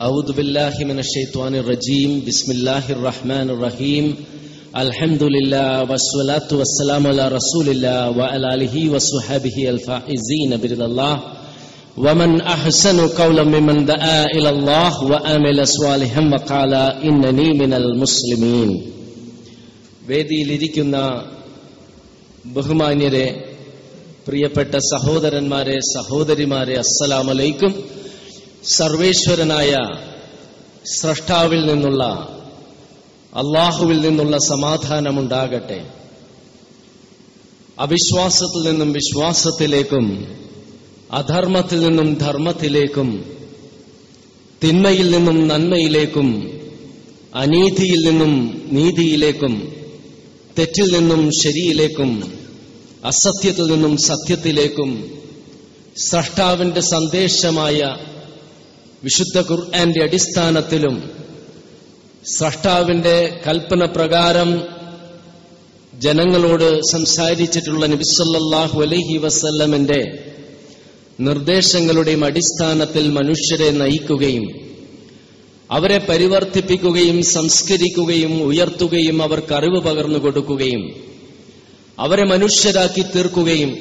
أعوذ بالله من الشيطان الرجيم بسم الله الرحمن الرحيم الحمد لله والصلاة والسلام على رسول الله وعلى آله وصحبه الفائزين برضا الله ومن أحسن قولا ممن دعا إلى الله وآمل صالحا وقال إنني من المسلمين വേദിയിലിരിക്കുന്ന ബഹുമാന്യരെ പ്രിയപ്പെട്ട സഹോദരന്മാരെ സഹോദരിമാരെ അസ്സലാമലൈക്കും സർവേശ്വരനായ സ്രഷ്ടാവിൽ നിന്നുള്ള അള്ളാഹുവിൽ നിന്നുള്ള സമാധാനമുണ്ടാകട്ടെ. അവിശ്വാസത്തിൽ നിന്നും വിശ്വാസത്തിലേക്കും അധർമ്മത്തിൽ നിന്നും ധർമ്മത്തിലേക്കും തിന്മയിൽ നിന്നും നന്മയിലേക്കും അനീതിയിൽ നിന്നും നീതിയിലേക്കും തെറ്റിൽ നിന്നും ശരിയിലേക്കും അസത്യത്തിൽ നിന്നും സത്യത്തിലേക്കും സ്രഷ്ടാവിന്റെ സന്ദേശമായ വിശുദ്ധ ഖുർആന്റെ അടിസ്ഥാനത്തിലും സ്രഷ്ടാവിന്റെ കൽപ്പന പ്രകാരം ജനങ്ങളോട് സംസാരിച്ചിട്ടുള്ള നബിസ്വല്ലാഹു അലഹി വസല്ലമിന്റെ നിർദ്ദേശങ്ങളുടെയും അടിസ്ഥാനത്തിൽ മനുഷ്യരെ നയിക്കുകയും അവരെ പരിവർത്തിപ്പിക്കുകയും സംസ്കരിക്കുകയും ഉയർത്തുകയും അവർക്ക് അറിവ് പകർന്നു കൊടുക്കുകയും അവരെ മനുഷ്യരാക്കി തീർക്കുകയും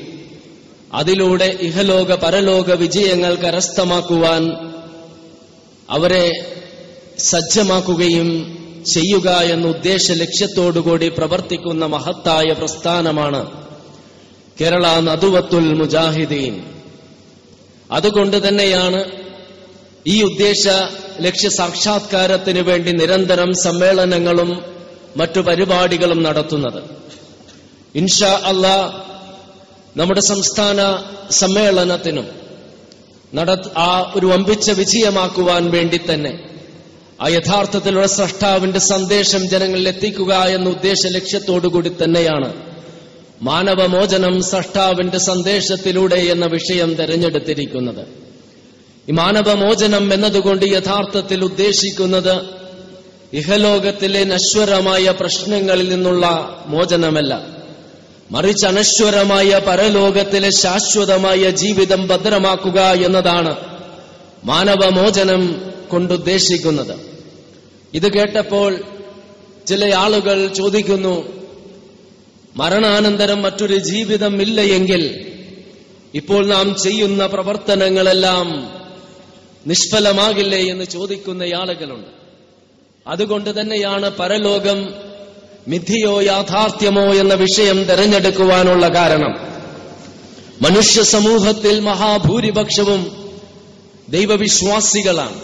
അതിലൂടെ ഇഹലോക പരലോക വിജയങ്ങൾ കരസ്ഥമാക്കുവാൻ അവരെ സജ്ജമാക്കുകയും ചെയ്യുക എന്ന ഉദ്ദേശ ലക്ഷ്യത്തോടുകൂടി പ്രവർത്തിക്കുന്ന മഹത്തായ പ്രസ്ഥാനമാണ് കേരള നദുവത്തുൽ മുജാഹിദീൻ. അതുകൊണ്ട് തന്നെയാണ് ഈ ഉദ്ദേശ ലക്ഷ്യ സാക്ഷാത്കാരത്തിന് വേണ്ടി നിരന്തരം സമ്മേളനങ്ങളും മറ്റു പരിപാടികളും നടത്തുന്നത്. ഇൻഷാ അള്ളാ നമ്മുടെ സംസ്ഥാന സമ്മേളനത്തിനും നട ആ ഒരു വമ്പിച്ച വിജയമാക്കുവാൻ വേണ്ടി തന്നെ. ആ യഥാർത്ഥത്തിലുള്ള സ്രഷ്ടാവിന്റെ സന്ദേശം ജനങ്ങളിൽ എത്തിക്കുക എന്ന ഉദ്ദേശ ലക്ഷ്യത്തോടുകൂടി തന്നെയാണ്. മാനവമോചനം സ്രഷ്ടാവിന്റെ സന്ദേശത്തിലൂടെ എന്ന വിഷയം തെരഞ്ഞെടുത്തിരിക്കുന്നത്. ഈ മാനവമോചനം എന്നതുകൊണ്ട് യഥാർത്ഥത്തിൽ ഉദ്ദേശിക്കുന്നത് ഇഹലോകത്തിലെ നശ്വരമായ പ്രശ്നങ്ങളിൽ നിന്നുള്ള മോചനമല്ല. മറിച്ച് അനശ്വരമായ പരലോകത്തിലെ ശാശ്വതമായ ജീവിതം ഭദ്രമാക്കുക എന്നതാണ് മാനവമോചനം കൊണ്ടുദ്ദേശിക്കുന്നത് ഇത് കേട്ടപ്പോൾ ചില ആളുകൾ ചോദിക്കുന്നു മരണാനന്തരം മറ്റൊരു ജീവിതം ഇല്ല എങ്കിൽ ഇപ്പോൾ നാം ചെയ്യുന്ന പ്രവർത്തനങ്ങളെല്ലാം നിഷ്ഫലമാകില്ലേ എന്ന് ചോദിക്കുന്ന ആളുകളുണ്ട്. അതുകൊണ്ട് തന്നെയാണ് പരലോകം മിഥിയോ യാഥാർത്ഥ്യമോ എന്ന വിഷയം തെരഞ്ഞെടുക്കുവാനുള്ള കാരണം. മനുഷ്യ സമൂഹത്തിൽ മഹാഭൂരിപക്ഷവും ദൈവവിശ്വാസികളാണ്.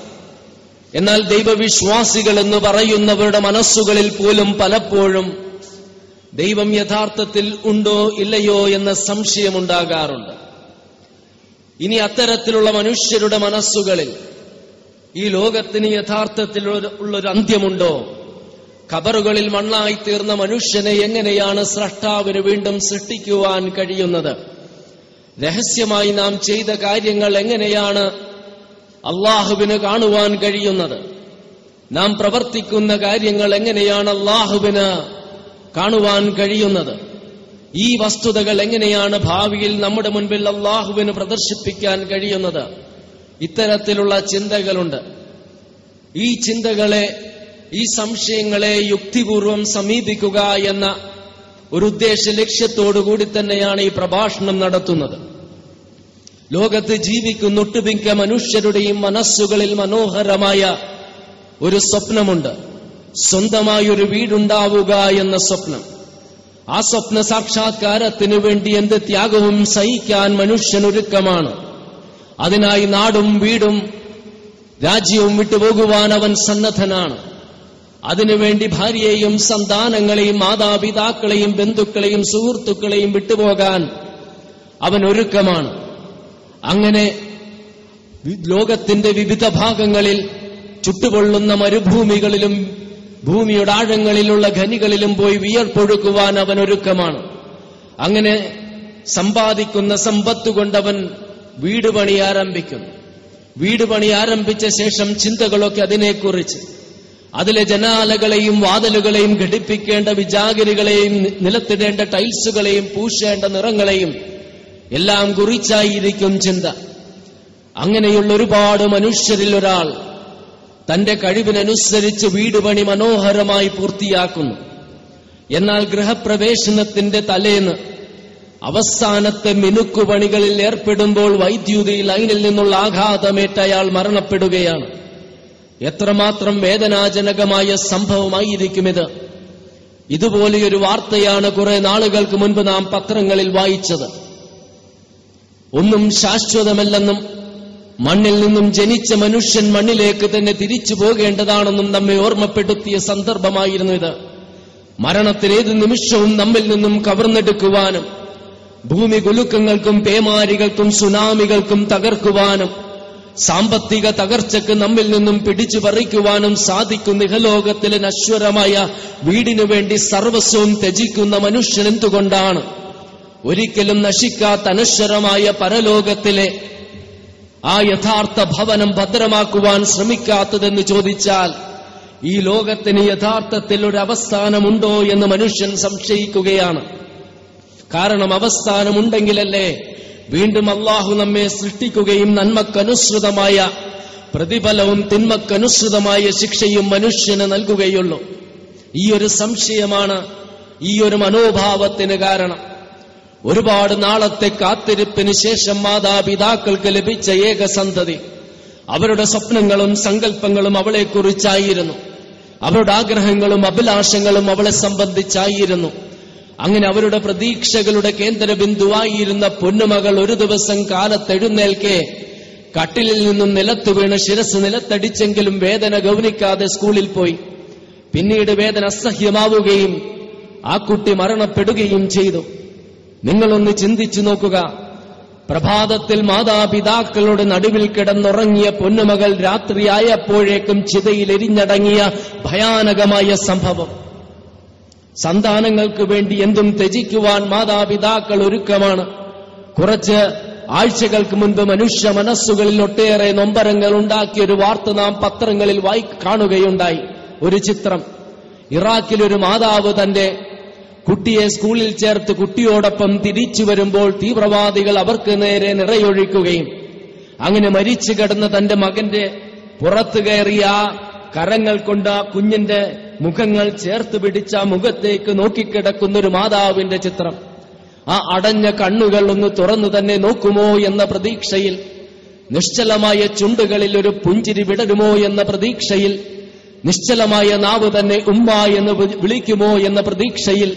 എന്നാൽ ദൈവവിശ്വാസികൾ എന്ന് പറയുന്നവരുടെ മനസ്സുകളിൽ പോലും പലപ്പോഴും ദൈവം യഥാർത്ഥത്തിൽ ഉണ്ടോ ഇല്ലയോ എന്ന സംശയമുണ്ടാകാറുണ്ട്. ഇനി അത്തരത്തിലുള്ള മനുഷ്യരുടെ മനസ്സുകളിൽ ഈ ലോകത്തിന് യഥാർത്ഥത്തിൽ ഉള്ളൊരു അന്ത്യമുണ്ടോ? ഖബറുകളിൽ മണ്ണായി തീർന്ന മനുഷ്യനെ എങ്ങനെയാണ് സ്രഷ്ടാവിന് വീണ്ടും സൃഷ്ടിക്കുവാൻ കഴിയുന്നത്? രഹസ്യമായി നാം ചെയ്ത കാര്യങ്ങൾ എങ്ങനെയാണ് അള്ളാഹുവിന് കാണുവാൻ കഴിയുന്നത്? നാം പ്രവർത്തിക്കുന്ന കാര്യങ്ങൾ എങ്ങനെയാണ് അള്ളാഹുവിന് കാണുവാൻ കഴിയുന്നത്? ഈ വസ്തുതകൾ എങ്ങനെയാണ് ഭാവിയിൽ നമ്മുടെ മുൻപിൽ അള്ളാഹുവിന് പ്രദർശിപ്പിക്കാൻ കഴിയുന്നത്? ഇത്തരത്തിലുള്ള ചിന്തകളുണ്ട്. ഈ ചിന്തകളെ ഈ സംശയങ്ങളെ യുക്തിപൂർവം സമീപിക്കുക എന്ന ഒരു ഉദ്ദേശ ലക്ഷ്യത്തോടുകൂടി തന്നെയാണ് ഈ പ്രഭാഷണം നടത്തുന്നത്. ലോകത്ത് ജീവിക്കുന്ന ഒട്ടുമിക്ക മനുഷ്യരുടെയും മനസ്സുകളിൽ മനോഹരമായ ഒരു സ്വപ്നമുണ്ട്. സ്വന്തമായി ഒരു വീടുണ്ടാവുക എന്ന സ്വപ്നം. ആ സ്വപ്ന സാക്ഷാത്കാരത്തിനു വേണ്ടി എന്ത് ത്യാഗവും സഹിക്കാൻ മനുഷ്യനൊരുക്കമാണ്. അതിനായി നാടും വീടും രാജ്യവും വിട്ടുപോകുവാൻ അവൻ സന്നദ്ധനാണ്. അതിനുവേണ്ടി ഭാര്യയെയും സന്താനങ്ങളെയും മാതാപിതാക്കളെയും ബന്ധുക്കളെയും സുഹൃത്തുക്കളെയും വിട്ടുപോകാൻ അവൻ ഒരുക്കമാണ്. അങ്ങനെ ലോകത്തിന്റെ വിവിധ ഭാഗങ്ങളിൽ ചുട്ടുപൊള്ളുന്ന മരുഭൂമികളിലും ഭൂമിയുടെ ആഴങ്ങളിലുള്ള ഖനികളിലും പോയി വിയർപ്പൊഴുക്കുവാൻ അവൻ ഒരുക്കമാണ്. അങ്ങനെ സമ്പാദിക്കുന്ന സമ്പത്ത് കൊണ്ടവൻ വീട് പണി ആരംഭിക്കുന്നു വീട് പണി ആരംഭിച്ച ശേഷം ചിന്തകളൊക്കെ അതിനെക്കുറിച്ച് അതിലെ ജനാലകളെയും വാതിലുകളെയും ഘടിപ്പിക്കേണ്ട വിജാഗിരികളെയും നിലത്തിടേണ്ട ടൈൽസുകളെയും പൂശേണ്ട നിറങ്ങളെയും എല്ലാം കുറിച്ചായിരിക്കും ചിന്ത. അങ്ങനെയുള്ള ഒരുപാട് മനുഷ്യരിൽ ഒരാൾ തന്റെ കഴിവിനനുസരിച്ച് വീട് പണി മനോഹരമായി പൂർത്തിയാക്കുന്നു. എന്നാൽ ഗൃഹപ്രവേശനത്തിന്റെ തലേന്ന് അവസാനത്തെ മിനുക്കുപണികളിൽ ഏർപ്പെടുമ്പോൾ വൈദ്യുതി ലൈനിൽ നിന്നുള്ള ആഘാതമേറ്റ് അയാൾ മരണപ്പെടുകയാണ്. എത്രമാത്രം വേദനാജനകമായ സംഭവമായിരിക്കുമിത്? ഇതുപോലെയൊരു വാർത്തയാണ് കുറെ നാളുകൾക്ക് മുൻപ് നാം പത്രങ്ങളിൽ വായിച്ചത്. ഒന്നും ശാശ്വതമല്ലെന്നും മണ്ണിൽ നിന്നും ജനിച്ച മനുഷ്യൻ മണ്ണിലേക്ക് തന്നെ തിരിച്ചു പോകേണ്ടതാണെന്നും നമ്മെ ഓർമ്മപ്പെടുത്തിയ സന്ദർഭമായിരുന്നു ഇത്. മരണത്തിലേത് നിമിഷവും നമ്മിൽ നിന്നും കവർന്നെടുക്കുവാനും ഭൂമി കുലുക്കങ്ങൾക്കും പേമാരികൾക്കും സുനാമികൾക്കും തകർക്കുവാനും സാമ്പത്തിക തകർച്ചയ്ക്ക് നമ്മിൽ നിന്നും പിടിച്ചു പറിക്കുവാനും സാധിക്കും ഇഹലോകത്തിലെ നശ്വരമായ വീടിനു വേണ്ടി സർവസ്വവും ത്യജിക്കുന്ന മനുഷ്യൻ എന്തുകൊണ്ടാണ്? ഒരിക്കലും നശിക്കാത്ത അനശ്വരമായ പരലോകത്തിലെ ആ യഥാർത്ഥ ഭവനം ഭദ്രമാക്കുവാൻ ശ്രമിക്കാത്തതെന്ന് ചോദിച്ചാൽ ഈ ലോകത്തിന് യഥാർത്ഥത്തിൽ ഒരു അവസ്ഥാനമുണ്ടോ എന്ന് മനുഷ്യൻ സംശയിക്കുകയാണ്. കാരണം അവസ്ഥാനമുണ്ടെങ്കിലല്ലേ വീണ്ടും അള്ളാഹു നമ്മെ സൃഷ്ടിക്കുകയും നന്മക്കനുസൃതമായ പ്രതിഫലവും തിന്മക്കനുസൃതമായ ശിക്ഷയും മനുഷ്യന് നൽകുകയുള്ളൂ. ഈ ഒരു സംശയമാണ് ഈ ഒരു മനോഭാവത്തിന് കാരണം. ഒരുപാട് നാളത്തെ കാത്തിരിപ്പിന് ശേഷം മാതാപിതാക്കൾക്ക് ലഭിച്ച ഏക സന്തതി. അവരുടെ സ്വപ്നങ്ങളും സങ്കല്പങ്ങളും അവളെക്കുറിച്ചായിരുന്നു. അവരുടെ ആഗ്രഹങ്ങളും അഭിലാഷങ്ങളും അവളെ സംബന്ധിച്ചായിരുന്നു. അങ്ങനെ അവരുടെ പ്രതീക്ഷകളുടെ കേന്ദ്ര ബിന്ദുവായിരുന്ന പൊന്നുമകൾ ഒരു ദിവസം കാലത്തെഴുന്നേൽക്കെ കട്ടിലിൽ നിന്നും നിലത്തു വീണ് ശിരസ് നിലത്തടിച്ചെങ്കിലും വേദന ഗൗനിക്കാതെ സ്കൂളിൽ പോയി. പിന്നീട് വേദന അസഹ്യമാവുകയും ആ കുട്ടി മരണപ്പെടുകയും ചെയ്തു. നിങ്ങളൊന്ന് ചിന്തിച്ചു നോക്കുക. പ്രഭാതത്തിൽ മാതാപിതാക്കളുടെ നടുവിൽ കിടന്നുറങ്ങിയ പൊന്നുമകൾ രാത്രിയായപ്പോഴേക്കും ചിതയിൽ എരിഞ്ഞടങ്ങിയ ഭയാനകമായ സംഭവം. സന്താനങ്ങൾക്ക് വേണ്ടി എന്തും ത്യജിക്കുവാൻ മാതാപിതാക്കൾ ഒരുക്കമാണ്. കുറച്ച് ആഴ്ചകൾക്ക് മുൻപ് മനുഷ്യ മനസ്സുകളിൽ ഒട്ടേറെ നൊമ്പരങ്ങൾ ഉണ്ടാക്കിയ ഒരു വാർത്ത നാം പത്രങ്ങളിൽ വായി കാണുകയുണ്ടായി. ഒരു ചിത്രം. ഇറാഖിൽ ഒരു മാതാവ് തന്റെ കുട്ടിയെ സ്കൂളിൽ ചേർത്ത് കുട്ടിയോടൊപ്പം തിരിച്ചു വരുമ്പോൾ തീവ്രവാദികൾ അവർക്ക് നേരെ നിറയൊഴിക്കുകയും അങ്ങനെ മരിച്ചു കിടന്ന തന്റെ മകന്റെ പുറത്തു കയറിയ കരങ്ങൾ കൊണ്ട് ആ കുഞ്ഞിന്റെ മുഖങ്ങൾ ചേർത്ത് പിടിച്ച മുഖത്തേക്ക് നോക്കിക്കിടക്കുന്ന ഒരു മാതാവിന്റെ ചിത്രം. ആ അടഞ്ഞ കണ്ണുകൾ ഒന്ന് തുറന്നു തന്നെ നോക്കുമോ എന്ന പ്രതീക്ഷയിൽ നിശ്ചലമായ ചുണ്ടുകളിൽ ഒരു പുഞ്ചിരി വിടരുമോ എന്ന പ്രതീക്ഷയിൽ നിശ്ചലമായ നാവ് തന്നെ ഉമ്മ എന്ന് വിളിക്കുമോ എന്ന പ്രതീക്ഷയിൽ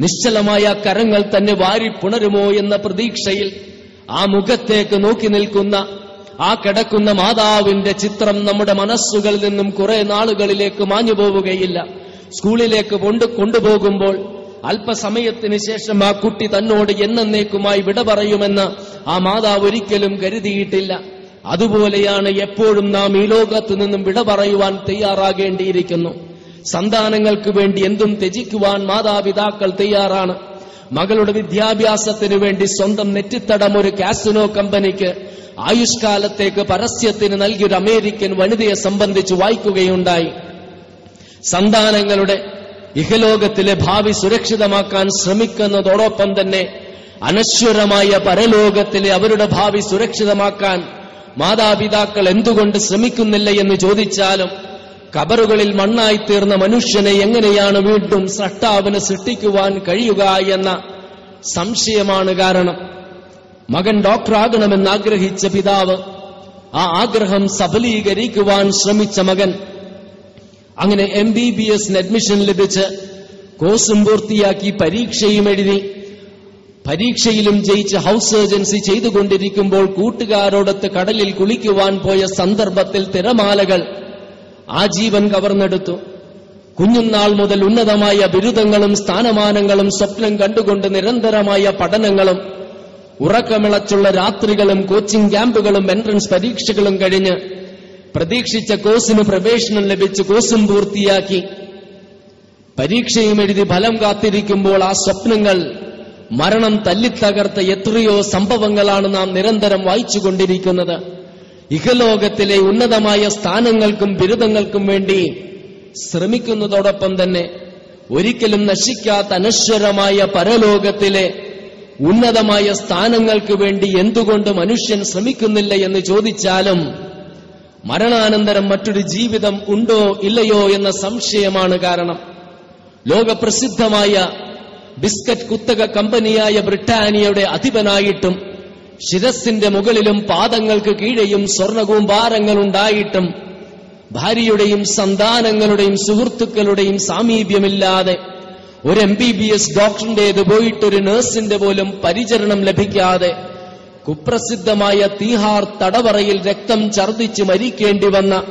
നിശ്ചലമായ കരങ്ങൾ തന്നെ വാരി പുണരുമോ എന്ന പ്രതീക്ഷയിൽ ആ മുഖത്തേക്ക് നോക്കി നിൽക്കുന്ന ആ കിടക്കുന്ന മാതാവിന്റെ ചിത്രം നമ്മുടെ മനസ്സുകളിൽ നിന്നും കുറെ നാളുകളിലേക്ക് മാഞ്ഞു പോവുകയില്ല. സ്കൂളിലേക്ക് കൊണ്ട് കൊണ്ടുപോകുമ്പോൾ അല്പസമയത്തിന് ശേഷം ആ കുട്ടി തന്നോട് എന്നേക്കുമായി വിട പറയുമെന്ന് ആ മാതാവ് ഒരിക്കലും കരുതിയിട്ടില്ല. അതുപോലെയാണ് എപ്പോഴും നാം ഈ ലോകത്ത് നിന്നും വിട പറയുവാൻ തയ്യാറാകേണ്ടിയിരിക്കുന്നു. സന്താനങ്ങൾക്ക് വേണ്ടി എന്തും ത്യജിക്കുവാൻ മാതാപിതാക്കൾ തയ്യാറാണ്. മകളുടെ വിദ്യാഭ്യാസത്തിന് വേണ്ടി സ്വന്തം നെറ്റിത്തടം ഒരു കാസിനോ കമ്പനിക്ക് ആയുഷ്കാലത്തേക്ക് പരസ്യത്തിന് നൽകിയൊരു അമേരിക്കൻ വനിതയെ സംബന്ധിച്ച് വായിക്കുകയുണ്ടായി. സന്താനങ്ങളുടെ ഇഹലോകത്തിലെ ഭാവി സുരക്ഷിതമാക്കാൻ ശ്രമിക്കുന്നതോടൊപ്പം തന്നെ അനശ്വരമായ പരലോകത്തിലെ അവരുടെ ഭാവി സുരക്ഷിതമാക്കാൻ മാതാപിതാക്കൾ എന്തുകൊണ്ട് ശ്രമിക്കുന്നില്ല എന്ന് ചോദിച്ചാലും കബറുകളിൽ മണ്ണായി തീർന്ന മനുഷ്യനെ എങ്ങനെയാണ് വീണ്ടും സൃഷ്ടാവിന് സൃഷ്ടിക്കുവാൻ കഴിയുക എന്ന സംശയമാണ് കാരണം. മകൻ ഡോക്ടറാകണമെന്ന് ആഗ്രഹിച്ച പിതാവ് ആ ആഗ്രഹം സഫലീകരിക്കുവാൻ ശ്രമിച്ച മകൻ. അങ്ങനെ എം ബി ബി എസിന് അഡ്മിഷൻ ലഭിച്ച് കോഴ്സും പൂർത്തിയാക്കി പരീക്ഷയും എഴുതി. പരീക്ഷയിലും ജയിച്ച് ഹൗസ് സർജൻസി ചെയ്തുകൊണ്ടിരിക്കുമ്പോൾ കൂട്ടുകാരോടൊത്ത് കടലിൽ കുളിക്കുവാൻ പോയ സന്ദർഭത്തിൽ തിരമാലകൾ ആ ജീവൻ കവർന്നെടുത്തു. കുഞ്ഞുനാൾ മുതൽ ഉന്നതമായ ബിരുദങ്ങളും സ്ഥാനമാനങ്ങളും സ്വപ്നം കണ്ടുകൊണ്ട് നിരന്തരമായ പഠനങ്ങളും ഉറക്കമിളച്ചുള്ള രാത്രികളും കോച്ചിംഗ് ക്യാമ്പുകളും എൻട്രൻസ് പരീക്ഷകളും കഴിഞ്ഞ് പ്രതീക്ഷിച്ച കോഴ്സിന് പ്രവേശനം ലഭിച്ച് കോഴ്സും പൂർത്തിയാക്കി. പരീക്ഷയും എഴുതി ഫലം കാത്തിരിക്കുമ്പോൾ ആ സ്വപ്നങ്ങൾ മരണം തല്ലിത്തകർത്ത എത്രയോ സംഭവങ്ങളാണ് നാം നിരന്തരം വായിച്ചുകൊണ്ടിരിക്കുന്നത്. ഇഹലോകത്തിലെ ഉന്നതമായ സ്ഥാനങ്ങൾക്കും ബിരുദങ്ങൾക്കും വേണ്ടി ശ്രമിക്കുന്നതോടൊപ്പം തന്നെ ഒരിക്കലും നശിക്കാത്ത അനശ്വരമായ പരലോകത്തിലെ ഉന്നതമായ സ്ഥാനങ്ങൾക്ക് വേണ്ടി എന്തുകൊണ്ട് മനുഷ്യൻ ശ്രമിക്കുന്നില്ല എന്ന് ചോദിച്ചാലും മരണാനന്തരം മറ്റൊരു ജീവിതം ഉണ്ടോ ഇല്ലയോ എന്ന സംശയമാണ് കാരണം. ലോകപ്രസിദ്ധമായ ബിസ്ക്കറ്റ് കുത്തക കമ്പനിയായ ബ്രിട്ടാനിയയുടെ അധിപനായിട്ടും ശിരസിന്റെ മുകളിലും പാദങ്ങൾക്ക് കീഴെയും സ്വർണകൂമ്പാരങ്ങൾ ഉണ്ടായിട്ടും ഭാര്യയുടെയും സന്താനങ്ങളുടെയും സുഹൃത്തുക്കളുടെയും സാമീപ്യമില്ലാതെ ഒരു എം ബി ബി എസ് ഡോക്ടറിന്റേത് പോയിട്ട് ഒരു നഴ്സിന്റെ പോലും പരിചരണം ലഭിക്കാതെ കുപ്രസിദ്ധമായ തീഹാർ തടവറയിൽ രക്തം ഛർദിച്ച് മരിക്കേണ്ടി വന്ന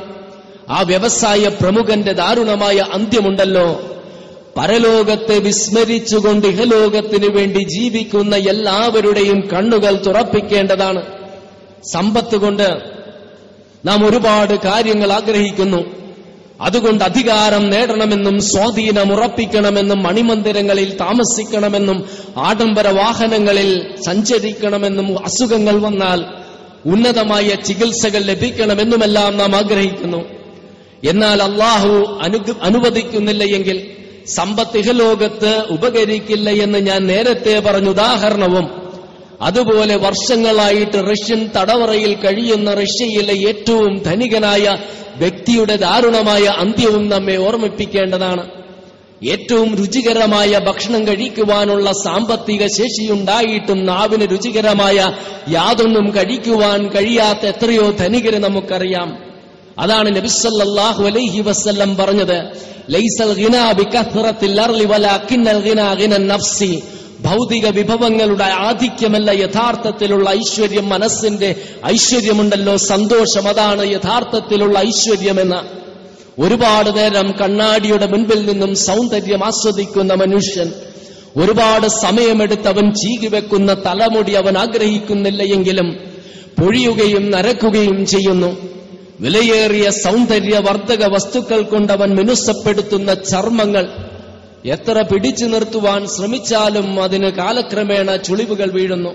ആ വ്യവസായ പ്രമുഖന്റെ ദാരുണമായ അന്ത്യമുണ്ടല്ലോ. പരലോകത്തെ വിസ്മരിച്ചുകൊണ്ട് ഇഹലോകത്തിനു വേണ്ടി ജീവിക്കുന്ന എല്ലാവരുടെയും കണ്ണുകൾ തുറപ്പിക്കേണ്ടതാണ്. സമ്പത്ത് കൊണ്ട് നാം ഒരുപാട് കാര്യങ്ങൾ ആഗ്രഹിക്കുന്നു. അതുകൊണ്ട് അധികാരം നേടണമെന്നും സ്വാധീനം ഉറപ്പിക്കണമെന്നും മണിമന്ദിരങ്ങളിൽ താമസിക്കണമെന്നും ആഡംബര വാഹനങ്ങളിൽ സഞ്ചരിക്കണമെന്നും അസുഖങ്ങൾ വന്നാൽ ഉന്നതമായ ചികിത്സകൾ ലഭിക്കണമെന്നുമെല്ലാം നാം ആഗ്രഹിക്കുന്നു. എന്നാൽ അള്ളാഹു അനു അനുവദിക്കുന്നില്ല എങ്കിൽ സമ്പത്ത് ഇഹലോകത്ത് ഉപകരിക്കില്ല എന്ന് ഞാൻ നേരത്തെ പറഞ്ഞ. ഉദാഹരണവും അതുപോലെ വർഷങ്ങളായിട്ട് റഷ്യൻ തടവറയിൽ കഴിയുന്ന റഷ്യയിലെ ഏറ്റവും ധനികനായ വ്യക്തിയുടെ ദാരുണമായ അന്ത്യവും നമ്മെ ഓർമ്മിപ്പിക്കേണ്ടതാണ്. ഏറ്റവും രുചികരമായ ഭക്ഷണം കഴിക്കുവാനുള്ള സാമ്പത്തിക ശേഷിയുണ്ടായിട്ടും നാവിന് രുചികരമായ യാതൊന്നും കഴിക്കുവാൻ കഴിയാത്ത എത്രയോ ധനികരെ നമുക്കറിയാം. അതാണ് നബിസല്ലാഹു അലൈഹി വസ്ല്ലം പറഞ്ഞത് ഭൗതിക വിഭവങ്ങളുടെ ആധിക്യമല്ല യഥാർത്ഥത്തിലുള്ള ഐശ്വര്യം മനസ്സിന്റെ ഐശ്വര്യമുണ്ടല്ലോ സന്തോഷം അതാണ് യഥാർത്ഥത്തിലുള്ള ഐശ്വര്യമെന്ന്. ഒരുപാട് നേരം കണ്ണാടിയുടെ മുൻപിൽ നിന്നും സൗന്ദര്യം ആസ്വദിക്കുന്ന മനുഷ്യൻ ഒരുപാട് സമയമെടുത്ത് അവൻ ചീകിവെക്കുന്ന തലമുടി അവൻ ആഗ്രഹിക്കുന്നില്ല എങ്കിലും പൊഴിയുകയും നരക്കുകയും ചെയ്യുന്നു. വിലയേറിയ സൗന്ദര്യവർദ്ധക വസ്തുക്കൾ കൊണ്ടവൻ മിനുസപ്പെടുത്തുന്ന ചർമ്മങ്ങൾ എത്ര പിടിച്ചു നിർത്തുവാൻ ശ്രമിച്ചാലും അതിന് കാലക്രമേണ ചുളിവുകൾ വീഴുന്നു.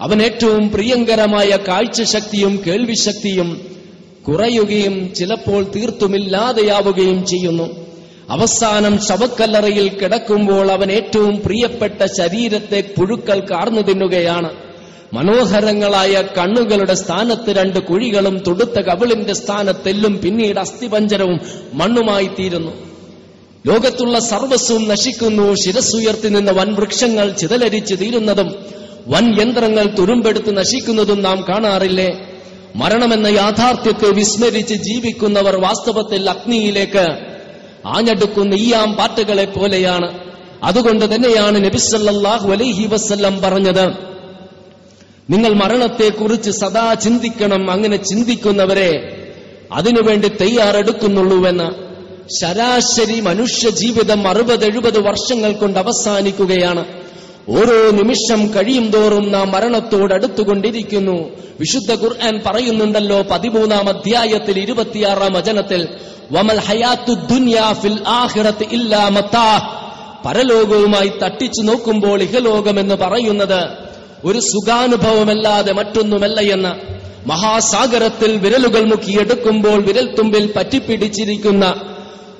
അവൻ ഏറ്റവും പ്രിയങ്കരമായ കാഴ്ചശക്തിയും കേൾവിശക്തിയും കുറയുകയും ചിലപ്പോൾ തീർത്തുമില്ലാതെയാവുകയും ചെയ്യുന്നു. അവസാനം ശവക്കല്ലറയിൽ കിടക്കുമ്പോൾ അവൻ ഏറ്റവും പ്രിയപ്പെട്ട ശരീരത്തെ പുഴുക്കൾ കാർന്നു തിന്നുകയാണ്. മനോഹരങ്ങളായ കണ്ണുകളുടെ സ്ഥാനത്ത് രണ്ട് കുഴികളും തൊടുത്ത കവിളിന്റെ സ്ഥാനത്തെല്ലും പിന്നീട് അസ്ഥിപഞ്ചരവും മണ്ണുമായി തീരുന്നു. ലോകത്തുള്ള സർവസ്വം നശിക്കുന്നു. ശിരസ്സുയർത്തി നിന്ന വൻ വൃക്ഷങ്ങൾ ചിതലരിച്ച് തീരുന്നതും വൻ യന്ത്രങ്ങൾ തുരുമ്പെടുത്ത് നശിക്കുന്നതും നാം കാണാറില്ലേ? മരണമെന്ന യാഥാർത്ഥ്യത്തെ വിസ്മരിച്ച് ജീവിക്കുന്നവർ വാസ്തവത്തിൽ അഗ്നിയിലേക്ക് ആഞ്ഞെടുക്കുന്ന ഈയാം പാട്ടുകളെ പോലെയാണ്. അതുകൊണ്ട് തന്നെയാണ് നബിസല്ലാഹു അലൈഹി വസ്ല്ലം പറഞ്ഞത് നിങ്ങൾ മരണത്തെക്കുറിച്ച് സദാ ചിന്തിക്കണം അങ്ങനെ ചിന്തിക്കുന്നവരെ അതിനുവേണ്ടി തയ്യാറെടുക്കുന്നുള്ളൂവെന്ന് ശരാശരി മനുഷ്യ ജീവിതം അറുപത് എഴുപത് വർഷങ്ങൾ കൊണ്ട് അവസാനിക്കുകയാണ്. ഓരോ നിമിഷം കഴിയും തോറും നാം മരണത്തോട് അടുത്തുകൊണ്ടിരിക്കുന്നു. വിശുദ്ധ ഖുർആൻ പറയുന്നുണ്ടല്ലോ പതിമൂന്നാം അധ്യായത്തിൽ ഇരുപത്തിയാറാം വചനത്തിൽ വമൽ ഹയാത്തു ദുനിയാ ഫിൽ ആഹിറത്ത് ഇല്ലാ മത്താ. പരലോകവുമായി തട്ടിച്ചു നോക്കുമ്പോൾ ഇഹലോകമെന്ന് പറയുന്നത് ഒരു സുഖാനുഭവമല്ലാതെ മറ്റൊന്നുമല്ല എന്ന് മഹാസാഗരത്തിൽ വിരലുകൾ മുക്കിയെടുക്കുമ്പോൾ വിരൽത്തുമ്പിൽ പറ്റിപ്പിടിച്ചിരിക്കുന്ന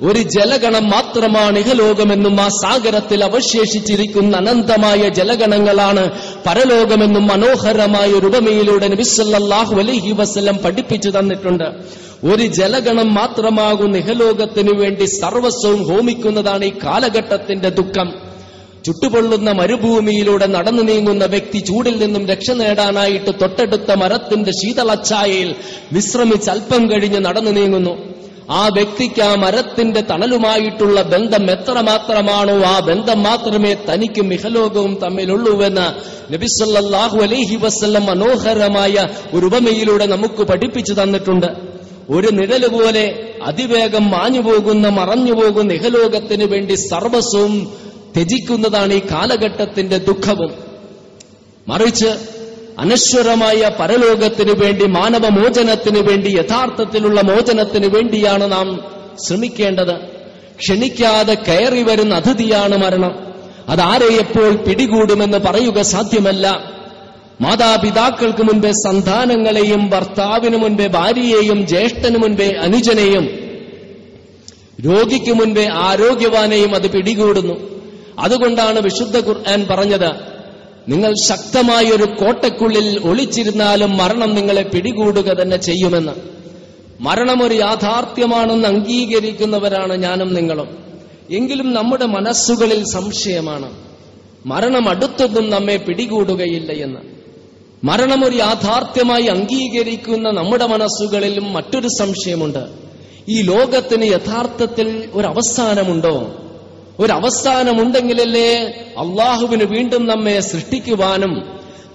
ഒരു ജലഗണം മാത്രമാണ് ഇഹലോകമെന്നും ആ സാഗരത്തിൽ അവശേഷിച്ചിരിക്കുന്ന അനന്തമായ ജലഗണങ്ങളാണ് പരലോകമെന്നും മനോഹരമായ ഒരു ഉപമയിലൂടെ നബിസല്ലാഹു അലൈഹി വസ്ലം പഠിപ്പിച്ചു തന്നിട്ടുണ്ട്. ഒരു ജലഗണം മാത്രമാകും ഇഹലോകത്തിനു വേണ്ടി സർവസ്വവും ഹോമിക്കുന്നതാണ് ഈ കാലഘട്ടത്തിന്റെ ദുഃഖം. ചുട്ടുപൊള്ളുന്ന മരുഭൂമിയിലൂടെ നടന്നു നീങ്ങുന്ന വ്യക്തി ചൂടിൽ നിന്നും രക്ഷ നേടാനായിട്ട് തൊട്ടടുത്ത മരത്തിന്റെ ശീതളച്ചായയിൽ വിശ്രമിച്ച് അല്പം കഴിഞ്ഞ് നടന്നു നീങ്ങുന്നു. ആ വ്യക്തിക്ക് ആ മരത്തിന്റെ തണലുമായിട്ടുള്ള ബന്ധം എത്ര എത്രമാത്രമാണോ ആ ബന്ധം മാത്രമേ തനിക്കും ഇഹലോകവും തമ്മിലുള്ളൂവെന്ന് നബിസല്ലാഹു അലൈഹി വസ്ല്ലം മനോഹരമായ ഒരു ഉപമയിലൂടെ നമുക്ക് പഠിപ്പിച്ചു തന്നിട്ടുണ്ട്. ഒരു നിഴൽ പോലെ അതിവേഗം മാഞ്ഞു പോകുന്ന മറഞ്ഞു പോകുന്ന ഇഹലോകത്തിന് വേണ്ടി സർവസ്വവും ത്യജിക്കുന്നതാണ് ഈ കാലഘട്ടത്തിന്റെ ദുഃഖവും. മറിച്ച് അനശ്വരമായ പരലോകത്തിനു വേണ്ടി മാനവമോചനത്തിനു വേണ്ടി യഥാർത്ഥത്തിലുള്ള മോചനത്തിനു വേണ്ടിയാണ് നാം ശ്രമിക്കേണ്ടത്. ക്ഷണിക്കാതെ കയറി വരുന്ന അതിഥിയാണ് മരണം. അതാരെ എപ്പോൾ പിടികൂടുമെന്ന് പറയുക സാധ്യമല്ല. മാതാപിതാക്കൾക്ക് മുൻപേ സന്താനങ്ങളെയും ഭർത്താവിന് മുൻപേ ഭാര്യയെയും ജ്യേഷ്ഠന് മുൻപേ അനുജനെയും രോഗിക്ക് മുൻപേ ആരോഗ്യവാനെയും അത് പിടികൂടുന്നു. അതുകൊണ്ടാണ് വിശുദ്ധ ഖുർആൻ പറഞ്ഞത് നിങ്ങൾ ശക്തമായ ഒരു കോട്ടക്കുള്ളിൽ ഒളിച്ചിരുന്നാലും മരണം നിങ്ങളെ പിടികൂടുക തന്നെ ചെയ്യുമെന്ന്. മരണം ഒരു യാഥാർത്ഥ്യമാണെന്ന് അംഗീകരിക്കുന്നവരാണ് ഞാനും നിങ്ങളും. എങ്കിലും നമ്മുടെ മനസ്സുകളിൽ സംശയമാണ്. മരണം അടുത്തൊന്നും നമ്മെ പിടികൂടുകയില്ല എന്ന്. മരണം ഒരു യാഥാർത്ഥ്യമായി അംഗീകരിക്കുന്ന നമ്മുടെ മനസ്സുകളിലും മറ്റൊരു സംശയമുണ്ട്. ഈ ലോകത്തിന് യഥാർത്ഥത്തിൽ ഒരു അവസാനമുണ്ടോ? ഒരു അവസാനമുണ്ടെങ്കിലല്ലേ അള്ളാഹുവിന് വീണ്ടും നമ്മെ സൃഷ്ടിക്കുവാനും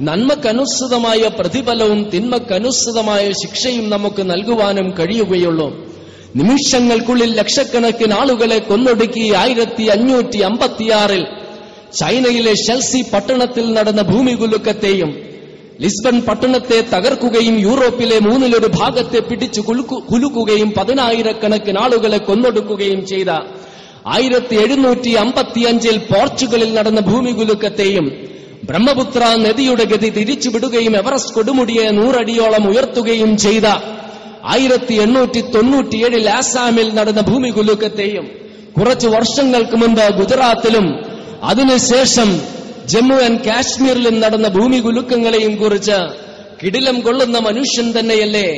നന്മക്കനുസൃതമായ പ്രതിഫലവും തിന്മക്കനുസൃതമായ ശിക്ഷയും നമുക്ക് നൽകുവാനും കഴിയുകയുള്ളൂ. നിമിഷങ്ങൾക്കുള്ളിൽ ലക്ഷക്കണക്കിന് ആളുകളെ കൊന്നൊടുക്കി ആയിരത്തി അഞ്ഞൂറ്റി അമ്പത്തിയാറിൽ ചൈനയിലെ ഷെൽസി പട്ടണത്തിൽ നടന്ന ഭൂമികുലുക്കത്തെയും ലിസ്ബൺ പട്ടണത്തെ തകർക്കുകയും യൂറോപ്പിലെ മൂന്നിലൊരു ഭാഗത്തെ പിടിച്ചു കുലുക്കു- കുലുക്കുകയും പതിനായിരക്കണക്കിന് ആളുകളെ കൊന്നൊടുക്കുകയും ചെയ്ത ആയിരത്തി എഴുന്നൂറ്റി അമ്പത്തിയഞ്ചിൽ പോർച്ചുഗലിൽ നടന്ന ഭൂമികുലുക്കത്തെയും ബ്രഹ്മപുത്ര നദിയുടെ ഗതി തിരിച്ചുവിടുകയും എവറസ്റ്റ് കൊടുമുടിയെ നൂറടിയോളം ഉയർത്തുകയും ചെയ്ത ആയിരത്തി എണ്ണൂറ്റി തൊണ്ണൂറ്റിയേഴിൽ ആസാമിൽ നടന്ന ഭൂമികുലുക്കത്തെയും കുറച്ചു വർഷങ്ങൾക്ക് മുമ്പ് ഗുജറാത്തിലും അതിനുശേഷം ജമ്മു ആൻഡ് കാശ്മീരിലും നടന്ന ഭൂമികുലുക്കങ്ങളെയും കുറിച്ച് കിടിലം കൊള്ളുന്ന മനുഷ്യൻ തന്നെയല്ലേ?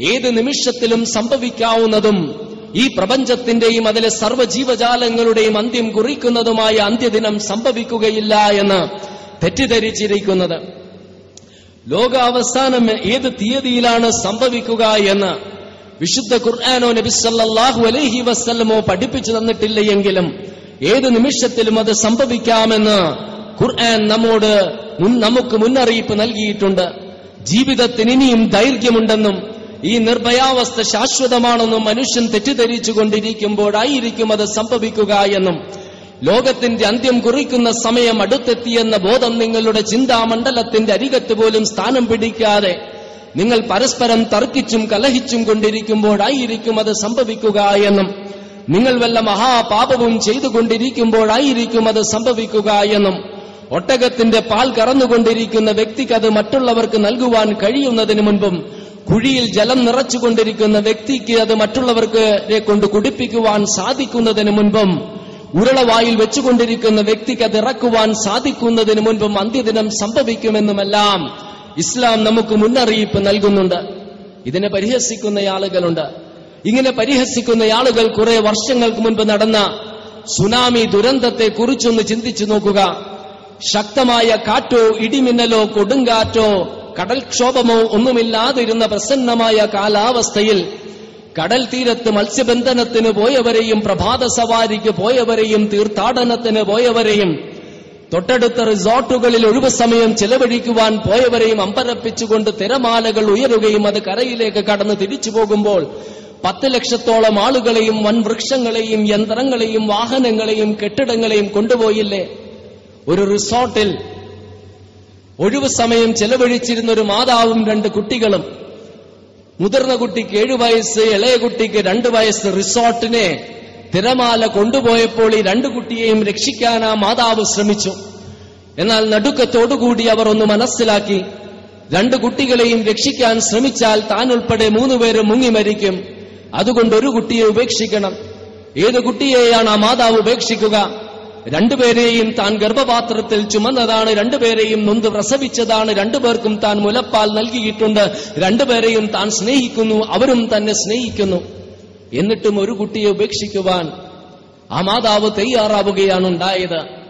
ഏത് നിമിഷത്തിലും സംഭവിക്കാവുന്നതും ഈ പ്രപഞ്ചത്തിന്റെയും അതിലെ സർവജീവജാലങ്ങളുടെയും അന്ത്യം കുറിക്കുന്നതുമായ അന്ത്യദിനം സംഭവിക്കുകയില്ല എന്ന് തെറ്റിദ്ധരിച്ചിരിക്കുന്നത്. ലോകാവസാനം ഏത് തീയതിയിലാണ് സംഭവിക്കുക എന്ന് വിശുദ്ധ ഖുർആാനോ നബി സല്ലല്ലാഹു അലൈഹി വസല്ലമോ പഠിപ്പിച്ചു തന്നിട്ടില്ല എങ്കിലും ഏത് നിമിഷത്തിലും അത് സംഭവിക്കാമെന്ന് ഖുർആൻ നമ്മോട് നമുക്ക് മുന്നറിയിപ്പ് നൽകിയിട്ടുണ്ട്. ജീവിതത്തിന് ഇനിയും ദൈർഘ്യമുണ്ടെന്നും ഈ നിർഭയാവസ്ഥ ശാശ്വതമാണെന്നും മനുഷ്യൻ തെറ്റിദ്ധരിച്ചു കൊണ്ടിരിക്കുമ്പോഴായിരിക്കും അത് സംഭവിക്കുക എന്നും ലോകത്തിന്റെ അന്ത്യം കുറിക്കുന്ന സമയം അടുത്തെത്തിയെന്ന ബോധം നിങ്ങളുടെ ചിന്താമണ്ഡലത്തിന്റെ അരികത്ത് പോലും സ്ഥാനം പിടിക്കാതെ നിങ്ങൾ പരസ്പരം തർക്കിച്ചും കലഹിച്ചും കൊണ്ടിരിക്കുമ്പോഴായിരിക്കും അത് സംഭവിക്കുക എന്നും നിങ്ങൾ വല്ല മഹാപാപവും ചെയ്തുകൊണ്ടിരിക്കുമ്പോഴായിരിക്കും അത് സംഭവിക്കുക എന്നും ഒട്ടകത്തിന്റെ പാൽ കറന്നുകൊണ്ടിരിക്കുന്ന വ്യക്തിക്ക് അത് മറ്റുള്ളവർക്ക് നൽകുവാൻ കഴിയുന്നതിന് മുൻപും കുഴിയിൽ ജലം നിറച്ചുകൊണ്ടിരിക്കുന്ന വ്യക്തിക്ക് അത് മറ്റുള്ളവർക്ക് കൊണ്ട് കുടിപ്പിക്കുവാൻ സാധിക്കുന്നതിന് മുൻപും ഉരുളവായിൽ വെച്ചുകൊണ്ടിരിക്കുന്ന വ്യക്തിക്ക് അത് ഇറക്കുവാൻ സാധിക്കുന്നതിന് മുൻപും അന്ത്യദിനം സംഭവിക്കുമെന്നുമെല്ലാം ഇസ്ലാം നമുക്ക് മുന്നറിയിപ്പ് നൽകുന്നുണ്ട്. ഇതിനെ പരിഹസിക്കുന്ന ആളുകളുണ്ട് ഇങ്ങനെ പരിഹസിക്കുന്ന ആളുകൾ കുറെ വർഷങ്ങൾക്ക് മുൻപ് നടന്ന സുനാമി ദുരന്തത്തെ കുറിച്ചൊന്ന് ചിന്തിച്ചു നോക്കുക. ശക്തമായ കാറ്റോ ഇടിമിന്നലോ കൊടുങ്കാറ്റോ കടൽക്ഷോഭമോ ഒന്നുമില്ലാതിരുന്ന പ്രസന്നമായ കാലാവസ്ഥയിൽ കടൽ തീരത്ത് മത്സ്യബന്ധനത്തിന് പോയവരെയും പ്രഭാത സവാരിക്ക് പോയവരെയും തീർത്ഥാടനത്തിന് പോയവരെയും തൊട്ടടുത്ത റിസോർട്ടുകളിൽ ഒഴിവ് സമയം ചെലവഴിക്കുവാൻ പോയവരെയും അമ്പരപ്പിച്ചുകൊണ്ട് തിരമാലകൾ ഉയരുകയും അത് കരയിലേക്ക് കടന്ന് തിരിച്ചു പോകുമ്പോൾ പത്ത് ലക്ഷത്തോളം ആളുകളെയും വൻ വൃക്ഷങ്ങളെയും യന്ത്രങ്ങളെയും വാഹനങ്ങളെയും കെട്ടിടങ്ങളെയും കൊണ്ടുപോയില്ലേ? ഒരു റിസോർട്ടിൽ ഒഴിവു സമയം ചെലവഴിച്ചിരുന്ന ഒരു മാതാവും രണ്ട് കുട്ടികളും. മുതിർന്ന കുട്ടിക്ക് ഏഴു വയസ്സ് ഇളയ കുട്ടിക്ക് രണ്ട് വയസ്സ് റിസോർട്ടിനെ തിരമാല കൊണ്ടുപോയപ്പോൾ ഈ രണ്ട് കുട്ടിയെയും രക്ഷിക്കാൻ ആ മാതാവ് ശ്രമിച്ചു. എന്നാൽ നടുക്കത്തോടുകൂടി അവർ ഒന്ന് മനസ്സിലാക്കി രണ്ട് കുട്ടികളെയും രക്ഷിക്കാൻ ശ്രമിച്ചാൽ താൻ ഉൾപ്പെടെ മൂന്നുപേരും മുങ്ങി മരിക്കും. അതുകൊണ്ട് ഒരു കുട്ടിയെ ഉപേക്ഷിക്കണം. ഏത് കുട്ടിയെയാണ് ആ മാതാവ് ഉപേക്ഷിക്കുക? രണ്ടുപേരെയും താൻ ഗർഭപാത്രത്തിൽ ചുമന്നതാണ് രണ്ടുപേരെയും നൊന്ത് പ്രസവിച്ചതാണ് രണ്ടുപേർക്കും താൻ മുലപ്പാൽ നൽകിയിട്ടുണ്ട് രണ്ടുപേരെയും താൻ സ്നേഹിക്കുന്നു അവരും തന്നെ സ്നേഹിക്കുന്നു. എന്നിട്ടും ഒരു കുട്ടിയെ ഉപേക്ഷിക്കുവാൻ ആ മാതാവ് തയ്യാറാവുകയാണ് ഉണ്ടായത്.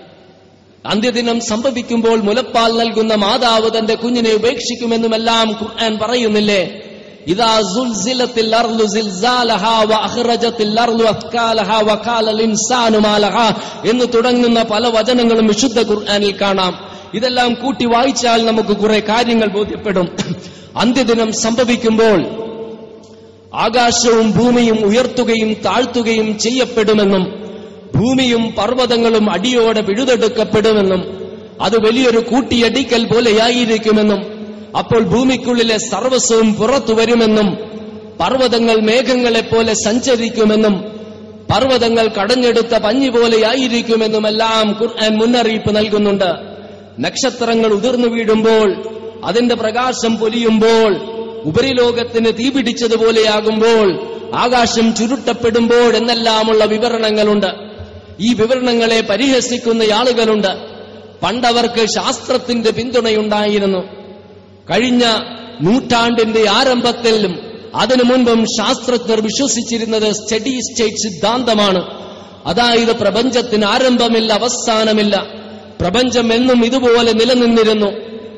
അന്ത്യദിനം സംഭവിക്കുമ്പോൾ മുലപ്പാൽ നൽകുന്ന മാതാവ് തന്റെ കുഞ്ഞിനെ ഉപേക്ഷിക്കുമെന്നുമെല്ലാം ഖുർആൻ പറയുന്നില്ലേ? എന്ന് തുടങ്ങുന്ന പല വചനങ്ങളും വിശുദ്ധ ഖുർആനിൽ കാണാം. ഇതെല്ലാം കൂട്ടി വായിച്ചാൽ നമുക്ക് കുറെ കാര്യങ്ങൾ ബോധ്യപ്പെടും. അന്ത്യദിനം സംഭവിക്കുമ്പോൾ ആകാശവും ഭൂമിയും ഉയർത്തുകയും താഴ്ത്തുകയും ചെയ്യപ്പെടുമെന്നും ഭൂമിയും പർവതങ്ങളും അടിയോടെ പിഴുതെടുക്കപ്പെടുമെന്നും അത് വലിയൊരു കൂട്ടിയടിക്കൽ പോലെയായിരിക്കുമെന്നും അപ്പോൾ ഭൂമിക്കുള്ളിലെ സർവസ്വവും പുറത്തു വരുമെന്നും പർവതങ്ങൾ മേഘങ്ങളെ പോലെ സഞ്ചരിക്കുമെന്നും പർവതങ്ങൾ കടഞ്ഞെടുത്ത പഞ്ഞി പോലെയായിരിക്കുമെന്നും എല്ലാം ഖുർആൻ മുന്നറിയിപ്പ് നൽകുന്നുണ്ട്. നക്ഷത്രങ്ങൾ ഉതിർന്നു വീഴുമ്പോൾ അതിന്റെ പ്രകാശം പൊലിയുമ്പോൾ ഉപരിലോകത്തിന് തീപിടിച്ചതുപോലെയാകുമ്പോൾ ആകാശം ചുരുട്ടപ്പെടുമ്പോൾ എന്നെല്ലാമുള്ള വിവരണങ്ങളുണ്ട്. ഈ വിവരണങ്ങളെ പരിഹസിക്കുന്ന ആളുകളുണ്ട്. പണ്ടവർക്ക് ശാസ്ത്രത്തിന്റെ പിന്തുണയുണ്ടായിരുന്നു. കഴിഞ്ഞ നൂറ്റാണ്ടിന്റെ ആരംഭത്തിലും അതിനു മുൻപും ശാസ്ത്രജ്ഞർ വിശ്വസിച്ചിരുന്നത് സ്റ്റഡി സ്റ്റേറ്റ് സിദ്ധാന്തമാണ്. അതായത് പ്രപഞ്ചത്തിന് ആരംഭമില്ല അവസാനമില്ല. പ്രപഞ്ചം എന്നും ഇതുപോലെ നിലനിന്നിരുന്നു.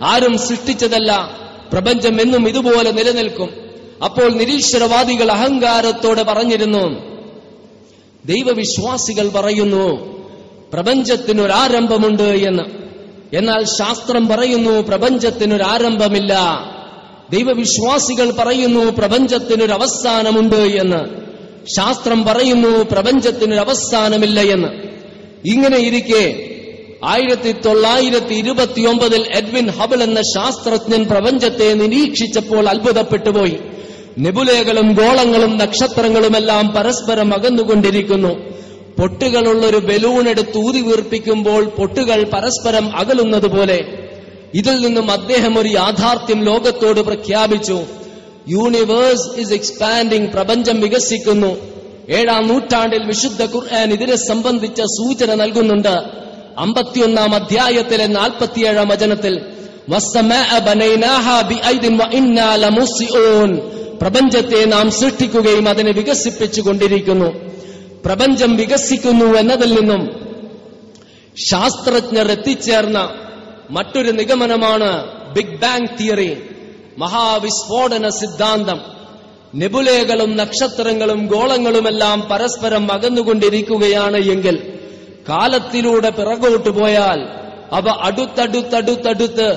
ആരും സൃഷ്ടിച്ചതല്ല. പ്രപഞ്ചം എന്നും ഇതുപോലെ നിലനിൽക്കും. അപ്പോൾ നിരീശ്വരവാദികൾ അഹങ്കാരത്തോടെ പറഞ്ഞിരുന്നു. ദൈവവിശ്വാസികൾ പറയുന്നു പ്രപഞ്ചത്തിനൊരാരംഭമുണ്ട് എന്ന്. എന്നാൽ ശാസ്ത്രം പറയുന്നു പ്രപഞ്ചത്തിനൊരാരംഭമില്ല. ദൈവവിശ്വാസികൾ പറയുന്നു പ്രപഞ്ചത്തിനൊരു അവസാനമുണ്ട് എന്ന്. ശാസ്ത്രം പറയുന്നു പ്രപഞ്ചത്തിനൊരു അവസാനമില്ല എന്ന്. ഇങ്ങനെ ഇരിക്കെ ആയിരത്തി തൊള്ളായിരത്തി ഇരുപത്തിയൊമ്പതിൽ എഡ്വിൻ ഹബിൾ എന്ന ശാസ്ത്രജ്ഞൻ പ്രപഞ്ചത്തെ നിരീക്ഷിച്ചപ്പോൾ അത്ഭുതപ്പെട്ടുപോയി. നെബുലകളും ഗോളങ്ങളും നക്ഷത്രങ്ങളുമെല്ലാം പരസ്പരം അകന്നുകൊണ്ടിരിക്കുന്നു. പൊട്ടുകളുള്ള ഒരു ബലൂൺ എടുത്ത് ഊതി വീർപ്പിക്കുമ്പോൾ പൊട്ടുകൾ പരസ്പരം അകലുന്നത് പോലെ ഇതിൽ നിന്നും അദ്ദേഹം ഒരു യാഥാർത്ഥ്യം ലോകത്തോട് പ്രഖ്യാപിച്ചു. യൂണിവേഴ്സ് ഇസ് എക്സ്പാൻഡിംഗ് പ്രപഞ്ചം വികസിക്കുന്നു. ഏഴാം നൂറ്റാണ്ടിൽ വിശുദ്ധ ഖുർആൻ ഇതിനെ സംബന്ധിച്ച സൂചന നൽകുന്നുണ്ട്. അമ്പത്തിയൊന്നാം അധ്യായത്തിലെ നാൽപ്പത്തിയേഴാം വചനത്തിൽ. പ്രപഞ്ചത്തെ നാം സൃഷ്ടിക്കുകയും അതിനെ വികസിപ്പിച്ചുകൊണ്ടിരിക്കുന്നു. പ്രപഞ്ചം വികസിക്കുന്നു എന്നതിൽ നിന്നും ശാസ്ത്രജ്ഞർ എത്തിച്ചേർന്ന മറ്റൊരു നിഗമനമാണ് ബിഗ് ബാങ് തിയറി മഹാവിസ്ഫോടന സിദ്ധാന്തം. നെബുലകളും നക്ഷത്രങ്ങളും ഗോളങ്ങളുമെല്ലാം പരസ്പരം അകന്നുകൊണ്ടിരിക്കുകയാണ് എങ്കിൽ കാലത്തിലൂടെ പിറകോട്ട് പോയാൽ അവ അടുത്തടുത്തടുത്തടുത്ത്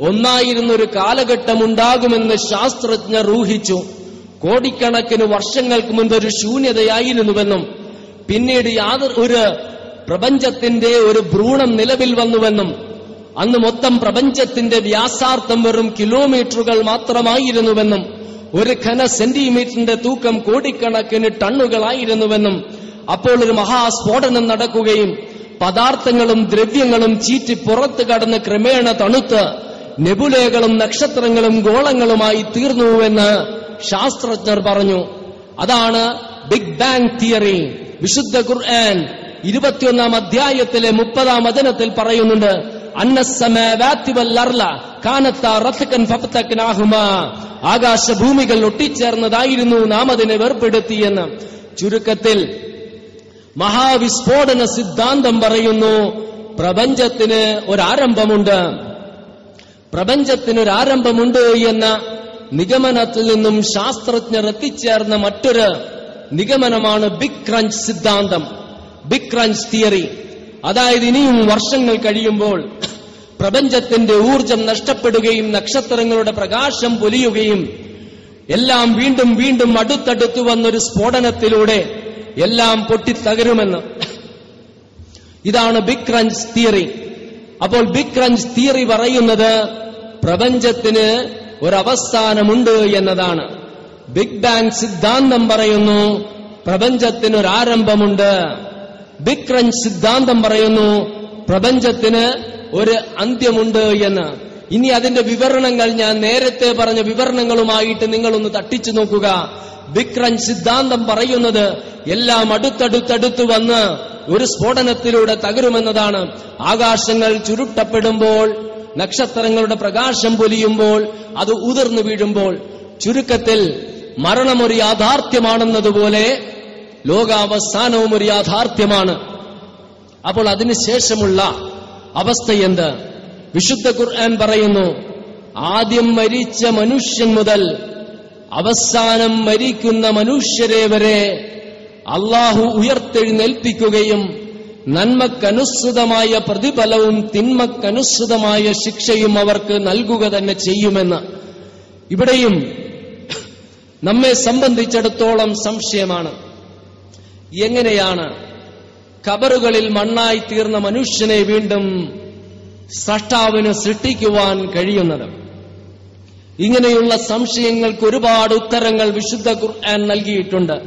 ഒന്നായിരുന്നൊരു കാലഘട്ടമുണ്ടാകുമെന്ന് ശാസ്ത്രജ്ഞർ ഊഹിച്ചു. കോടിക്കണക്കിന് വർഷങ്ങൾക്ക് മുൻപ് ഒരു ശൂന്യതയായിരുന്നുവെന്നും പിന്നീട് യാതൊരു ഒരു പ്രപഞ്ചത്തിന്റെ ഒരു ഭ്രൂണം നിലവിൽ വന്നുവെന്നും അന്ന് മൊത്തം പ്രപഞ്ചത്തിന്റെ വ്യാസാർത്ഥം വെറും കിലോമീറ്ററുകൾ മാത്രമായിരുന്നുവെന്നും ഒരു ഘന സെന്റിമീറ്ററിന്റെ തൂക്കം കോടിക്കണക്കിന് ടണ്ണുകളായിരുന്നുവെന്നും അപ്പോൾ ഒരു മഹാസ്ഫോടനം നടക്കുകയും പദാർത്ഥങ്ങളും ദ്രവ്യങ്ങളും ചീറ്റി പുറത്തു കടന്ന് ക്രമേണ തണുത്ത് നെബുലകളും നക്ഷത്രങ്ങളും ഗോളങ്ങളുമായി തീർന്നുവെന്ന് ശാസ്ത്രജ്ഞർ പറഞ്ഞു. അതാണ് ബിഗ് ബാങ് തിയറി. വിശുദ്ധ ഖുർആൻ ഇരുപത്തിയൊന്നാം അധ്യായത്തിലെ മുപ്പതാം വചനത്തിൽ പറയുന്നുണ്ട് ആകാശഭൂമികൾ ഒട്ടിച്ചേർന്നതായിരുന്നു നാം അതിനെ വേർപ്പെടുത്തിയെന്ന്. ചുരുക്കത്തിൽ മഹാവിസ്ഫോടന സിദ്ധാന്തം പറയുന്നു പ്രപഞ്ചത്തിന് ഒരാരംഭമുണ്ട്. പ്രപഞ്ചത്തിനൊരാരംഭമുണ്ട് എന്ന നിഗമനത്തിൽ നിന്നും ശാസ്ത്രജ്ഞർ എത്തിച്ചേർന്ന മറ്റൊരു നിഗമനമാണ് ബിഗ് ക്രഞ്ച് സിദ്ധാന്തം. ബിഗ് ക്രഞ്ച് തിയറി അതായത് ഇനിയും വർഷങ്ങൾ കഴിയുമ്പോൾ പ്രപഞ്ചത്തിന്റെ ഊർജം നഷ്ടപ്പെടുകയും നക്ഷത്രങ്ങളുടെ പ്രകാശം പൊലിയുകയും എല്ലാം വീണ്ടും വീണ്ടും അടുത്തടുത്തു വന്നൊരു സ്ഫോടനത്തിലൂടെ എല്ലാം പൊട്ടിത്തകരുമെന്ന്. ഇതാണ് ബിഗ് ക്രഞ്ച് തിയറി അപ്പോൾ ബിഗ് ക്രഞ്ച് തിയറി പറയുന്നത് പ്രപഞ്ചത്തിന് ഒരവസ്ഥാനമുണ്ട് എന്നതാണ്. ബിഗ് ബാങ് സിദ്ധാന്തം പറയുന്നു. പ്രപഞ്ചത്തിന് ഒരാരംഭമുണ്ട് ബിഗ് ക്രഞ്ച് സിദ്ധാന്തം പറയുന്നു പ്രപഞ്ചത്തിന് ഒരു അന്ത്യമുണ്ട് എന്ന്. ഇനി അതിന്റെ വിവരണങ്ങൾ ഞാൻ നേരത്തെ പറഞ്ഞ വിവരണങ്ങളുമായിട്ട് നിങ്ങളൊന്ന് തട്ടിച്ചു നോക്കുക. ക്രഞ്ച് സിദ്ധാന്തം പറയുന്നത് എല്ലാം അടുത്തടുത്തടുത്ത് വന്ന് ഒരു സ്ഫോടനത്തിലൂടെ തകരുമെന്നതാണ്. ആകാശങ്ങൾ ചുരുട്ടപ്പെടുമ്പോൾ നക്ഷത്രങ്ങളുടെ പ്രകാശം പൊലിയുമ്പോൾ അത് ഉതിർന്നു വീഴുമ്പോൾ ചുരുക്കത്തിൽ മരണമൊരു യാഥാർത്ഥ്യമാണെന്നതുപോലെ ലോകാവസാനവും ഒരു യാഥാർത്ഥ്യമാണ്. അപ്പോൾ അതിനുശേഷമുള്ള അവസ്ഥ എന്ത്? വിശുദ്ധ ഖുർആൻ പറയുന്നു ആദ്യം മരിച്ച മനുഷ്യൻ മുതൽ അവസാനം മരിക്കുന്ന മനുഷ്യരെ വരെ അള്ളാഹു ഉയർത്തെഴുന്നേൽപ്പിക്കുകയും നന്മക്കനുസൃതമായ പ്രതിഫലവും തിന്മക്കനുസൃതമായ ശിക്ഷയും അവർക്ക് നൽകുക തന്നെ ചെയ്യുമെന്ന്. ഇവിടെയും നമ്മെ സംബന്ധിച്ചിടത്തോളം സംശയമാണ്. എങ്ങനെയാണ് കബറുകളിൽ മണ്ണായി തീർന്ന മനുഷ്യനെ വീണ്ടും സൃഷ്ടാവിന് സൃഷ്ടിക്കുവാൻ കഴിയുന്നത്? ഇങ്ങനെയുള്ള സംശയങ്ങൾക്ക് ഒരുപാട് ഉത്തരങ്ങൾ വിശുദ്ധ ഖുർആൻ നൽകിയിട്ടുണ്ട്.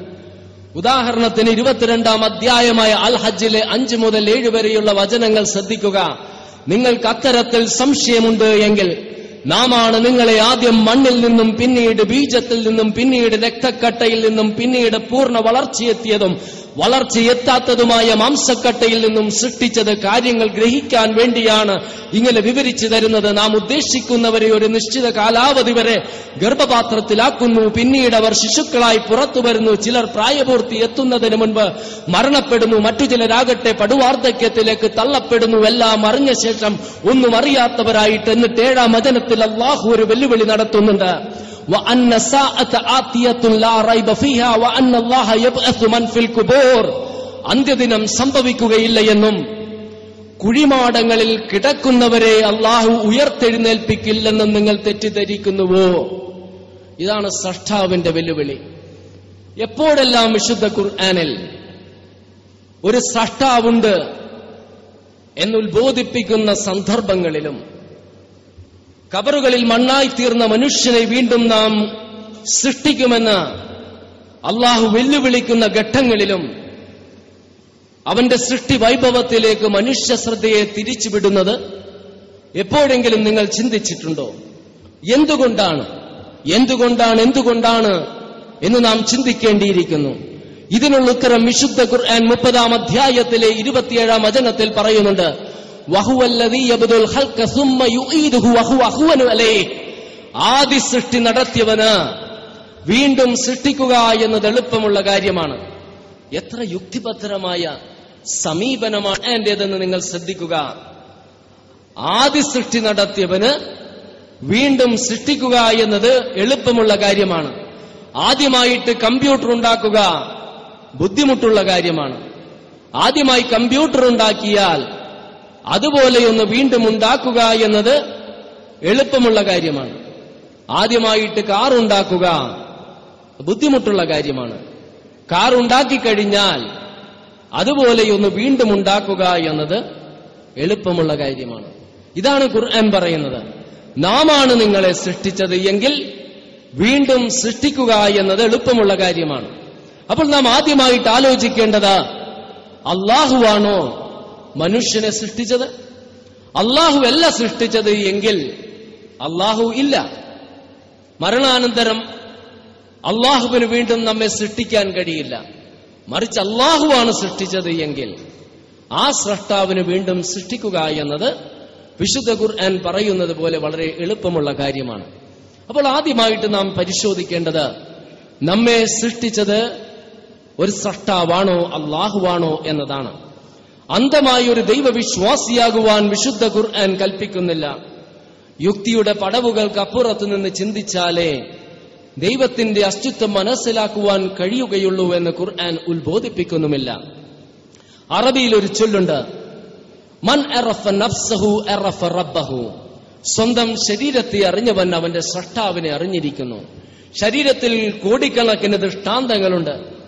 ഉദാഹരണത്തിന് ഇരുപത്തിരണ്ടാം അധ്യായമായ അൽ ഹജ്ജിലെ അഞ്ച് മുതൽ ഏഴ് വരെയുള്ള വചനങ്ങൾ ശ്രദ്ധിക്കുക. നിങ്ങൾക്ക് അത്തരത്തിൽ സംശയമുണ്ട് എങ്കിൽ നാമാണ് നിങ്ങളെ ആദ്യം മണ്ണിൽ നിന്നും പിന്നീട് ബീജത്തിൽ നിന്നും പിന്നീട് രക്തക്കട്ടയിൽ നിന്നും പിന്നീട് പൂർണ വളർച്ചയെത്തിയതും വളർച്ചയെത്താത്തതുമായ മാംസക്കട്ടയിൽ നിന്നും സൃഷ്ടിച്ചത് കാര്യങ്ങൾ ഗ്രഹിക്കാൻ വേണ്ടിയാണ് ഇങ്ങനെ വിവരിച്ചു തരുന്നത്. നാം ഉദ്ദേശിക്കുന്നവരെ ഒരു നിശ്ചിത കാലാവധി വരെ ഗർഭപാത്രത്തിലാക്കുന്നു. പിന്നീട് അവർ ശിശുക്കളായി പുറത്തു വരുന്നു. ചിലർ പ്രായപൂർത്തി എത്തുന്നതിന് മുൻപ് മരണപ്പെടുന്നു. മറ്റു ചിലരാകട്ടെ പടുവാർദ്ധക്യത്തിലേക്ക് തള്ളപ്പെടുന്നു. എല്ലാം അറിഞ്ഞ ശേഷം ഒന്നും അറിയാത്തവരായിട്ട് എന്നിട്ട് ഏഴാം വചനത്തിൽ അള്ളാഹു ഒരു വെല്ലുവിളി നടത്തുന്നുണ്ട്. وأن الساعة آتية لا ريب فيها وأن الله يبعث من في القبور അന്ത്യദിനം സംഭവിക്കുകയില്ല എന്നും കുഴിമാടങ്ങളിൽ കിടക്കുന്നവരെ അള്ളാഹു ഉയർത്തെഴുന്നേൽപ്പിക്കില്ലെന്നും നിങ്ങൾ തെറ്റിദ്ധരിക്കുന്നുവോ ഇതാണ് സഷ്ടാവിന്റെ വെല്ലുവിളി എപ്പോഴെല്ലാം വിശുദ്ധ ഖുർആനിൽ ഒരു സഷ്ടാവുണ്ട് എന്നുത്ബോധിപ്പിക്കുന്ന സന്ദർഭങ്ങളിലും കബറുകളിൽ മണ്ണായി തീർന്ന മനുഷ്യനെ വീണ്ടും നാം സൃഷ്ടിക്കുമെന്ന് അള്ളാഹു വെല്ലുവിളിക്കുന്ന ഘട്ടങ്ങളിലും അവന്റെ സൃഷ്ടി വൈഭവത്തിലേക്ക് മനുഷ്യ ശ്രദ്ധയെ തിരിച്ചുവിടുന്നത് എപ്പോഴെങ്കിലും നിങ്ങൾ ചിന്തിച്ചിട്ടുണ്ടോ? എന്തുകൊണ്ടാണ്? എന്തുകൊണ്ടാണ്? എന്തുകൊണ്ടാണ്? എന്ന് നാം ചിന്തിക്കേണ്ടിയിരിക്കുന്നു. ഇതിനുള്ള ഉത്തരം വിശുദ്ധ ഖുർആൻ മുപ്പതാം അധ്യായത്തിലെ ഇരുപത്തിയേഴാം വചനത്തിൽ പറയുന്നുണ്ട്. വഹുവല്ലദീ യബ്ദുൽ ഖൽഖ സുമ്മ യുഈദുഹു വഹുവ അഹ്വനു അലൈഹി. ആദി സൃഷ്ടി നടത്തിയവന് വീണ്ടും സൃഷ്ടിക്കുക എന്നത് എളുപ്പമുള്ള കാര്യമാണ്. എത്ര യുക്തിഭദ്രമായ സമീപനമാണ് എന്റേതെന്ന് നിങ്ങൾ ശ്രദ്ധിക്കുക. ആദി സൃഷ്ടി നടത്തിയവന് വീണ്ടും സൃഷ്ടിക്കുക എന്നത് എളുപ്പമുള്ള കാര്യമാണ്. ആദ്യമായിട്ട് കമ്പ്യൂട്ടർ ഉണ്ടാക്കുക ബുദ്ധിമുട്ടുള്ള കാര്യമാണ്. ആദ്യമായി കമ്പ്യൂട്ടർ ഉണ്ടാക്കിയാൽ അതുപോലെയൊന്ന് വീണ്ടും ഉണ്ടാക്കുക എന്നത് എളുപ്പമുള്ള കാര്യമാണ്. ആദ്യമായിട്ട് കാർ ഉണ്ടാക്കുക ബുദ്ധിമുട്ടുള്ള കാര്യമാണ്. കാർ ഉണ്ടാക്കിക്കഴിഞ്ഞാൽ അതുപോലെയൊന്ന് വീണ്ടും ഉണ്ടാക്കുക എന്നത് എളുപ്പമുള്ള കാര്യമാണ്. ഇതാണ് ഖുർആൻ പറയുന്നത്. നാമാണ് നിങ്ങളെ സൃഷ്ടിച്ചത് എങ്കിൽ വീണ്ടും സൃഷ്ടിക്കുക എന്നത് എളുപ്പമുള്ള കാര്യമാണ്. അപ്പോൾ നാം ആദ്യമായിട്ട് ആലോചിക്കേണ്ടത് അള്ളാഹുവാണോ മനുഷ്യനെ സൃഷ്ടിച്ചത്? അള്ളാഹു അല്ല സൃഷ്ടിച്ചത് എങ്കിൽ അള്ളാഹു ഇല്ല. മരണാനന്തരം അള്ളാഹുവിന് വീണ്ടും നമ്മെ സൃഷ്ടിക്കാൻ കഴിയില്ല. മറിച്ച് അള്ളാഹുവാണ് സൃഷ്ടിച്ചത് എങ്കിൽ ആ സ്രഷ്ടാവിന് വീണ്ടും സൃഷ്ടിക്കുക എന്നത് വിശുദ്ധ ഖുർആൻ പറയുന്നത് പോലെ വളരെ എളുപ്പമുള്ള കാര്യമാണ്. അപ്പോൾ ആദ്യമായിട്ട് നാം പരിശോധിക്കേണ്ടത് നമ്മെ സൃഷ്ടിച്ചത് ഒരു സ്രഷ്ടാവാണോ അള്ളാഹുവാണോ എന്നതാണ്. അന്ധമായ ഒരു ദൈവവിശ്വാസിയാകുവാൻ വിശുദ്ധ ഖുർആൻ കൽപ്പിക്കുന്നില്ല. യുക്തിയുടെ പടവുകൾക്കപ്പുറത്തു നിന്ന് ചിന്തിച്ചാലേ ദൈവത്തിന്റെ അസ്തിത്വം മനസ്സിലാക്കുവാൻ കഴിയുകയുള്ളൂ എന്ന് ഖുർആൻ ഉത്ബോധിപ്പിക്കുന്നുമില്ല. അറബിയിൽ ഒരു ചൊല്ലുണ്ട് മൻ നഫ്സഹു റബ്ബഹു. സ്വന്തം ശരീരത്തെ അറിഞ്ഞവൻ അവന്റെ സൃഷ്ടാവിനെ അറിഞ്ഞിരിക്കുന്നു. ശരീരത്തിൽ കോടിക്കണക്കിന് ദൃഷ്ടാന്തങ്ങളുണ്ട്.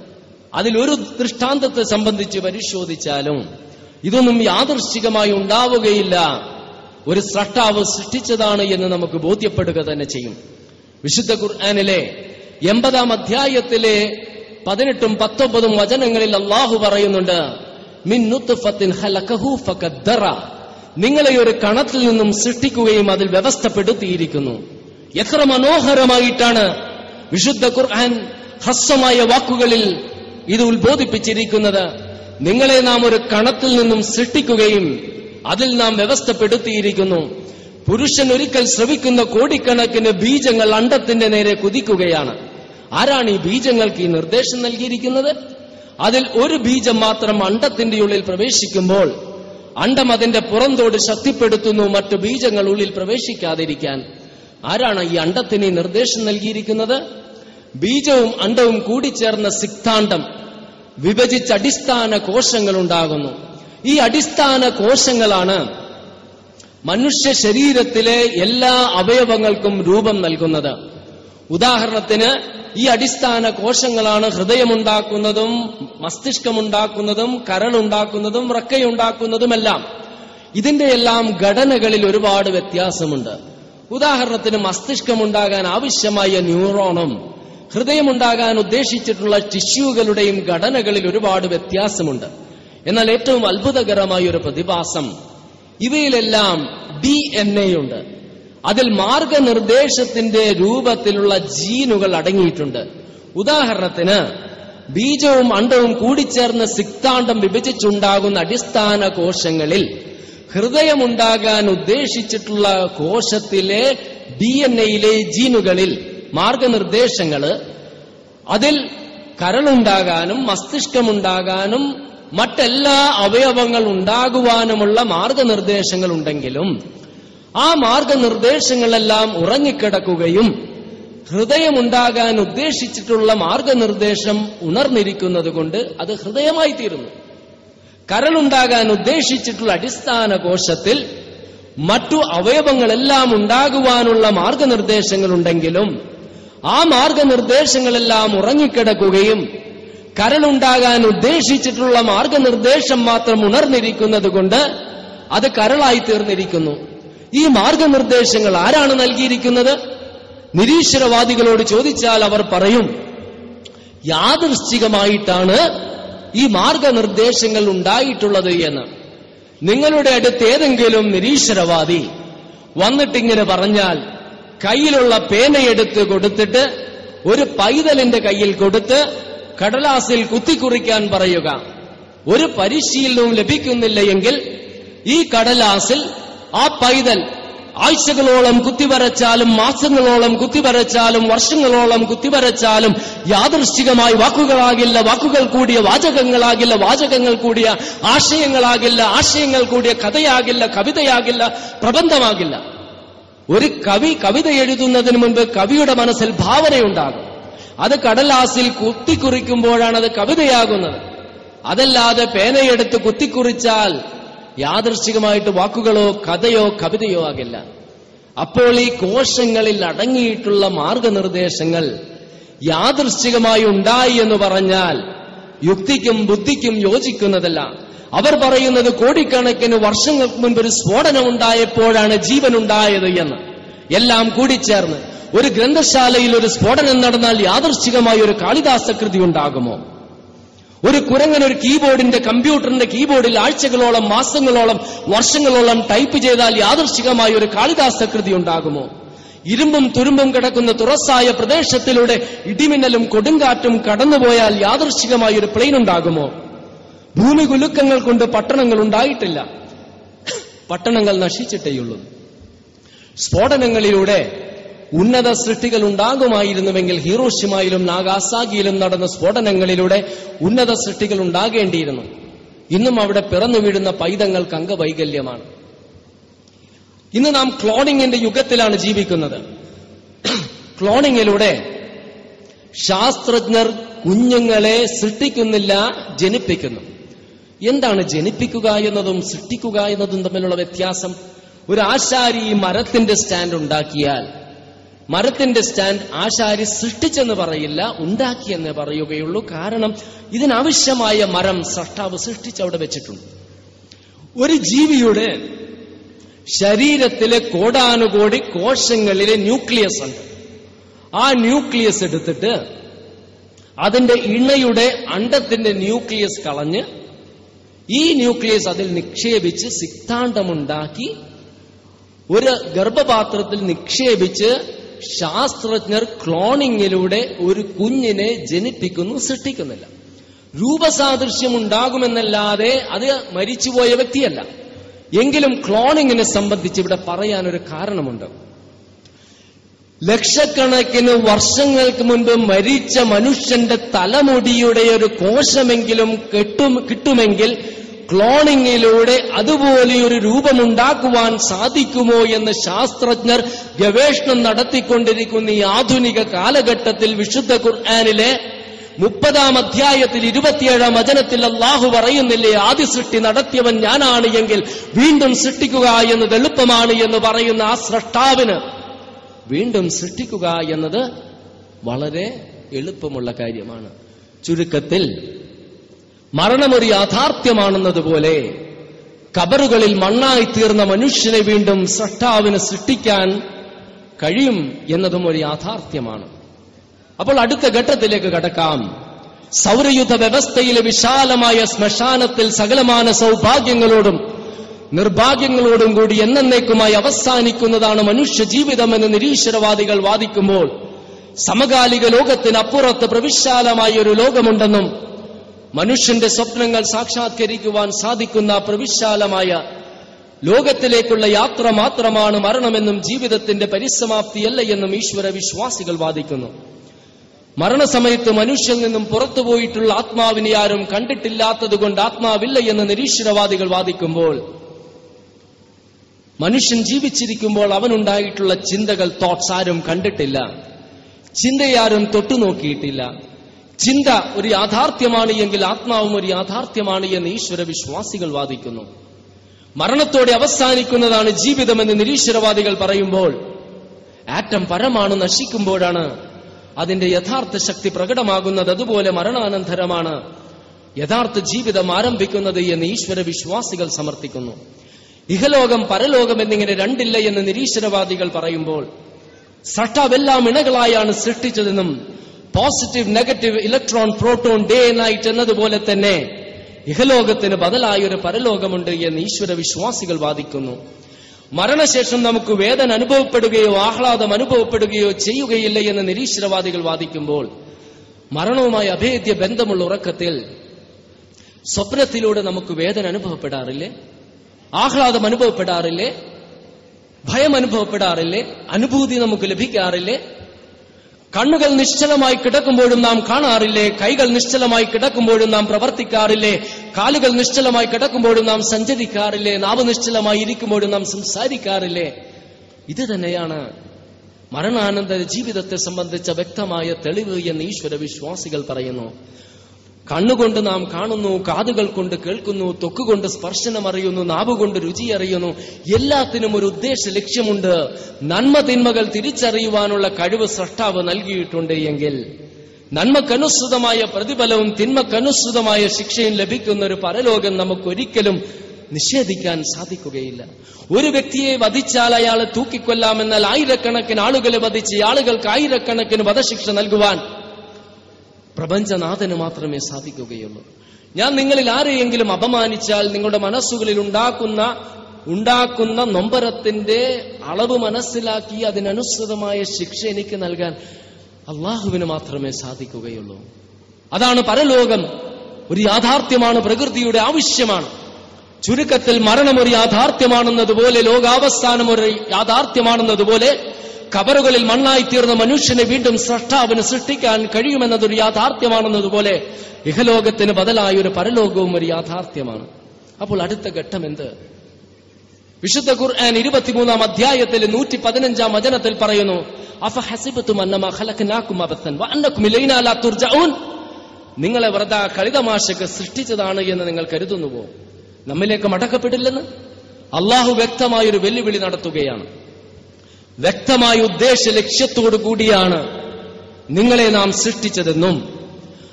അതിലൊരു ദൃഷ്ടാന്തത്തെ സംബന്ധിച്ച് പരിശോധിച്ചാലും ഇതൊന്നും യാദൃശ്ചികമായി ഉണ്ടാവുകയില്ല. ഒരു സ്രഷ്ടാവ് സൃഷ്ടിച്ചതാണ് എന്ന് നമുക്ക് ബോധ്യപ്പെടുക തന്നെ ചെയ്യും. വിശുദ്ധ ഖുർആാനിലെ എൺപതാം അധ്യായത്തിലെ പതിനെട്ടും പത്തൊമ്പതും വചനങ്ങളിൽ അള്ളാഹു പറയുന്നുണ്ട് നിങ്ങളെ ഒരു കണത്തിൽ നിന്നും സൃഷ്ടിക്കുകയും അതിൽ വ്യവസ്ഥപ്പെടുത്തിയിരിക്കുന്നു. എത്ര മനോഹരമായിട്ടാണ് വിശുദ്ധ ഖുർആൻ ഹ്രസ്വമായ വാക്കുകളിൽ ഇത് ഉത്ബോധിപ്പിച്ചിരിക്കുന്നത്. നിങ്ങളെ നാം ഒരു കണത്തിൽ നിന്നും സൃഷ്ടിക്കുകയും അതിൽ നാം വ്യവസ്ഥപ്പെടുത്തിയിരിക്കുന്നു. പുരുഷൻ ഒരിക്കൽ ശ്രവിക്കുന്ന കോടിക്കണക്കിന് ബീജങ്ങൾ അണ്ടത്തിന്റെ നേരെ കുതിക്കുകയാണ്. ആരാണ് ഈ ബീജങ്ങൾക്ക് ഈ നിർദ്ദേശം നൽകിയിരിക്കുന്നത്? അതിൽ ഒരു ബീജം മാത്രം അണ്ടത്തിന്റെ ഉള്ളിൽ പ്രവേശിക്കുമ്പോൾ അണ്ടം അതിന്റെ പുറന്തോട് ശക്തിപ്പെടുത്തുന്നു മറ്റു ബീജങ്ങൾ ഉള്ളിൽ പ്രവേശിക്കാതിരിക്കാൻ. ആരാണ് ഈ അണ്ടത്തിന് ഈ നിർദ്ദേശം നൽകിയിരിക്കുന്നത്? ബീജവും അണ്ടവും കൂടിച്ചേർന്ന സിക്താണ്ടം വിഭജിച്ച അടിസ്ഥാന കോശങ്ങൾ ഉണ്ടാകുന്നു ഈ അടിസ്ഥാന കോശങ്ങളാണ് മനുഷ്യ ശരീരത്തിലെ എല്ലാ അവയവങ്ങൾക്കും രൂപം നൽകുന്നത്. ഉദാഹരണത്തിന് ഈ അടിസ്ഥാന കോശങ്ങളാണ് ഹൃദയമുണ്ടാക്കുന്നതും മസ്തിഷ്കമുണ്ടാക്കുന്നതും കരളുണ്ടാക്കുന്നതും റക്കയുണ്ടാക്കുന്നതുമെല്ലാം ഇതിന്റെ എല്ലാം ഘടനകളിൽ ഒരുപാട് വ്യത്യാസമുണ്ട്. ഉദാഹരണത്തിന് മസ്തിഷ്കമുണ്ടാകാൻ ആവശ്യമായ ന്യൂറോണും ഹൃദയമുണ്ടാകാൻ ഉദ്ദേശിച്ചിട്ടുള്ള ടിഷ്യൂകളുടെയും ഘടനകളിൽ ഒരുപാട് വ്യത്യാസമുണ്ട്. എന്നാൽ ഏറ്റവും അത്ഭുതകരമായ ഒരു പ്രതിഭാസം ഇവയിലെല്ലാം ഡി എൻ എ ഉണ്ട്. അതിൽ മാർഗനിർദ്ദേശത്തിന്റെ രൂപത്തിലുള്ള ജീനുകൾ അടങ്ങിയിട്ടുണ്ട്. ഉദാഹരണത്തിന് ബീജവും അണ്ടവും കൂടിച്ചേർന്ന് സിക്താണ്ടം വിഭജിച്ചുണ്ടാകുന്ന അടിസ്ഥാന കോശങ്ങളിൽ ഹൃദയമുണ്ടാകാൻ ഉദ്ദേശിച്ചിട്ടുള്ള കോശത്തിലെ ഡി എൻ എയിലെ ജീനുകളിൽ മാർഗനിർദ്ദേശങ്ങൾ അതിൽ കരളുണ്ടാകാനും മസ്തിഷ്കമുണ്ടാകാനും മറ്റെല്ലാ അവയവങ്ങൾ ഉണ്ടാകുവാനുമുള്ള മാർഗനിർദ്ദേശങ്ങൾ ഉണ്ടെങ്കിലും ആ മാർഗനിർദ്ദേശങ്ങളെല്ലാം ഉറങ്ങിക്കിടക്കുകയും ഹൃദയമുണ്ടാകാൻ ഉദ്ദേശിച്ചിട്ടുള്ള മാർഗനിർദ്ദേശം ഉണർന്നിരിക്കുന്നത് കൊണ്ട് അത് ഹൃദയമായി തീരുന്നു കരളുണ്ടാകാൻ ഉദ്ദേശിച്ചിട്ടുള്ള അടിസ്ഥാന കോശത്തിൽ മറ്റു അവയവങ്ങളെല്ലാം ഉണ്ടാകുവാനുള്ള മാർഗനിർദ്ദേശങ്ങൾ ഉണ്ടെങ്കിലും ആ മാർഗനിർദ്ദേശങ്ങളെല്ലാം ഉറങ്ങിക്കിടക്കുകയും കരളുണ്ടാകാൻ ഉദ്ദേശിച്ചിട്ടുള്ള മാർഗനിർദ്ദേശം മാത്രം ഉണർന്നിരിക്കുന്നത് കൊണ്ട് അത് കരളായി തീർന്നിരിക്കുന്നു. ഈ മാർഗനിർദ്ദേശങ്ങൾ ആരാണ് നൽകിയിരിക്കുന്നത്? നിരീശ്വരവാദികളോട് ചോദിച്ചാൽ അവർ പറയും യാദൃശ്ചികമായിട്ടാണ് ഈ മാർഗനിർദ്ദേശങ്ങൾ ഉണ്ടായിട്ടുള്ളത് എന്ന്. നിങ്ങളുടെ അടുത്ത് ഏതെങ്കിലും നിരീശ്വരവാദി വന്നിട്ടിങ്ങനെ പറഞ്ഞാൽ കയ്യിലുള്ള പേനയെടുത്ത് കൊടുത്തിട്ട് ഒരു പൈതലിന്റെ കയ്യിൽ കൊടുത്ത് കടലാസിൽ കുത്തിക്കുറിക്കാൻ പറയുക. ഒരു പരിശീലനവും ലഭിക്കുന്നില്ല എങ്കിൽ ഈ കടലാസിൽ ആ പൈതൽ ആഴ്ചകളോളം കുത്തിവരച്ചാലും മാസങ്ങളോളം കുത്തിവരച്ചാലും വർഷങ്ങളോളം കുത്തിവരച്ചാലും യാദൃശ്ചികമായി വാക്കുകളാകില്ല വാക്കുകൾ കൂടിയ വാചകങ്ങളാകില്ല വാചകങ്ങൾ കൂടിയ ആശയങ്ങളാകില്ല ആശയങ്ങൾ കൂടിയ കഥയാകില്ല കവിതയാകില്ല പ്രബന്ധമാകില്ല. ഒരു കവി കവിത എഴുതുന്നതിന് മുൻപ് കവിയുടെ മനസ്സിൽ ഭാവനയുണ്ടാകും. അത് കടലാസിൽ കുത്തിക്കുറിക്കുമ്പോഴാണ് അത് കവിതയാകുന്നത്. അതല്ലാതെ പേനയെടുത്ത് കുത്തിക്കുറിച്ചാൽ യാദൃശ്ചികമായിട്ട് വാക്കുകളോ കഥയോ കവിതയോ ആകില്ല. അപ്പോൾ ഈ കോശങ്ങളിൽ അടങ്ങിയിട്ടുള്ള മാർഗനിർദ്ദേശങ്ങൾ യാദൃശ്ചികമായി ഉണ്ടായി എന്ന് പറഞ്ഞാൽ യുക്തിക്കും ബുദ്ധിക്കും യോജിക്കുന്നതല്ല. അവർ പറയുന്നത് കോടിക്കണക്കിന് വർഷങ്ങൾക്ക് മുൻപ് ഒരു സ്ഫോടനം ഉണ്ടായപ്പോഴാണ് ജീവൻ ഉണ്ടായത് എന്ന്. എല്ലാം കൂടിച്ചേർന്ന് ഒരു ഗ്രന്ഥശാലയിൽ ഒരു സ്ഫോടനം നടന്നാൽ യാദൃശ്ചികമായി ഒരു കാളിദാസകൃതി ഉണ്ടാകുമോ? ഒരു കുരങ്ങൻ ഒരു കീബോർഡിന്റെ കമ്പ്യൂട്ടറിന്റെ കീബോർഡിൽ ആഴ്ചകളോളം മാസങ്ങളോളം വർഷങ്ങളോളം ടൈപ്പ് ചെയ്താൽ യാദൃശ്ചികമായി ഒരു കാളിദാസകൃതി ഉണ്ടാകുമോ? ഇരുമ്പും തുരുമ്പും കിടക്കുന്ന തുറസായ പ്രദേശത്തിലൂടെ ഇടിമിന്നലും കൊടുങ്കാറ്റും കടന്നുപോയാൽ യാദൃശ്ചികമായി ഒരു പ്ലെയിൻ ഉണ്ടാകുമോ? ഭൂമി കുലുക്കങ്ങൾ കൊണ്ട് പട്ടണങ്ങൾ ഉണ്ടായിട്ടില്ല. പട്ടണങ്ങൾ നശിച്ചിട്ടേയുള്ളൂ. സ്ഫോടനങ്ങളിലൂടെ ഉന്നത സൃഷ്ടികൾ ഉണ്ടാകുമായിരുന്നുവെങ്കിൽ ഹീറോഷിമയിലും നാഗാസാഗിയിലും നടന്ന സ്ഫോടനങ്ങളിലൂടെ ഉന്നത സൃഷ്ടികൾ ഉണ്ടാകേണ്ടിയിരുന്നു. ഇന്നും അവിടെ പിറന്നു വീഴുന്ന പൈതങ്ങൾക്ക് അംഗവൈകല്യമാണ്. ഇന്ന് നാം ക്ലോണിങ്ങിന്റെ യുഗത്തിലാണ് ജീവിക്കുന്നത്. ക്ലോണിങ്ങിലൂടെ ശാസ്ത്രജ്ഞർ കുഞ്ഞുങ്ങളെ സൃഷ്ടിക്കുന്നില്ല ജനിപ്പിക്കുന്നു. എന്താണ് ജനിപ്പിക്കുക എന്നതും സൃഷ്ടിക്കുക എന്നതും തമ്മിലുള്ള വ്യത്യാസം? ഒരു ആശാരി മരത്തിന്റെ സ്റ്റാൻഡ് ഉണ്ടാക്കിയാൽ മരത്തിന്റെ സ്റ്റാൻഡ് ആശാരി സൃഷ്ടിച്ചെന്ന് പറയില്ല ഉണ്ടാക്കിയെന്ന് പറയുകയുള്ളൂ. കാരണം ഇതിനാവശ്യമായ മരം സൃഷ്ടാവ് സൃഷ്ടിച്ച് അവിടെ വെച്ചിട്ടുണ്ട്. ഒരു ജീവിയുടെ ശരീരത്തിലെ കോടാനുകോടി കോശങ്ങളിലെ ന്യൂക്ലിയസ് ഉണ്ട്. ആ ന്യൂക്ലിയസ് എടുത്തിട്ട് അതിന്റെ ഇണയുടെ അണ്ടത്തിന്റെ ന്യൂക്ലിയസ് കളഞ്ഞ് ഈ ന്യൂക്ലിയസ് അതിൽ നിക്ഷേപിച്ച് സിദ്ധാന്തമുണ്ടാക്കി ഒരു ഗർഭപാത്രത്തിൽ നിക്ഷേപിച്ച് ശാസ്ത്രജ്ഞർ ക്ലോണിങ്ങിലൂടെ ഒരു കുഞ്ഞിനെ ജനിപ്പിക്കുന്നു സൃഷ്ടിക്കുന്നില്ല. രൂപസാദൃശ്യം ഉണ്ടാകുമെന്നല്ലാതെ അത് മരിച്ചുപോയ വ്യക്തിയല്ല. എങ്കിലും ക്ലോണിങ്ങിനെ സംബന്ധിച്ച് ഇവിടെ പറയാനൊരു കാരണമുണ്ട്. ലക്ഷക്കണക്കിന് വർഷങ്ങൾക്ക് മുൻപ് മരിച്ച മനുഷ്യന്റെ തലമുടിയുടെ ഒരു കോശമെങ്കിലും കെട്ടും കിട്ടുമെങ്കിൽ ക്ലോണിങ്ങിലൂടെ അതുപോലെയൊരു രൂപമുണ്ടാക്കുവാൻ സാധിക്കുമോ എന്ന് ശാസ്ത്രജ്ഞർ ഗവേഷണം നടത്തിക്കൊണ്ടിരിക്കുന്ന ഈ ആധുനിക കാലഘട്ടത്തിൽ വിശുദ്ധ ഖുർആാനിലെ മുപ്പതാം അധ്യായത്തിൽ ഇരുപത്തിയേഴാം വചനത്തിൽ അള്ളാഹു പറയുന്നില്ലേ ആദ്യ സൃഷ്ടി നടത്തിയവൻ ഞാനാണ് എങ്കിൽ വീണ്ടും സൃഷ്ടിക്കുക എന്നത് എളുപ്പമാണ് എന്ന് പറയുന്ന ആ സൃഷ്ടാവിന് വീണ്ടും സൃഷ്ടിക്കുക എന്നത് വളരെ എളുപ്പമുള്ള കാര്യമാണ്. ചുരുക്കത്തിൽ മരണമൊരു യാഥാർത്ഥ്യമാണെന്നതുപോലെ കബറുകളിൽ മണ്ണായി തീർന്ന മനുഷ്യനെ വീണ്ടും സൃഷ്ടാവിന് സൃഷ്ടിക്കാൻ കഴിയും എന്നതും ഒരു യാഥാർത്ഥ്യമാണ്. അപ്പോൾ അടുത്ത ഘട്ടത്തിലേക്ക് കടക്കാം. സൗരയുദ്ധ വ്യവസ്ഥയിലെ വിശാലമായ ശ്മശാനത്തിൽ സകലമാന സൗഭാഗ്യങ്ങളോടും നിർഭാഗ്യങ്ങളോടും കൂടി എന്നേക്കുമായി അവസാനിക്കുന്നതാണ് മനുഷ്യ ജീവിതമെന്ന് നിരീശ്വരവാദികൾ വാദിക്കുമ്പോൾ സമകാലിക ലോകത്തിനപ്പുറത്ത് പ്രവിശാലമായ ഒരു ലോകമുണ്ടെന്നും മനുഷ്യന്റെ സ്വപ്നങ്ങൾ സാക്ഷാത്കരിക്കുവാൻ സാധിക്കുന്ന പ്രവിശാലമായ ലോകത്തിലേക്കുള്ള യാത്ര മാത്രമാണ് മരണമെന്നും ജീവിതത്തിന്റെ പരിസമാപ്തിയല്ല എന്നും ഈശ്വര വിശ്വാസികൾ വാദിക്കുന്നു. മരണസമയത്ത് മനുഷ്യൽ നിന്നും പുറത്തുപോയിട്ടുള്ള ആത്മാവിനെ ആരും കണ്ടിട്ടില്ലാത്തതുകൊണ്ട് ആത്മാവില്ല എന്ന് നിരീശ്വരവാദികൾ വാദിക്കുമ്പോൾ മനുഷ്യൻ ജീവിച്ചിരിക്കുമ്പോൾ അവനുണ്ടായിട്ടുള്ള ചിന്തകൾ തോട്ട്സ് ആരും കണ്ടിട്ടില്ല. ചിന്തയാരും തൊട്ടു നോക്കിയിട്ടില്ല. ചിന്ത ഒരു യാഥാർത്ഥ്യമാണ് എങ്കിൽ ആത്മാവും ഒരു യാഥാർത്ഥ്യമാണ് എന്ന് ഈശ്വര വിശ്വാസികൾ വാദിക്കുന്നു. മരണത്തോടെ അവസാനിക്കുന്നതാണ് ജീവിതമെന്ന് നിരീശ്വരവാദികൾ പറയുമ്പോൾ ആറ്റം പരമാണ് നശിക്കുമ്പോഴാണ് അതിന്റെ യഥാർത്ഥ ശക്തി പ്രകടമാകുന്നത്. അതുപോലെ മരണാനന്തരമാണ് യഥാർത്ഥ ജീവിതം ആരംഭിക്കുന്നത് എന്ന് ഈശ്വര വിശ്വാസികൾ സമർത്ഥിക്കുന്നു. ഇഹലോകം പരലോകം എന്നിങ്ങനെ രണ്ടില്ല എന്ന് നിരീശ്വരവാദികൾ പറയുമ്പോൾ സട്ടാവെല്ലാം ഇണകളായാണ് സൃഷ്ടിച്ചതെന്നും positive negative electron proton day night എന്നതുപോലെ തന്നെ ഇഹലോകത്തിന് ബദലായ ഒരു പരലോകമുണ്ട് എന്ന് ഈശ്വര വിശ്വാസികൾ വാദിക്കുന്നു. മരണശേഷം നമുക്ക് വേദന അനുഭവപ്പെടുകയോ ആഹ്ലാദം അനുഭവപ്പെടുകയോ ചെയ്യുകയില്ല എന്ന് നിരീശ്വരവാദികൾ വാദിക്കുമ്പോൾ മരണവുമായി അഭേദ്യ ബന്ധമുള്ള ഉറക്കത്തിൽ സ്വപ്നത്തിലൂടെ നമുക്ക് വേദന അനുഭവപ്പെടാറില്ലേ? ആഹ്ലാദം അനുഭവപ്പെടാറില്ലേ? ഭയം അനുഭവപ്പെടാറില്ലേ? അനുഭൂതി നമുക്ക് ലഭിക്കാറില്ലേ? കണ്ണുകൾ നിശ്ചലമായി കിടക്കുമ്പോഴും നാം കാണാറില്ലേ? കൈകൾ നിശ്ചലമായി കിടക്കുമ്പോഴും നാം പ്രവർത്തിക്കാറില്ലേ? കാലുകൾ നിശ്ചലമായി കിടക്കുമ്പോഴും നാം സഞ്ചരിക്കാറില്ലേ? നാവ് നിശ്ചലമായി ഇരിക്കുമ്പോഴും നാം സംസാരിക്കാറില്ലേ? ഇത് തന്നെയാണ് മരണാനന്തര ജീവിതത്തെ സംബന്ധിച്ച വ്യക്തമായ തെളിവ് എന്ന് ഈശ്വര വിശ്വാസികൾ പറയുന്നു. കണ്ണുകൊണ്ട് നാം കാണുന്നു കാതുകൾ കൊണ്ട് കേൾക്കുന്നു തൊക്കുകൊണ്ട് സ്പർശനം അറിയുന്നു നാവുകൊണ്ട് രുചി അറിയുന്നു. എല്ലാത്തിനും ഒരു ഉദ്ദേശ ലക്ഷ്യമുണ്ട്. നന്മ തിന്മകൾ തിരിച്ചറിയുവാനുള്ള കഴിവ് സൃഷ്ടാവ് നൽകിയിട്ടുണ്ട് എങ്കിൽ നന്മക്കനുസൃതമായ പ്രതിഫലവും തിന്മക്കനുസൃതമായ ശിക്ഷയും ലഭിക്കുന്ന ഒരു പരലോകം നമുക്കൊരിക്കലും നിഷേധിക്കാൻ സാധിക്കുകയില്ല. ഒരു വ്യക്തിയെ വധിച്ചാൽ അയാളെ തൂക്കിക്കൊല്ലാമെന്നാൽ ആയിരക്കണക്കിന് ആളുകളെ വധിച്ച് ആളുകൾക്ക് ആയിരക്കണക്കിന് വധശിക്ഷ നൽകുവാൻ പ്രപഞ്ചനാഥന് മാത്രമേ സാധിക്കുകയുള്ളൂ. ഞാൻ നിങ്ങളിൽ ആരെയെങ്കിലും അപമാനിച്ചാൽ നിങ്ങളുടെ മനസ്സുകളിൽ ഉണ്ടാക്കുന്ന ഉണ്ടാക്കുന്ന നൊമ്പരത്തിന്റെ അളവ് മനസ്സിലാക്കി അതിനനുസൃതമായ ശിക്ഷ എനിക്ക് നൽകാൻ അള്ളാഹുവിന് മാത്രമേ സാധിക്കുകയുള്ളൂ. അതാണ് പരലോകം. ഒരു യാഥാർത്ഥ്യമാണ് പ്രകൃതിയുടെ ആവശ്യമാണ്. ചുരുക്കത്തിൽ മരണം ഒരു യാഥാർത്ഥ്യമാണെന്നതുപോലെ ലോകാവസ്ഥാനം ഒരു യാഥാർത്ഥ്യമാണെന്നതുപോലെ കബറുകളിൽ മണ്ണായി തീർന്ന മനുഷ്യനെ വീണ്ടും സൃഷ്ടാവിന് സൃഷ്ടിക്കാൻ കഴിയുമെന്നതൊരു യാഥാർത്ഥ്യമാണെന്നതുപോലെ ഇഹലോകത്തിന് ബദലായ ഒരു പരലോകവും ഒരു യാഥാർത്ഥ്യമാണ്. അപ്പോൾ അടുത്ത ഘട്ടം എന്ത്? വിശുദ്ധ ഖുർആൻ ഇരുപത്തിമൂന്നാം അധ്യായത്തിൽ നൂറ്റി പതിനഞ്ചാം വചനത്തിൽ പറയുന്നു നിങ്ങളെ വെറുതെ കളിതമാശക്ക് സൃഷ്ടിച്ചതാണ് എന്ന് നിങ്ങൾ കരുതുന്നുവോ? നമ്മിലേക്ക് മടക്കപ്പെട്ടില്ലെന്ന് അള്ളാഹു വ്യക്തമായൊരു വെല്ലുവിളി നടത്തുകയാണ്. വ്യക്തമായ ഉദ്ദേശ ലക്ഷ്യത്തോടു കൂടിയാണ് നിങ്ങളെ നാം സൃഷ്ടിച്ചതെന്നും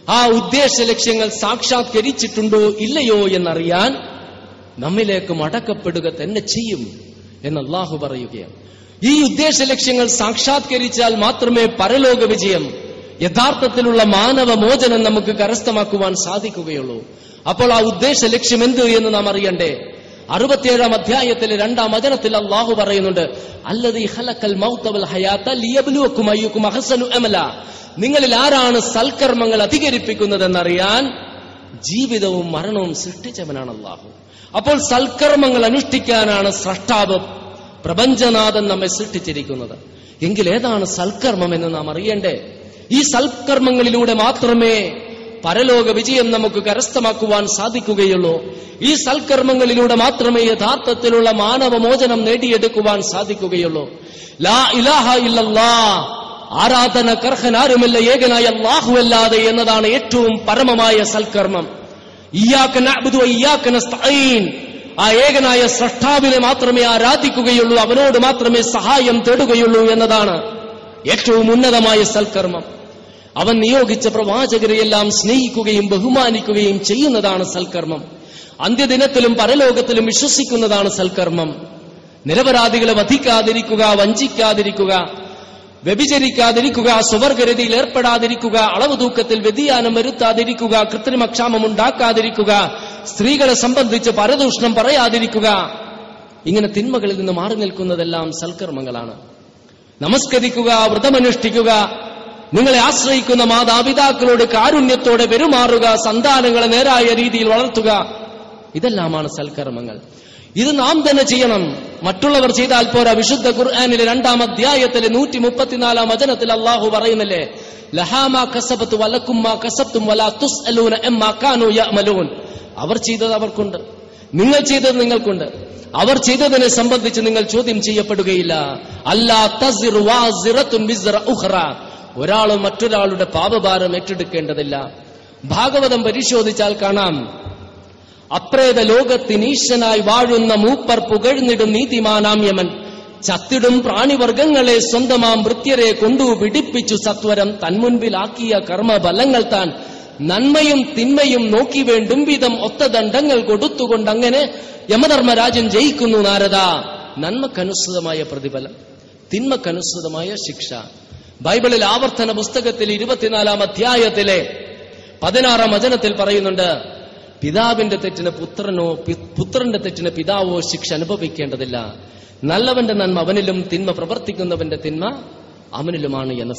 ആ ഉദ്ദേശ ലക്ഷ്യങ്ങൾ സാക്ഷാത്കരിച്ചിട്ടുണ്ടോ ഇല്ലയോ എന്നറിയാൻ നമ്മിലേക്ക് മടക്കപ്പെടുക തന്നെ ചെയ്യും എന്ന് അള്ളാഹു പറയുകയാണ്. ഈ ഉദ്ദേശ ലക്ഷ്യങ്ങൾ സാക്ഷാത്കരിച്ചാൽ മാത്രമേ പരലോക വിജയം യഥാർത്ഥത്തിലുള്ള മാനവ മോചനം നമുക്ക് കരസ്ഥമാക്കുവാൻ സാധിക്കുകയുള്ളൂ. അപ്പോൾ ആ ഉദ്ദേശ ലക്ഷ്യം എന്ത് എന്ന് നാം അറിയണ്ടേ? അറുപത്തിയേഴാം അധ്യായത്തിലെ രണ്ടാം വചനത്തിൽ അള്ളാഹു പറയുന്നുണ്ട് അല്ലത് ഹലക്കൽ മൗത്തവൽ നിങ്ങളിൽ ആരാണ് സൽക്കർമ്മങ്ങൾ അധികരിപ്പിക്കുന്നതെന്നറിയാൻ ജീവിതവും മരണവും സൃഷ്ടിച്ചവനാണ് അള്ളാഹു അപ്പോൾ സൽക്കർമ്മങ്ങൾ അനുഷ്ഠിക്കാനാണ് സ്രഷ്ടാവ് പ്രപഞ്ചനാഥൻ നമ്മെ സൃഷ്ടിച്ചിരിക്കുന്നത്. എങ്കിൽ ഏതാണ് സൽക്കർമ്മം എന്ന് നാം അറിയണ്ടേ? ഈ സൽക്കർമ്മങ്ങളിലൂടെ മാത്രമേ പരലോക വിജയം നമുക്ക് കരസ്ഥമാക്കുവാൻ സാധിക്കുകയുള്ളൂ. ഈ സൽക്കർമ്മങ്ങളിലൂടെ മാത്രമേ യഥാർത്ഥത്തിലുള്ള മാനവമോചനം നേടിയെടുക്കുവാൻ സാധിക്കുകയുള്ളൂ. ലാ ഇലാഹ ഇല്ലല്ലാ ആരാധന കർഹനാരുമില്ല ഏകനായ അല്ലാഹുവല്ലാതെ എന്നതാണ് ഏറ്റവും പരമമായ സൽക്കർമ്മം. ആ ഏകനായ സൃഷ്ടാവിനെ മാത്രമേ ആരാധിക്കുകയുള്ളൂ അവനോട് മാത്രമേ സഹായം തേടുകയുള്ളൂ എന്നതാണ് ഏറ്റവും ഉന്നതമായ സൽക്കർമ്മം. അവൻ നിയോഗിച്ച പ്രവാചകരെയെല്ലാം സ്നേഹിക്കുകയും ബഹുമാനിക്കുകയും ചെയ്യുന്നതാണ് സൽക്കർമ്മം. അന്ത്യദിനത്തിലും പരലോകത്തിലും വിശ്വസിക്കുന്നതാണ് സൽക്കർമ്മം. നിരപരാധികളെ വധിക്കാതിരിക്കുക വഞ്ചിക്കാതിരിക്കുക വ്യഭിചരിക്കാതിരിക്കുക സ്വവർഗരതിയിൽ ഏർപ്പെടാതിരിക്കുക അളവ് തൂക്കത്തിൽ വ്യതിയാനം വരുത്താതിരിക്കുക കൃത്രിമക്ഷാമം ഉണ്ടാക്കാതിരിക്കുക സ്ത്രീകളെ സംബന്ധിച്ച് പരദൂഷണം പറയാതിരിക്കുക. ഇങ്ങനെ തിന്മകളിൽ നിന്ന് മാറി നിൽക്കുന്നതെല്ലാം സൽക്കർമ്മങ്ങളാണ്. നമസ്കരിക്കുക വ്രതമനുഷ്ഠിക്കുക നിങ്ങളെ ആശ്രയിക്കുന്ന മാതാപിതാക്കളോട് കാരുണ്യത്തോടെ പെരുമാറുക സന്താനങ്ങളെ നേരായ രീതിയിൽ വളർത്തുക. ഇതെല്ലാമാണ് സൽക്കർമ്മങ്ങൾ. ഇത് നാം തന്നെ ചെയ്യണം. മറ്റുള്ളവർ ചെയ്താൽ പോരാ. വിശുദ്ധ ഖുർആാനിലെ രണ്ടാം അധ്യായത്തിലെ നൂറ്റി മുപ്പത്തിനാലാം വചനത്തിൽ അള്ളാഹു പറയുന്നില്ലേ ലഹാമാ കസബത്ത് വലക്കുമ്മാ കസബ്തും വലാ തുസ് അലൂന കാനു അവർ ചെയ്തത് അവർക്കുണ്ട്. നിങ്ങൾ ചെയ്തത് നിങ്ങൾക്കുണ്ട്. അവർ ചെയ്തതിനെ സംബന്ധിച്ച് നിങ്ങൾ ചോദ്യം ചെയ്യപ്പെടുകയില്ല. അല്ലാ തസിറു വാസിറത്തുൻ വിസ്റ ഒരാൾ മറ്റൊരാളുടെ പാപഭാരം ഏറ്റെടുക്കേണ്ടതില്ല. ഭാഗവതം പരിശോധിച്ചാൽ കാണാം. അപ്രേത ലോകത്തിനീശനായി വാഴുന്ന മൂപ്പർ പുകഴ്ന്നിടും നീതിമാനാം യമൻ ചത്തിടും പ്രാണിവർഗങ്ങളെ സ്വന്തമാം വൃത്യരെ കൊണ്ടു പിടിപ്പിച്ചു സത്വരം തന്മുൻപിലാക്കിയ കർമ്മബലങ്ങൾ താൻ. നന്മയും തിന്മയും നോക്കി വേണ്ടും വിധം ഒത്ത ദണ്ഡങ്ങൾ കൊടുത്തുകൊണ്ട് അങ്ങനെ യമധർമ്മരാജൻ ജയിക്കുന്നു നാരദ. നന്മക്കനുസൃതമായ പ്രതിഫലം തിന്മക്കനുസൃതമായ ശിക്ഷ. ബൈബിളിൽ ആവർത്തന പുസ്തകത്തിൽ ഇരുപത്തിനാലാം അധ്യായത്തിലെ പതിനാറാം വചനത്തിൽ പറയുന്നുണ്ട് പിതാവിന്റെ തെറ്റിന് പുത്രനോ പുത്രന്റെ തെറ്റിന് പിതാവോ ശിക്ഷ അനുഭവിക്കേണ്ടതില്ല. നല്ലവന്റെ നന്മ അവനിലും തിന്മ പ്രവർത്തിക്കുന്നവന്റെ തിന്മ അവനിലുമാണ് എന്ന്.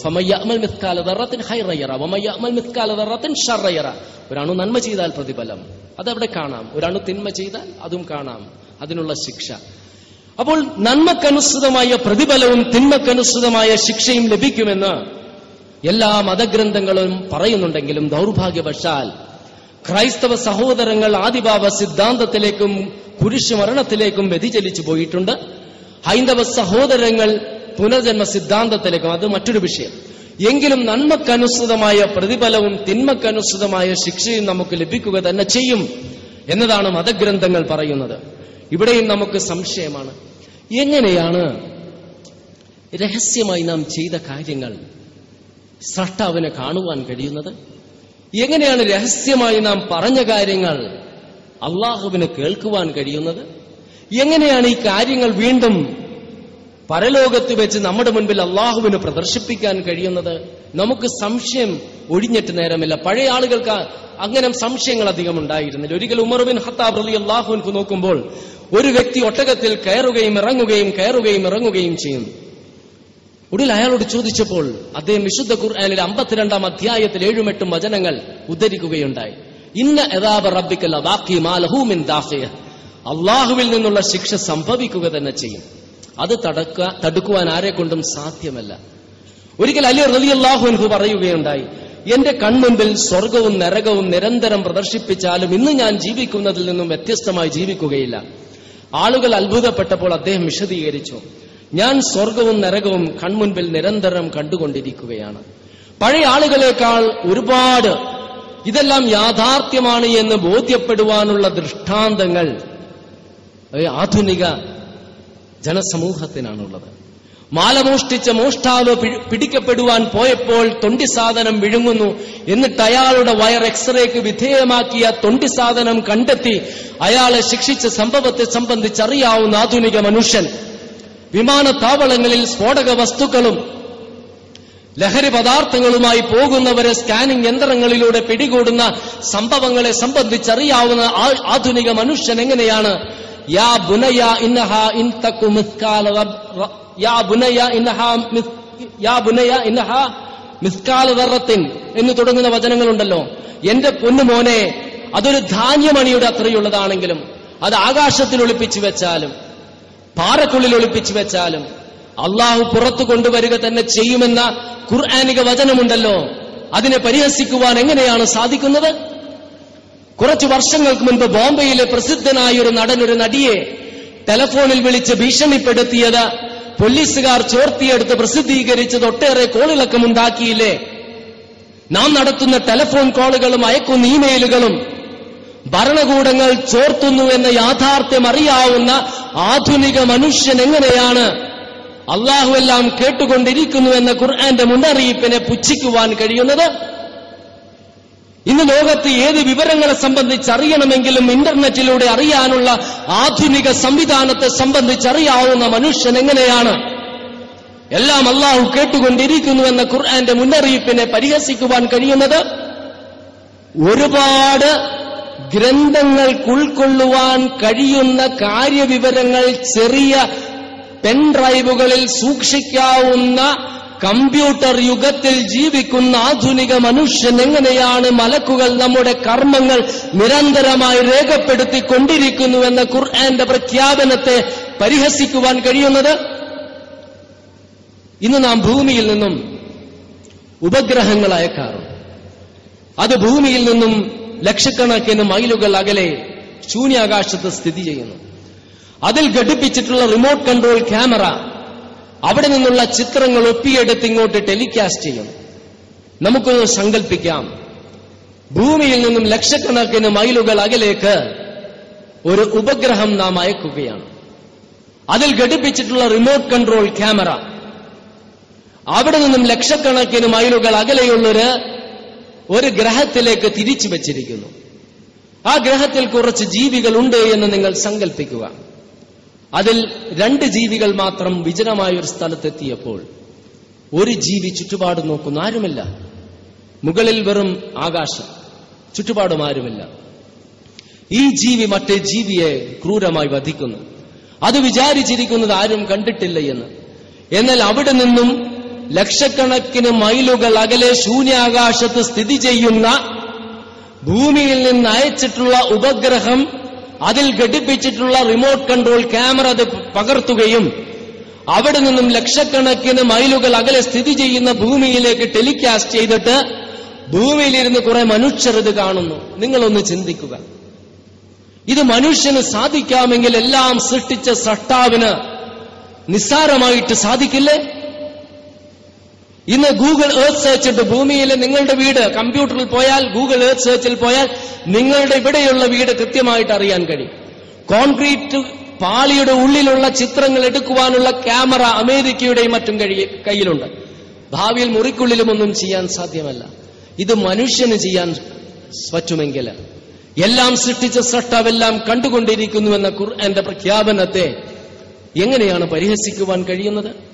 ഒരണു നന്മ ചെയ്താൽ പ്രതിഫലം. അതവിടെ കാണാം. ഒരാണു തിന്മ ചെയ്താൽ അതും കാണാം. അതിനുള്ള ശിക്ഷ. അപ്പോൾ നന്മക്കനുസൃതമായ പ്രതിഫലവും തിന്മക്കനുസൃതമായ ശിക്ഷയും ലഭിക്കുമെന്ന് എല്ലാ മതഗ്രന്ഥങ്ങളും പറയുന്നുണ്ടെങ്കിലും ദൗർഭാഗ്യവശാൽ ക്രൈസ്തവ സഹോദരങ്ങൾ ആദിഭാവ സിദ്ധാന്തത്തിലേക്കും കുരിശുമരണത്തിലേക്കും വ്യതിചലിച്ചു പോയിട്ടുണ്ട്. ഹൈന്ദവ സഹോദരങ്ങൾ പുനർജന്മ സിദ്ധാന്തത്തിലേക്കും അത് മറ്റൊരു വിഷയം. എങ്കിലും നന്മക്കനുസൃതമായ പ്രതിഫലവും തിന്മക്കനുസൃതമായ ശിക്ഷയും നമുക്ക് ലഭിക്കുക തന്നെ ചെയ്യും എന്നതാണ് മതഗ്രന്ഥങ്ങൾ പറയുന്നത്. ഇവിടെയും നമുക്ക് സംശയമാണ്. എങ്ങനെയാണ് രഹസ്യമായി നാം ചെയ്ത കാര്യങ്ങൾ സ്രഷ്ടാവിനെ കാണുവാൻ കഴിയുന്നത്? എങ്ങനെയാണ് രഹസ്യമായി നാം പറഞ്ഞ കാര്യങ്ങൾ അള്ളാഹുവിന് കേൾക്കുവാൻ കഴിയുന്നത്? എങ്ങനെയാണ് ഈ കാര്യങ്ങൾ വീണ്ടും പരലോകത്ത് വെച്ച് നമ്മുടെ മുൻപിൽ അള്ളാഹുവിന് പ്രദർശിപ്പിക്കാൻ കഴിയുന്നത്? നമുക്ക് സംശയം ഒഴിഞ്ഞിട്ട് നേരമില്ല. പഴയ ആളുകൾക്ക് അങ്ങനെ സംശയങ്ങൾ അധികം ഉണ്ടായിരുന്നില്ല. ഒരിക്കൽ ഉമർ ബിൻ ഹത്താബ് അലി അള്ളാഹുവിൻക്ക് നോക്കുമ്പോൾ ഒരു വ്യക്തി ഒട്ടകത്തിൽ കയറുകയും ഇറങ്ങുകയും കയറുകയും ഇറങ്ങുകയും ചെയ്യുന്നു. ഒടുവിൽ അയാളോട് ചോദിച്ചപ്പോൾ അദ്ദേഹം വിശുദ്ധ ഖുർആാനിലെ അമ്പത്തിരണ്ടാം അധ്യായത്തിൽ ഏഴും എട്ടും വചനങ്ങൾ ഉദ്ധരിക്കുകയുണ്ടായി. ഇന്ന യഥാപ റബ്ബിക്കല്ല ബാക്കി മാലഹൂമിൻ ദാഫിയ അള്ളാഹുവിൽ നിന്നുള്ള ശിക്ഷ സംഭവിക്കുക തന്നെ ചെയ്യും. അത് തടക്കുക തടുക്കുവാൻ ആരെ കൊണ്ടും സാധ്യമല്ല. ഒരിക്കൽ അലി റലി അള്ളാഹുൻഹു പറയുകയുണ്ടായി എന്റെ കൺമുമ്പിൽ സ്വർഗവും നരകവും നിരന്തരം പ്രദർശിപ്പിച്ചാലും ഇന്ന് ഞാൻ ജീവിക്കുന്നതിൽ നിന്നും വ്യത്യസ്തമായി ജീവിക്കുകയില്ല. ആളുകൾ അത്ഭുതപ്പെട്ടപ്പോൾ അദ്ദേഹം വിശദീകരിച്ചു ഞാൻ സ്വർഗവും നരകവും കൺമുൻപിൽ നിരന്തരം കണ്ടുകൊണ്ടിരിക്കുകയാണ്. പഴയ ആളുകളെക്കാൾ ഒരുപാട് ഇതെല്ലാം യാഥാർത്ഥ്യമാണ് എന്ന് ബോധ്യപ്പെടുവാനുള്ള ദൃഷ്ടാന്തങ്ങൾ ആധുനിക ജനസമൂഹത്തിനാണുള്ളത്. മാല മോഷ്ടിച്ച മോഷ്ടാവ് പിടിക്കപ്പെടുവാൻ പോയപ്പോൾ തൊണ്ടി സാധനം വിഴുങ്ങുന്നു. എന്നിട്ട് അയാളുടെ വയർ എക്സ്റേക്ക് വിധേയമാക്കിയ തൊണ്ടി സാധനം കണ്ടെത്തി അയാളെ ശിക്ഷിച്ച സംഭവത്തെ സംബന്ധിച്ചറിയാവുന്ന ആധുനിക മനുഷ്യൻ. വിമാനത്താവളങ്ങളിൽ സ്ഫോടക വസ്തുക്കളും ലഹരി പദാർത്ഥങ്ങളുമായി പോകുന്നവരെ സ്കാനിംഗ് യന്ത്രങ്ങളിലൂടെ പിടികൂടുന്ന സംഭവങ്ങളെ സംബന്ധിച്ചറിയാവുന്ന ആധുനിക മനുഷ്യൻ എങ്ങനെയാണ്? യാ ബുനയ ഇന്നഹ ഇൻ തക്കു യാ ഇന്നഹാ ഇന്നഹ ദർറത്തിൻ എന്ന് തുടങ്ങുന്ന വചനങ്ങളുണ്ടല്ലോ. എന്റെ പൊന്നുമോനെ അതൊരു ധാന്യമണിയുടെ അത്രയുള്ളതാണെങ്കിലും അത് ആകാശത്തിൽ ഒളിപ്പിച്ചു വെച്ചാലും പാറക്കുള്ളിൽ ഒളിപ്പിച്ചു വെച്ചാലും അള്ളാഹു പുറത്തു കൊണ്ടുവരിക തന്നെ ചെയ്യുമെന്ന ഖുർആാനിക വചനമുണ്ടല്ലോ. അതിനെ പരിഹസിക്കുവാൻ എങ്ങനെയാണ് സാധിക്കുന്നത്? കുറച്ചു വർഷങ്ങൾക്ക് മുൻപ് ബോംബെയിലെ പ്രസിദ്ധനായ ഒരു നടൻ ഒരു നടിയെ ടെലഫോണിൽ വിളിച്ച് ഭീഷണിപ്പെടുത്തിയത് പോലീസുകാർ ചോർത്തിയെടുത്ത് പ്രസിദ്ധീകരിച്ചത് ഒട്ടേറെ കോളിളക്കമുണ്ടാക്കിയില്ലേ നാം നടത്തുന്ന ടെലഫോൺ കോളുകളും അയക്കുന്ന ഇമെയിലുകളും ഭരണകൂടങ്ങൾ ചോർത്തുന്നു എന്ന യാഥാർത്ഥ്യം അറിയാവുന്ന ആധുനിക മനുഷ്യൻ എങ്ങനെയാണ് അള്ളാഹു എല്ലാം കേട്ടുകൊണ്ടിരിക്കുന്നു എന്ന ഖുർആന്റെ മുന്നറിയിപ്പിനെ പുച്ഛിക്കുവാൻ കഴിയുന്നത്? ഇന്ന് ലോകത്ത് ഏത് വിവരങ്ങളെ സംബന്ധിച്ച് അറിയണമെങ്കിലും ഇന്റർനെറ്റിലൂടെ അറിയാനുള്ള ആധുനിക സംവിധാനത്തെ സംബന്ധിച്ച് അറിയാവുന്ന മനുഷ്യൻ എങ്ങനെയാണ്? എല്ലാം അള്ളാഹു കേട്ടുകൊണ്ടിരിക്കുന്നു എന്ന ഖുർആന്റെ മുന്നറിയിപ്പിനെ പരിഹസിക്കുവാൻ കഴിയുന്നത് ഒരുപാട് ഗ്രന്ഥങ്ങൾക്ക് ഉൾക്കൊള്ളുവാൻ കഴിയുന്ന കാര്യവിവരങ്ങൾ ചെറിയ പെൻഡ്രൈവുകളിൽ സൂക്ഷിക്കാവുന്ന കമ്പ്യൂട്ടർ യുഗത്തിൽ ജീവിക്കുന്ന ആധുനിക മനുഷ്യൻ എങ്ങനെയാണ് മലക്കുകൾ നമ്മുടെ കർമ്മങ്ങൾ നിരന്തരമായി രേഖപ്പെടുത്തിക്കൊണ്ടിരിക്കുന്നുവെന്ന ഖുർആന്റെ പ്രഖ്യാപനത്തെ പരിഹസിക്കുവാൻ കഴിയുന്നത്? ഇന്ന് നാം ഭൂമിയിൽ നിന്നും ഉപഗ്രഹങ്ങൾ അത് ഭൂമിയിൽ നിന്നും ലക്ഷക്കണക്കിന് മൈലുകൾ അകലെ ശൂന്യാകാശത്ത് സ്ഥിതി ചെയ്യുന്നു. അതിൽ ഘടിപ്പിച്ചിട്ടുള്ള റിമോട്ട് കൺട്രോൾ ക്യാമറ അവിടെ നിന്നുള്ള ചിത്രങ്ങൾ ഒപ്പിയെടുത്ത് ഇങ്ങോട്ട് ടെലികാസ്റ്റ് ചെയ്യും. നമുക്കൊന്ന് സങ്കല്പിക്കാം ഭൂമിയിൽ നിന്നും ലക്ഷക്കണക്കിന് മൈലുകൾ അകലേക്ക് ഒരു ഉപഗ്രഹം നാം അയക്കുകയാണ്. അതിൽ ഘടിപ്പിച്ചിട്ടുള്ള റിമോട്ട് കൺട്രോൾ ക്യാമറ. അവിടെ നിന്നും ലക്ഷക്കണക്കിന് മൈലുകൾ അകലെയുള്ളൊരു ഒരു ഗ്രഹത്തിലേക്ക് തിരിച്ചു വച്ചിരിക്കുന്നു. ആ ഗ്രഹത്തിൽ കുറച്ച് ജീവികളുണ്ട് എന്ന് നിങ്ങൾ സങ്കല്പിക്കുക അതിൽ രണ്ട് ജീവികൾ മാത്രം വിജനമായ ഒരു സ്ഥലത്തെത്തിയപ്പോൾ ഒരു ജീവി ചുറ്റുപാട് നോക്കുന്നു ആരുമില്ല. മുകളിൽ വെറും ആകാശം ചുറ്റുപാടും ആരുമില്ല. ഈ ജീവി മറ്റേ ജീവിയെ ക്രൂരമായി വധിക്കുന്നു. അത് വിചാരിച്ചിരിക്കുന്നത് ആരും കണ്ടിട്ടില്ല എന്ന്. എന്നാൽ അവിടെ നിന്നും ലക്ഷക്കണക്കിന് മൈലുകൾ അകലെ ശൂന്യാകാശത്ത് സ്ഥിതി ചെയ്യുന്ന ഭൂമിയിൽ നിന്ന് അയച്ചിട്ടുള്ള ഉപഗ്രഹം അതിൽ ഘടിപ്പിച്ചിട്ടുള്ള റിമോട്ട് കൺട്രോൾ ക്യാമറ അത് പകർത്തുകയും അവിടെ നിന്നും ലക്ഷക്കണക്കിന് മൈലുകൾ അകലെ സ്ഥിതി ചെയ്യുന്ന ഭൂമിയിലേക്ക് ടെലികാസ്റ്റ് ചെയ്തിട്ട് ഭൂമിയിലിരുന്ന് കുറെ മനുഷ്യർ ഇത് കാണുന്നു. നിങ്ങളൊന്ന് ചിന്തിക്കുക. ഇത് മനുഷ്യന് സാധിക്കാമെങ്കിൽ എല്ലാം സൃഷ്ടിച്ച സട്ടാവിന് നിസ്സാരമായിട്ട് സാധിക്കില്ലേ? ഇന്ന് ഗൂഗിൾ ഏർത്ത് സെർച്ച് ഉണ്ട്. ഭൂമിയിലെ നിങ്ങളുടെ വീട് കമ്പ്യൂട്ടറിൽ പോയാൽ ഗൂഗിൾ ഏർത്ത് സെർച്ചിൽ പോയാൽ നിങ്ങളുടെ ഇവിടെയുള്ള വീട് കൃത്യമായിട്ട് അറിയാൻ കഴിയും. കോൺക്രീറ്റ് പാളിയുടെ ഉള്ളിലുള്ള ചിത്രങ്ങൾ എടുക്കുവാനുള്ള ക്യാമറ അമേരിക്കയുടെയും മറ്റും കയ്യിലുണ്ട്. ഭാവിയിൽ മുറിക്കുള്ളിലും ഒന്നും ചെയ്യാൻ സാധ്യമല്ല. ഇത് മനുഷ്യന് ചെയ്യാൻ പറ്റുമെങ്കിൽ എല്ലാം സൃഷ്ടിച്ച സൃഷ്ടാവെല്ലാം കണ്ടുകൊണ്ടിരിക്കുന്നുവെന്ന ഖുർആന്റെ പ്രഖ്യാപനത്തെ എങ്ങനെയാണ് പരിഹസിക്കുവാൻ കഴിയുന്നത്?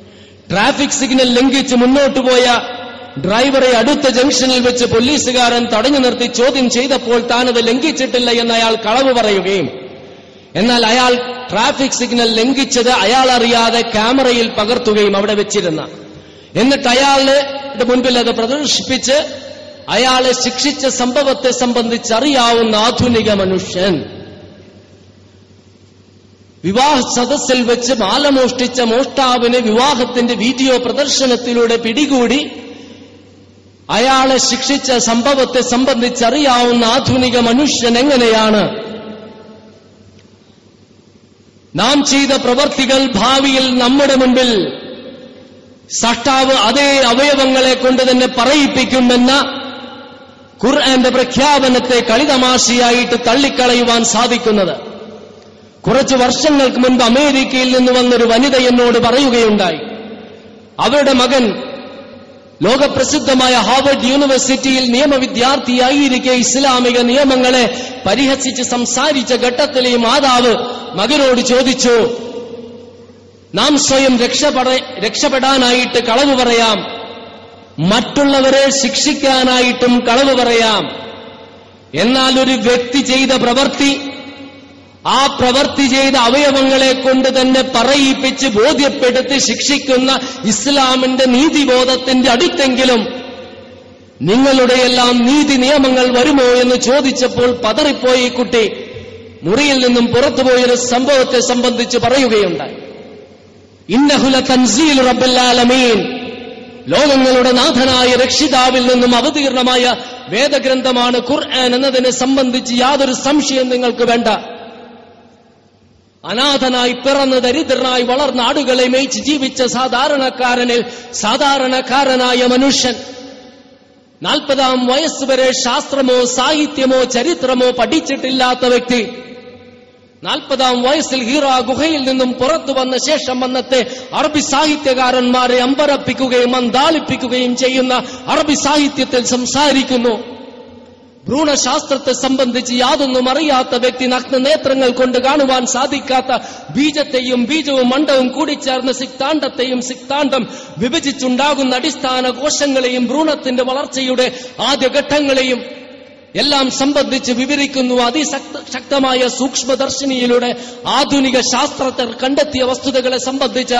ട്രാഫിക് സിഗ്നൽ ലംഘിച്ച് മുന്നോട്ടു പോയ ഡ്രൈവറെ അടുത്ത ജംഗ്ഷനിൽ വെച്ച് പോലീസുകാരൻ തടഞ്ഞു നിർത്തി ചോദ്യം ചെയ്തപ്പോൾ താനത് ലംഘിച്ചിട്ടില്ല എന്ന് അയാൾ കളവ് പറയുകയും എന്നാൽ അയാൾ ട്രാഫിക് സിഗ്നൽ ലംഘിച്ചത് അയാൾ അറിയാതെ ക്യാമറയിൽ പകർത്തുകയും അവിടെ വെച്ചിരുന്ന. എന്നിട്ട് അയാളുടെ മുൻപിൽ അത് പ്രദർശിപ്പിച്ച് അയാളെ ശിക്ഷിച്ച സംഭവത്തെ സംബന്ധിച്ച് അറിയാവുന്ന ആധുനിക മനുഷ്യൻ. വിവാഹ സദസ്സിൽ വെച്ച് മാല മോഷ്ടിച്ച മോഷ്ടാവിന് വിവാഹത്തിന്റെ വീഡിയോ പ്രദർശനത്തിലൂടെ പിടികൂടി അയാളെ ശിക്ഷിച്ച സംഭവത്തെ സംബന്ധിച്ചറിയാവുന്ന ആധുനിക മനുഷ്യൻ എങ്ങനെയാണ്? നാം ചെയ്ത പ്രവർത്തികൾ ഭാവിയിൽ നമ്മുടെ മുമ്പിൽ സഷ്ടാവ് അതേ അവയവങ്ങളെ കൊണ്ട് തന്നെ പറയിപ്പിക്കുമെന്ന ഖുർആന്റെ പ്രഖ്യാപനത്തെ കളിതമാശയായിട്ട് തള്ളിക്കളയുവാൻ സാധിക്കുന്നത്. കുറച്ച് വർഷങ്ങൾക്ക് മുൻപ് അമേരിക്കയിൽ നിന്ന് വന്നൊരു വനിത എന്നോട് പറയുകയുണ്ടായി. അവരുടെ മകൻ ലോകപ്രസിദ്ധമായ ഹാർവർഡ് യൂണിവേഴ്സിറ്റിയിൽ നിയമവിദ്യാർത്ഥിയായിരിക്കെ ഇസ്ലാമിക നിയമങ്ങളെ പരിഹസിച്ച് സംസാരിച്ച ഘട്ടത്തിലെ മാതാവ് മകനോട് ചോദിച്ചു നാം സ്വയം രക്ഷപ്പെട രക്ഷപ്പെടാനായിട്ട് കളവ് പറയാം. മറ്റുള്ളവരെ ശിക്ഷിക്കാനായിട്ടും കളവ് പറയാം. എന്നാൽ ഒരു വ്യക്തി ചെയ്ത പ്രവൃത്തി ആ പ്രവർത്തി ചെയ്ത അവയവങ്ങളെ കൊണ്ട് തന്നെ പറയിപ്പിച്ച് ബോധ്യപ്പെടുത്തി ശിക്ഷിക്കുന്ന ഇസ്ലാമിന്റെ നീതിബോധത്തിന്റെ അടുത്തെങ്കിലും നിങ്ങളുടെയെല്ലാം നീതി നിയമങ്ങൾ വരുമോ എന്ന് ചോദിച്ചപ്പോൾ പതറിപ്പോയി കുട്ടി. മുറിയിൽ നിന്നും പുറത്തുപോയൊരു സംഭവത്തെ സംബന്ധിച്ച് പറയുകയുണ്ടായി. ഇന്നഹുല തൻസീൽ റബ്ബല്ലാലമീൻ. ലോകങ്ങളുടെ നാഥനായ രക്ഷിതാവിൽ നിന്നും അവതീർണമായ വേദഗ്രന്ഥമാണ് ഖുർആൻ എന്നതിനെ സംബന്ധിച്ച് യാതൊരു സംശയം നിങ്ങൾക്ക് വേണ്ട. അനാഥനായി പിറന്ന് ദരിദ്രനായി വളർന്ന ആടുകളെ മേയിച്ച് ജീവിച്ച സാധാരണക്കാരനിൽ സാധാരണക്കാരനായ മനുഷ്യൻ. നാൽപ്പതാം വയസ്സ് വരെ ശാസ്ത്രമോ സാഹിത്യമോ ചരിത്രമോ പഠിച്ചിട്ടില്ലാത്ത വ്യക്തി. നാൽപ്പതാം വയസ്സിൽ ഹീറ ഗുഹയിൽ നിന്നും പുറത്തു വന്ന ശേഷം വന്നത്തെ അറബി സാഹിത്യകാരന്മാരെ അമ്പരപ്പിക്കുകയും അന്താളിപ്പിക്കുകയും ചെയ്യുന്ന അറബി സാഹിത്യത്തിൽ സംസാരിക്കുന്നു. ഭ്രൂണശാസ്ത്രത്തെ സംബന്ധിച്ച് യാതൊന്നും അറിയാത്ത വ്യക്തി നഗ്ന നേത്രങ്ങൾ കൊണ്ട് കാണുവാൻ സാധിക്കാത്ത ബീജത്തെയും ബീജവും മണ്ഡവും കൂടിച്ചേർന്ന സിക്താണ്ഡത്തെയും സിക്താണ്ഡം വിഭജിച്ചുണ്ടാകുന്ന അടിസ്ഥാന കോശങ്ങളെയും ഭ്രൂണത്തിന്റെ വളർച്ചയുടെ ആദ്യഘട്ടങ്ങളെയും എല്ലാം സംബന്ധിച്ച് വിവരിക്കുന്നു. അതിശക്ത ശക്തമായ സൂക്ഷ്മദർശിനിയിലൂടെ ആധുനിക ശാസ്ത്രജ്ഞർ കണ്ടെത്തിയ വസ്തുതകളെ സംബന്ധിച്ച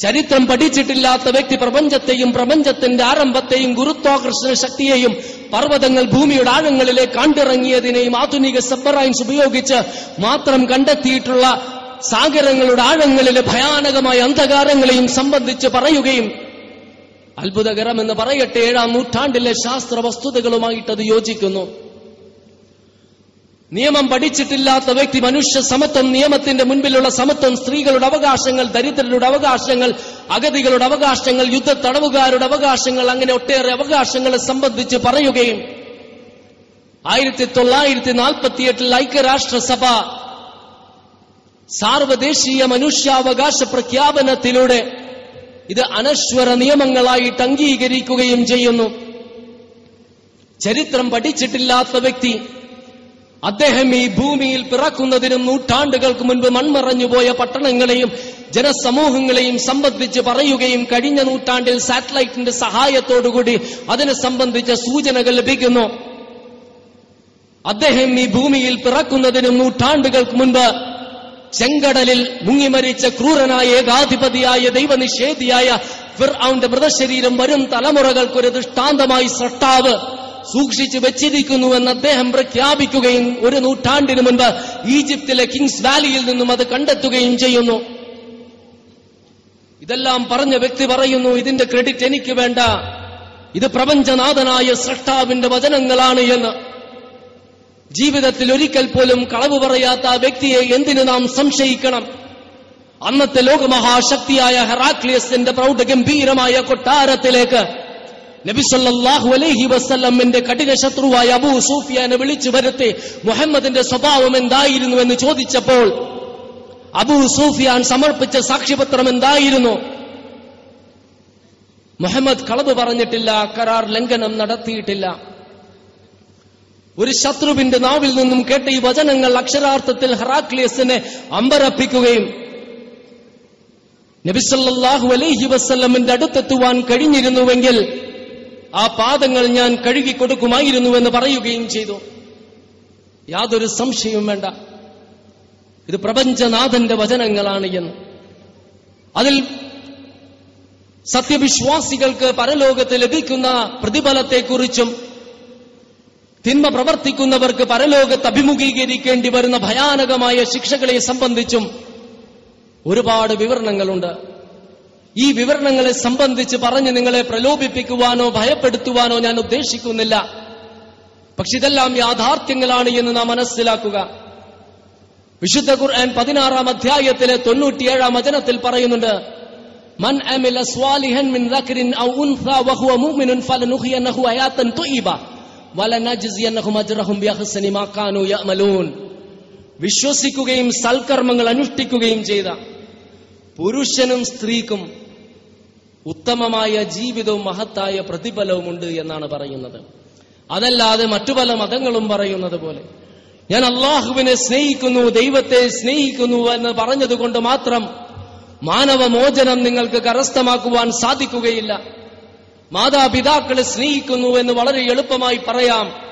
ചരിത്രം പഠിച്ചിട്ടില്ലാത്ത വ്യക്തി പ്രപഞ്ചത്തെയും പ്രപഞ്ചത്തിന്റെ ആരംഭത്തെയും ഗുരുത്വാകർഷണ ശക്തിയെയും പർവതങ്ങൾ ഭൂമിയുടെ ആഴങ്ങളിലേക്ക് കണ്ടിറങ്ങിയതിനെയും ആധുനിക സബ്മറൈൻസ് ഉപയോഗിച്ച് മാത്രം കണ്ടെത്തിയിട്ടുള്ള സാഗരങ്ങളുടെ ആഴങ്ങളിലെ ഭയാനകമായ അന്ധകാരങ്ങളെയും സംബന്ധിച്ച് പറയുകയും അത്ഭുതകരമെന്ന് പറയട്ടെ ഏഴാം നൂറ്റാണ്ടിലെ ശാസ്ത്ര വസ്തുതകളുമായിട്ടത് യോജിക്കുന്നു. നിയമം പഠിച്ചിട്ടില്ലാത്ത വ്യക്തി മനുഷ്യ സമത്വം നിയമത്തിന്റെ മുൻപിലുള്ള സമത്വം സ്ത്രീകളുടെ അവകാശങ്ങൾ ദരിദ്രരുടെ അവകാശങ്ങൾ അഗതികളുടെ അവകാശങ്ങൾ യുദ്ധ തടവുകാരുടെ അവകാശങ്ങൾ അങ്ങനെ ഒട്ടേറെ അവകാശങ്ങളെ സംബന്ധിച്ച് പറയുകയും ആയിരത്തി തൊള്ളായിരത്തി നാൽപ്പത്തിയെട്ടിൽ ഐക്യരാഷ്ട്രസഭ സാർവദേശീയ മനുഷ്യാവകാശ പ്രഖ്യാപനത്തിലൂടെ ഇത് അനശ്വര നിയമങ്ങളായിട്ട് അംഗീകരിക്കുകയും ചെയ്യുന്നു. ചരിത്രം പഠിച്ചിട്ടില്ലാത്ത വ്യക്തി അദ്ദേഹം ഈ ഭൂമിയിൽ പിറക്കുന്നതിനും നൂറ്റാണ്ടുകൾക്ക് മുൻപ് മൺമറഞ്ഞുപോയ പട്ടണങ്ങളെയും ജനസമൂഹങ്ങളെയും സംബന്ധിച്ച് പറയുകയും കഴിഞ്ഞ നൂറ്റാണ്ടിൽ സാറ്റലൈറ്റിന്റെ സഹായത്തോടുകൂടി അതിനെ സംബന്ധിച്ച സൂചനകൾ ലഭിക്കുന്നു. അദ്ദേഹം ഈ ഭൂമിയിൽ പിറക്കുന്നതിനും നൂറ്റാണ്ടുകൾക്ക് മുൻപ് ചെങ്കടലിൽ മുങ്ങിമരിച്ച ക്രൂരനായ ഏകാധിപതിയായ ദൈവനിഷേധിയായ അവന്റെ മൃതശരീരം വരും തലമുറകൾക്കൊരു ദൃഷ്ടാന്തമായി സൃഷ്ടാവ്. സൂക്ഷിച്ചു വെച്ചിരിക്കുന്നുവെന്ന് അദ്ദേഹം പ്രഖ്യാപിക്കുകയും ഒരു നൂറ്റാണ്ടിനു മുൻപ് ഈജിപ്തിലെ കിങ്സ് വാലിയിൽ നിന്നും അത് കണ്ടെത്തുകയും ചെയ്യുന്നു. ഇതെല്ലാം പറഞ്ഞ വ്യക്തി പറയുന്നു ഇതിന്റെ ക്രെഡിറ്റ് എനിക്ക് വേണ്ട. ഇത് പ്രപഞ്ചനാഥനായ സൃഷ്ടാവിന്റെ വചനങ്ങളാണ് എന്ന്. ജീവിതത്തിൽ ഒരിക്കൽ പോലും കളവ് പറയാത്ത ആ വ്യക്തിയെ എന്തിനു നാം സംശയിക്കണം? അന്നത്തെ ലോകമഹാശക്തിയായ ഹെറാക്ലിയസിന്റെ പ്രൗഢഗംഭീരമായ കൊട്ടാരത്തിലേക്ക് നബിസല്ലാഹു അലൈഹി വസ്ല്ലമിന്റെ കഠിന ശത്രുവായ അബൂ സൂഫിയാനെ വിളിച്ചു വരുത്തി മുഹമ്മദിന്റെ സ്വഭാവം എന്തായിരുന്നു എന്ന് ചോദിച്ചപ്പോൾ അബൂ സൂഫിയാൻ സമർപ്പിച്ച സാക്ഷ്യപത്രം എന്തായിരുന്നു? മുഹമ്മദ് കളവ് പറഞ്ഞിട്ടില്ല കരാർ ലംഘനം നടത്തിയിട്ടില്ല. ഒരു ശത്രുവിന്റെ നാവിൽ നിന്നും കേട്ട ഈ വചനങ്ങൾ അക്ഷരാർത്ഥത്തിൽ ഹറാക്ലിയസിനെ അമ്പരപ്പിക്കുകയും നബിസല്ലാഹു അലൈഹി വസ്ല്ലമിന്റെ അടുത്തെത്തുവാൻ കഴിഞ്ഞിരുന്നുവെങ്കിൽ ആ പാദങ്ങൾ ഞാൻ കഴുകിക്കൊടുക്കുമായിരുന്നുവെന്ന് പറയുകയും ചെയ്തു. യാതൊരു സംശയവും വേണ്ട. ഇത് പ്രപഞ്ചനാഥന്റെ വചനങ്ങളാണ് എന്ന്. അതിൽ സത്യവിശ്വാസികൾക്ക് പരലോകത്ത് ലഭിക്കുന്ന പ്രതിഫലത്തെക്കുറിച്ചും തിന്മ പ്രവർത്തിക്കുന്നവർക്ക് പരലോകത്ത് അഭിമുഖീകരിക്കേണ്ടി വരുന്ന ഭയാനകമായ ശിക്ഷകളെ സംബന്ധിച്ചും ഒരുപാട് വിവരണങ്ങളുണ്ട്. ഈ വിവരണങ്ങളെ സംബന്ധിച്ച് പറഞ്ഞ് നിങ്ങളെ പ്രലോഭിപ്പിക്കുവാനോ ഭയപ്പെടുത്തുവാനോ ഞാൻ ഉദ്ദേശിക്കുന്നില്ല. പക്ഷെ ഇതെല്ലാം യാഥാർത്ഥ്യങ്ങളാണ് എന്ന് നാം മനസ്സിലാക്കുക. വിശുദ്ധ ഖുർആൻ പതിനാറാം അധ്യായത്തിലെ തൊണ്ണൂറ്റിയേഴാം വചനത്തിൽ പറയുന്നുണ്ട് മൻ അമില സ്വാലിഹൻ മിൻ ദക്രിൻ ഔ ബിഅഹ്സനി യഅമലൂൻ. വിശ്വസിക്കുകയും സൽക്കർമ്മങ്ങൾ അനുഷ്ഠിക്കുകയും ചെയ്ത പുരുഷനും സ്ത്രീക്കും ഉത്തമമായ ജീവിതവും മഹത്തായ പ്രതിഫലവുമുണ്ട് എന്നാണ് പറയുന്നത്. അതല്ലാതെ മറ്റു പല മതങ്ങളും പറയുന്നത് പോലെ. ഞാൻ അള്ളാഹുവിനെ സ്നേഹിക്കുന്നു ദൈവത്തെ സ്നേഹിക്കുന്നു എന്ന് പറഞ്ഞതുകൊണ്ട് മാത്രം മാനവമോചനം നിങ്ങൾക്ക് കരസ്ഥമാക്കുവാൻ സാധിക്കുകയില്ല. മാതാപിതാക്കളെ സ്നേഹിക്കുന്നു എന്ന് വളരെ എളുപ്പമായി പറയാം.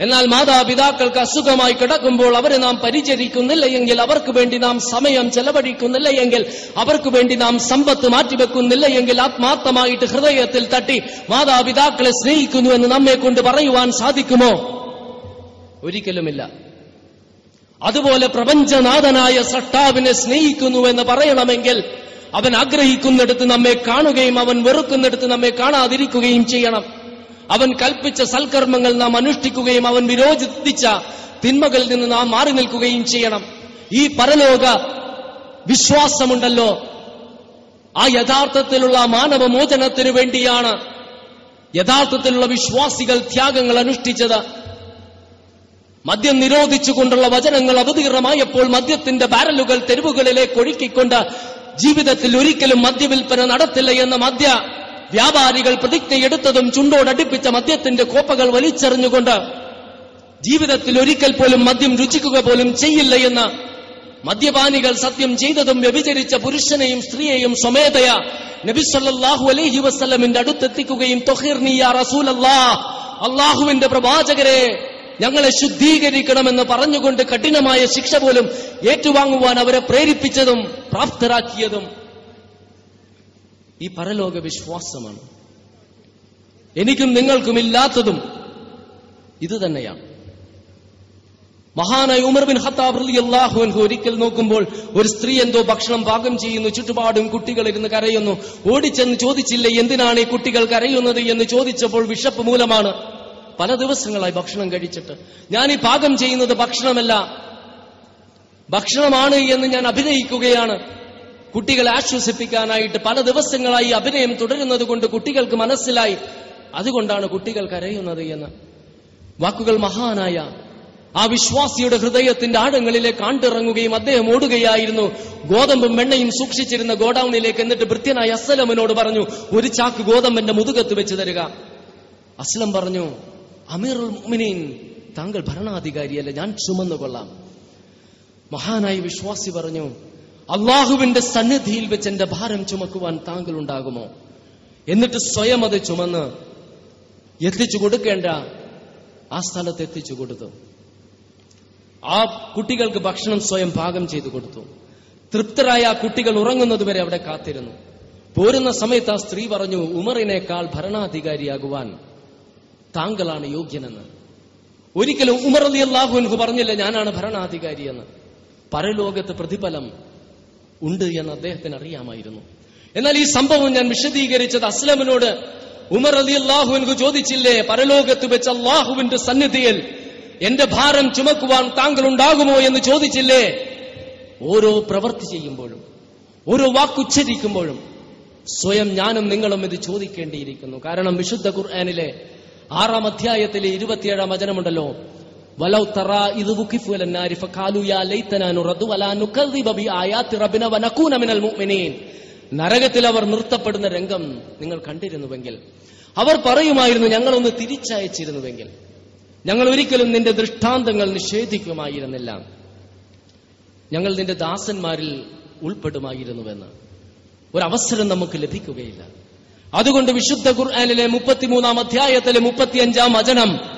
എന്നാൽ മാതാപിതാക്കൾക്ക് അസുഖമായി കിടക്കുമ്പോൾ അവരെ നാം പരിചരിക്കുന്നില്ല എങ്കിൽ അവർക്ക് വേണ്ടി നാം സമയം ചെലവഴിക്കുന്നില്ല എങ്കിൽ അവർക്ക് വേണ്ടി നാം സമ്പത്ത് മാറ്റിവെക്കുന്നില്ല എങ്കിൽ ആത്മാർത്ഥമായിട്ട് ഹൃദയത്തിൽ തട്ടി മാതാപിതാക്കളെ സ്നേഹിക്കുന്നു എന്ന് നമ്മെ കൊണ്ട് പറയുവാൻ സാധിക്കുമോ? ഒരിക്കലുമില്ല. അതുപോലെ പ്രപഞ്ചനാഥനായ സട്ടാവിനെ സ്നേഹിക്കുന്നു എന്ന് പറയണമെങ്കിൽ അവൻ ആഗ്രഹിക്കുന്നിടത്ത് നമ്മെ കാണുകയും അവൻ വെറുക്കുന്നിടത്ത് നമ്മെ കാണാതിരിക്കുകയും ചെയ്യണം. അവൻ കൽപ്പിച്ച സൽക്കർമ്മങ്ങൾ നാം അനുഷ്ഠിക്കുകയും അവൻ വിരോധിച്ച തിന്മകളിൽ നിന്ന് നാം മാറി നിൽക്കുകയും ചെയ്യണം. ഈ പരലോക വിശ്വാസമുണ്ടല്ലോ. ആ യഥാർത്ഥത്തിലുള്ള മാനവമോചനത്തിനു വേണ്ടിയാണ് യഥാർത്ഥത്തിലുള്ള വിശ്വാസികൾ ത്യാഗങ്ങൾ അനുഷ്ഠിച്ചത്. മദ്യം നിരോധിച്ചുകൊണ്ടുള്ള വചനങ്ങൾ അവതീർണമായപ്പോൾ മദ്യത്തിന്റെ ബാരലുകൾ തെരുവുകളിലേക്ക് ഒഴുക്കിക്കൊണ്ട് ജീവിതത്തിൽ ഒരിക്കലും മദ്യവിൽപ്പന നടത്തില്ല എന്ന മദ്യ വ്യാപാരികൾ പ്രതിജ്ഞയെടുത്തതും ചുണ്ടോടടുപ്പിച്ച മദ്യത്തിന്റെ കോപ്പകൾ വലിച്ചെറിഞ്ഞുകൊണ്ട് ജീവിതത്തിൽ ഒരിക്കൽ പോലും മദ്യം രുചിക്കുക പോലും ചെയ്യില്ല എന്ന് മദ്യപാനികൾ സത്യം ചെയ്തതും വ്യഭിചരിച്ച പുരുഷനെയും സ്ത്രീയെയും സ്വമേധയ നബിസ്വല്ലാഹു അലൈഹി വസ്ലമിന്റെ അടുത്തെത്തിക്കുകയും അള്ളാഹുവിന്റെ പ്രവാചകരെ ഞങ്ങളെ ശുദ്ധീകരിക്കണമെന്ന് പറഞ്ഞുകൊണ്ട് കഠിനമായ ശിക്ഷ പോലും ഏറ്റുവാങ്ങുവാൻ അവരെ പ്രേരിപ്പിച്ചതും പ്രാപ്തരാക്കിയതും ഈ പരലോക വിശ്വാസമാണ്. എനിക്കും നിങ്ങൾക്കും ഇല്ലാത്തതും ഇത് തന്നെയാണ്. മഹാനായ ഉമർ ബിൻ ഖത്താബ് അള്ളാഹു ഒരിക്കൽ നോക്കുമ്പോൾ ഒരു സ്ത്രീ എന്തോ ഭക്ഷണം പാകം ചെയ്യുന്നു ചുറ്റുപാടും കുട്ടികൾ ഇരുന്ന് കരയുന്നു. ഓടിച്ചെന്ന് ചോദിച്ചില്ലേ എന്തിനാണ് ഈ കുട്ടികൾ കരയുന്നത് എന്ന് ചോദിച്ചപ്പോൾ വിഷപ്പ് മൂലമാണ് പല ദിവസങ്ങളായി ഭക്ഷണം കഴിച്ചിട്ട്. ഞാൻ ഈ പാകം ചെയ്യുന്നത് ഭക്ഷണമല്ല. ഭക്ഷണമാണ് എന്ന് ഞാൻ അഭിനയിക്കുകയാണ്. കുട്ടികളെ ആശ്വസിപ്പിക്കാനായിട്ട് പല ദിവസങ്ങളായി അഭിനയം തുടരുന്നത് കൊണ്ട് കുട്ടികൾക്ക് മനസ്സിലായി. അതുകൊണ്ടാണ് കുട്ടികൾ കരയുന്നത് എന്ന്. വാക്കുകൾ മഹാനായ ആ വിശ്വാസിയുടെ ഹൃദയത്തിന്റെ ആഴങ്ങളിലേക്ക് കാണ്ടിറങ്ങുകയും അദ്ദേഹം ഓടുകയായിരുന്നു. ഗോതമ്പും വെണ്ണയും സൂക്ഷിച്ചിരുന്ന ഗോഡൌണിലേക്ക് എന്നിട്ട് ഭൃത്യനായ അസ്ലമിനോട് പറഞ്ഞു ഒരു ചാക്ക് ഗോതമ്പന്റെ മുതുകത്ത് വെച്ച് തരിക. അസ്ലം പറഞ്ഞു അമീറുൽ മുഅ്മിനീൻ താങ്കൾ ഭരണാധികാരിയല്ല ഞാൻ ചുമന്നുകൊള്ളാം. മഹാനായി മഹാനായ വിശ്വാസി പറഞ്ഞു അള്ളാഹുവിന്റെ സന്നിധിയിൽ വെച്ച് എന്റെ ഭാരം ചുമക്കുവാൻ താങ്കൾ ഉണ്ടാകുമോ എന്നിട്ട് സ്വയം അത് ചുമന്ന് എത്തിച്ചു കൊടുക്കേണ്ട ആ സ്ഥലത്ത് എത്തിച്ചു കൊടുത്തു. ആ കുട്ടികൾക്ക് ഭക്ഷണം സ്വയം പാകം ചെയ്തു കൊടുത്തു. തൃപ്തരായ ആ കുട്ടികൾ ഉറങ്ങുന്നത് വരെ അവിടെ കാത്തിരുന്നു. പോരുന്ന സമയത്ത് ആ സ്ത്രീ പറഞ്ഞു ഉമറിനേക്കാൾ ഭരണാധികാരിയാകുവാൻ താങ്കളാണ് യോഗ്യനെന്ന്. ഒരിക്കലും ഉമർ അലി അള്ളാഹുൻഹു പറഞ്ഞില്ല ഞാനാണ് ഭരണാധികാരി എന്ന് പരലോകത്ത് പ്രതിഫലം ഉണ്ട് എന്ന് അദ്ദേഹത്തിന് അറിയാമായിരുന്നു. എന്നാൽ ഈ സംഭവം ഞാൻ വിശദീകരിച്ചത് അസ്ലമിനോട് ഉമർ അലി അള്ളാഹുവിൻകു ചോദിച്ചില്ലേ പരലോകത്ത് വെച്ച് അള്ളാഹുവിന്റെ സന്നിധിയിൽ എന്റെ ഭാരം ചുമക്കുവാൻ താങ്കൾ ഉണ്ടാകുമോ എന്ന് ചോദിച്ചില്ലേ? ഓരോ പ്രവൃത്തി ചെയ്യുമ്പോഴും ഓരോ വാക്കുച്ചരിക്കുമ്പോഴും സ്വയം ഞാനും നിങ്ങളും ഇത് ചോദിക്കേണ്ടിയിരിക്കുന്നു. കാരണം വിശുദ്ധ ഖുർആാനിലെ ആറാം അധ്യായത്തിലെ ഇരുപത്തിയേഴാം വചനമുണ്ടല്ലോ നരകത്തിൽ അവർ നിർത്തപ്പെടുന്ന രംഗം നിങ്ങൾ കണ്ടിരുന്നുവെങ്കിൽ അവർ പറയുമായിരുന്നു ഞങ്ങളൊന്ന് തിരിച്ചയച്ചിരുന്നുവെങ്കിൽ ഞങ്ങൾ ഒരിക്കലും നിന്റെ ദൃഷ്ടാന്തങ്ങൾ നിഷേധിക്കുമായിരുന്നില്ല. ഞങ്ങൾ നിന്റെ ദാസന്മാരിൽ ഉൾപ്പെടുമായിരുന്നുവെന്ന്. ഒരവസരം നമുക്ക് ലഭിക്കുകയില്ല. അതുകൊണ്ട് വിശുദ്ധ ഖുർആാനിലെ മുപ്പത്തിമൂന്നാം അധ്യായത്തിലെ മുപ്പത്തിയഞ്ചാം വചനം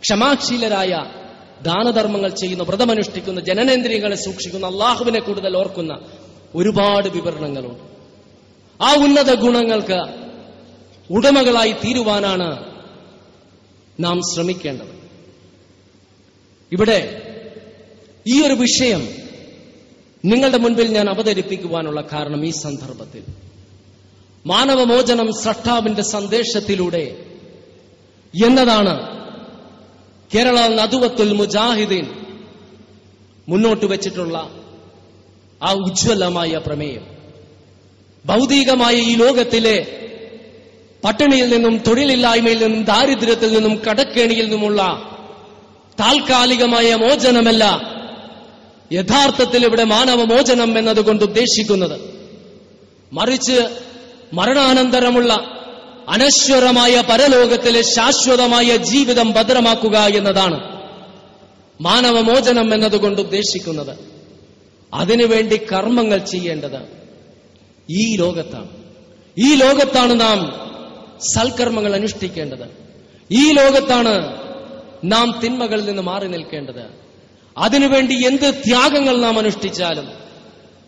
ക്ഷമാശീലരായ ദാനധർമ്മങ്ങൾ ചെയ്യുന്ന വ്രതമനുഷ്ഠിക്കുന്ന ജനനേന്ദ്രിയങ്ങളെ സൂക്ഷിക്കുന്ന അള്ളാഹുവിനെ കൂടുതൽ ഓർക്കുന്ന ഒരുപാട് വിവരണങ്ങളുണ്ട്. ആ ഉന്നത ഗുണങ്ങൾക്ക് ഉടമകളായി തീരുവാനാണ് നാം ശ്രമിക്കേണ്ടത്. ഇവിടെ ഈ ഒരു വിഷയം നിങ്ങളുടെ മുൻപിൽ ഞാൻ അവതരിപ്പിക്കുവാനുള്ള കാരണം ഈ സന്ദർഭത്തിൽ. മാനവമോചനം സൃഷ്ടാവിന്റെ സന്ദേശത്തിലൂടെ എന്നതാണ് കേരള നദുവത്തുൽ മുജാഹിദീൻ മുന്നോട്ട് വെച്ചിട്ടുള്ള ആ ഉജ്ജ്വലമായ പ്രമേയം. ഭൗതികമായ ഈ ലോകത്തിലെ പട്ടിണിയിൽ നിന്നും തൊഴിലില്ലായ്മയിൽ നിന്നും ദാരിദ്ര്യത്തിൽ നിന്നും കടക്കേണിയിൽ നിന്നുമുള്ള താൽക്കാലികമായ മോചനമല്ല യഥാർത്ഥത്തിൽ ഇവിടെ മാനവമോചനം എന്നതുകൊണ്ട് ഉദ്ദേശിക്കുന്നത്. മറിച്ച് മരണാനന്തരമുള്ള അനശ്വരമായ പരലോകത്തിലെ ശാശ്വതമായ ജീവിതം ഭദ്രമാക്കുക എന്നതാണ് മാനവമോചനം എന്നതുകൊണ്ട് ഉദ്ദേശിക്കുന്നത്. അതിനുവേണ്ടി കർമ്മങ്ങൾ ചെയ്യേണ്ടത് ഈ ലോകത്താണ്. ഈ ലോകത്താണ് നാം സൽക്കർമ്മങ്ങൾ അനുഷ്ഠിക്കേണ്ടത്. ഈ ലോകത്താണ് നാം തിന്മകളിൽ നിന്ന് മാറി നിൽക്കേണ്ടത്. അതിനുവേണ്ടി എന്ത് ത്യാഗങ്ങൾ നാം അനുഷ്ഠിച്ചാലും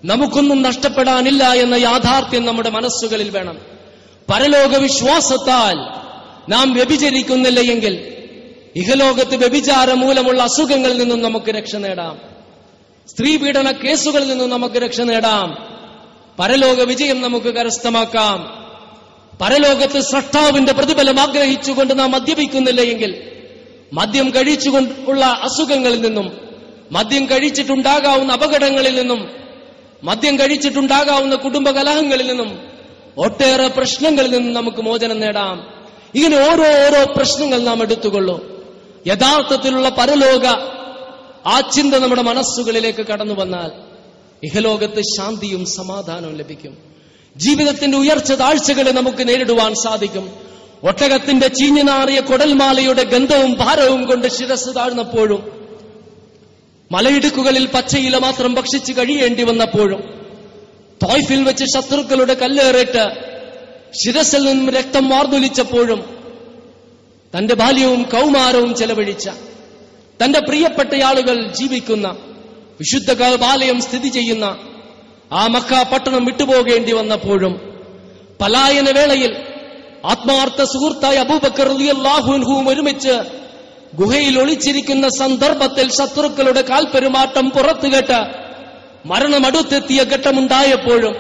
നമുക്കൊന്നും നഷ്ടപ്പെടാനില്ല എന്ന യാഥാർത്ഥ്യം നമ്മുടെ മനസ്സുകളിൽ വേണം. പരലോക വിശ്വാസത്താൽ നാം വ്യഭിചരിക്കുന്നില്ല എങ്കിൽ ഇഹലോകത്ത് വ്യഭിചാരം മൂലമുള്ള അസുഖങ്ങളിൽ നിന്നും നമുക്ക് രക്ഷ നേടാം. സ്ത്രീ പീഡന കേസുകളിൽ നിന്നും നമുക്ക് രക്ഷ നേടാം. പരലോക വിജയം നമുക്ക് കരസ്ഥമാക്കാം. പരലോകത്ത് സൃഷ്ടാവിന്റെ പ്രതിഫലം ആഗ്രഹിച്ചുകൊണ്ട് നാം മദ്യപിക്കുന്നില്ല എങ്കിൽ മദ്യം കഴിച്ചുകൊണ്ടുള്ള അസുഖങ്ങളിൽ നിന്നും മദ്യം കഴിച്ചിട്ടുണ്ടാകാവുന്ന അപകടങ്ങളിൽ നിന്നും മദ്യം കഴിച്ചിട്ടുണ്ടാകാവുന്ന കുടുംബ കലഹങ്ങളിൽ നിന്നും ഒട്ടേറെ പ്രശ്നങ്ങളിൽ നിന്ന് നമുക്ക് മോചനം നേടാം. ഇങ്ങനെ ഓരോ ഓരോ പ്രശ്നങ്ങൾ നാം എടുത്തുകൊള്ളൂ. യഥാർത്ഥത്തിലുള്ള പരലോക ആ ചിന്ത നമ്മുടെ മനസ്സുകളിലേക്ക് കടന്നു വന്നാൽ ഇഹലോകത്ത് ശാന്തിയും സമാധാനവും ലഭിക്കും. ജീവിതത്തിന്റെ ഉയർച്ച താഴ്ചകളെ നമുക്ക് നേരിടുവാൻ സാധിക്കും. ഒട്ടകത്തിന്റെ ചീഞ്ഞുനാറിയ കൊടൽമാലയുടെ ഗന്ധവും ഭാരവും കൊണ്ട് ശിരസ് താഴ്ന്നപ്പോഴും മലയിടുക്കുകളിൽ പച്ചയില മാത്രം ഭക്ഷിച്ചു കഴിയേണ്ടി വന്നപ്പോഴും തോയ്ഫിൽ വെച്ച് ശത്രുക്കളുടെ കല്ലേറിട്ട് ശിരസിൽ നിന്നും രക്തം വാർന്നൊലിച്ചപ്പോഴും തന്റെ ബാല്യവും കൗമാരവും ചെലവഴിച്ച തന്റെ പ്രിയപ്പെട്ട ആളുകൾ ജീവിക്കുന്ന വിശുദ്ധ ബാലയം സ്ഥിതി ചെയ്യുന്ന ആ മക്ക പട്ടണം വിട്ടുപോകേണ്ടി വന്നപ്പോഴും പലായന വേളയിൽ ആത്മാർത്ഥ സുഹൃത്തായ അബൂബക്കർ അബൂബക്കറിയാഹുൻഹുവും ഒരുമിച്ച് ഗുഹയിൽ ഒളിച്ചിരിക്കുന്ന സന്ദർഭത്തിൽ ശത്രുക്കളുടെ കാൽപെരുമാറ്റം പുറത്തുകെട്ട് മരണമടുത്തെത്തിയ ഘട്ടമുണ്ടായപ്പോഴും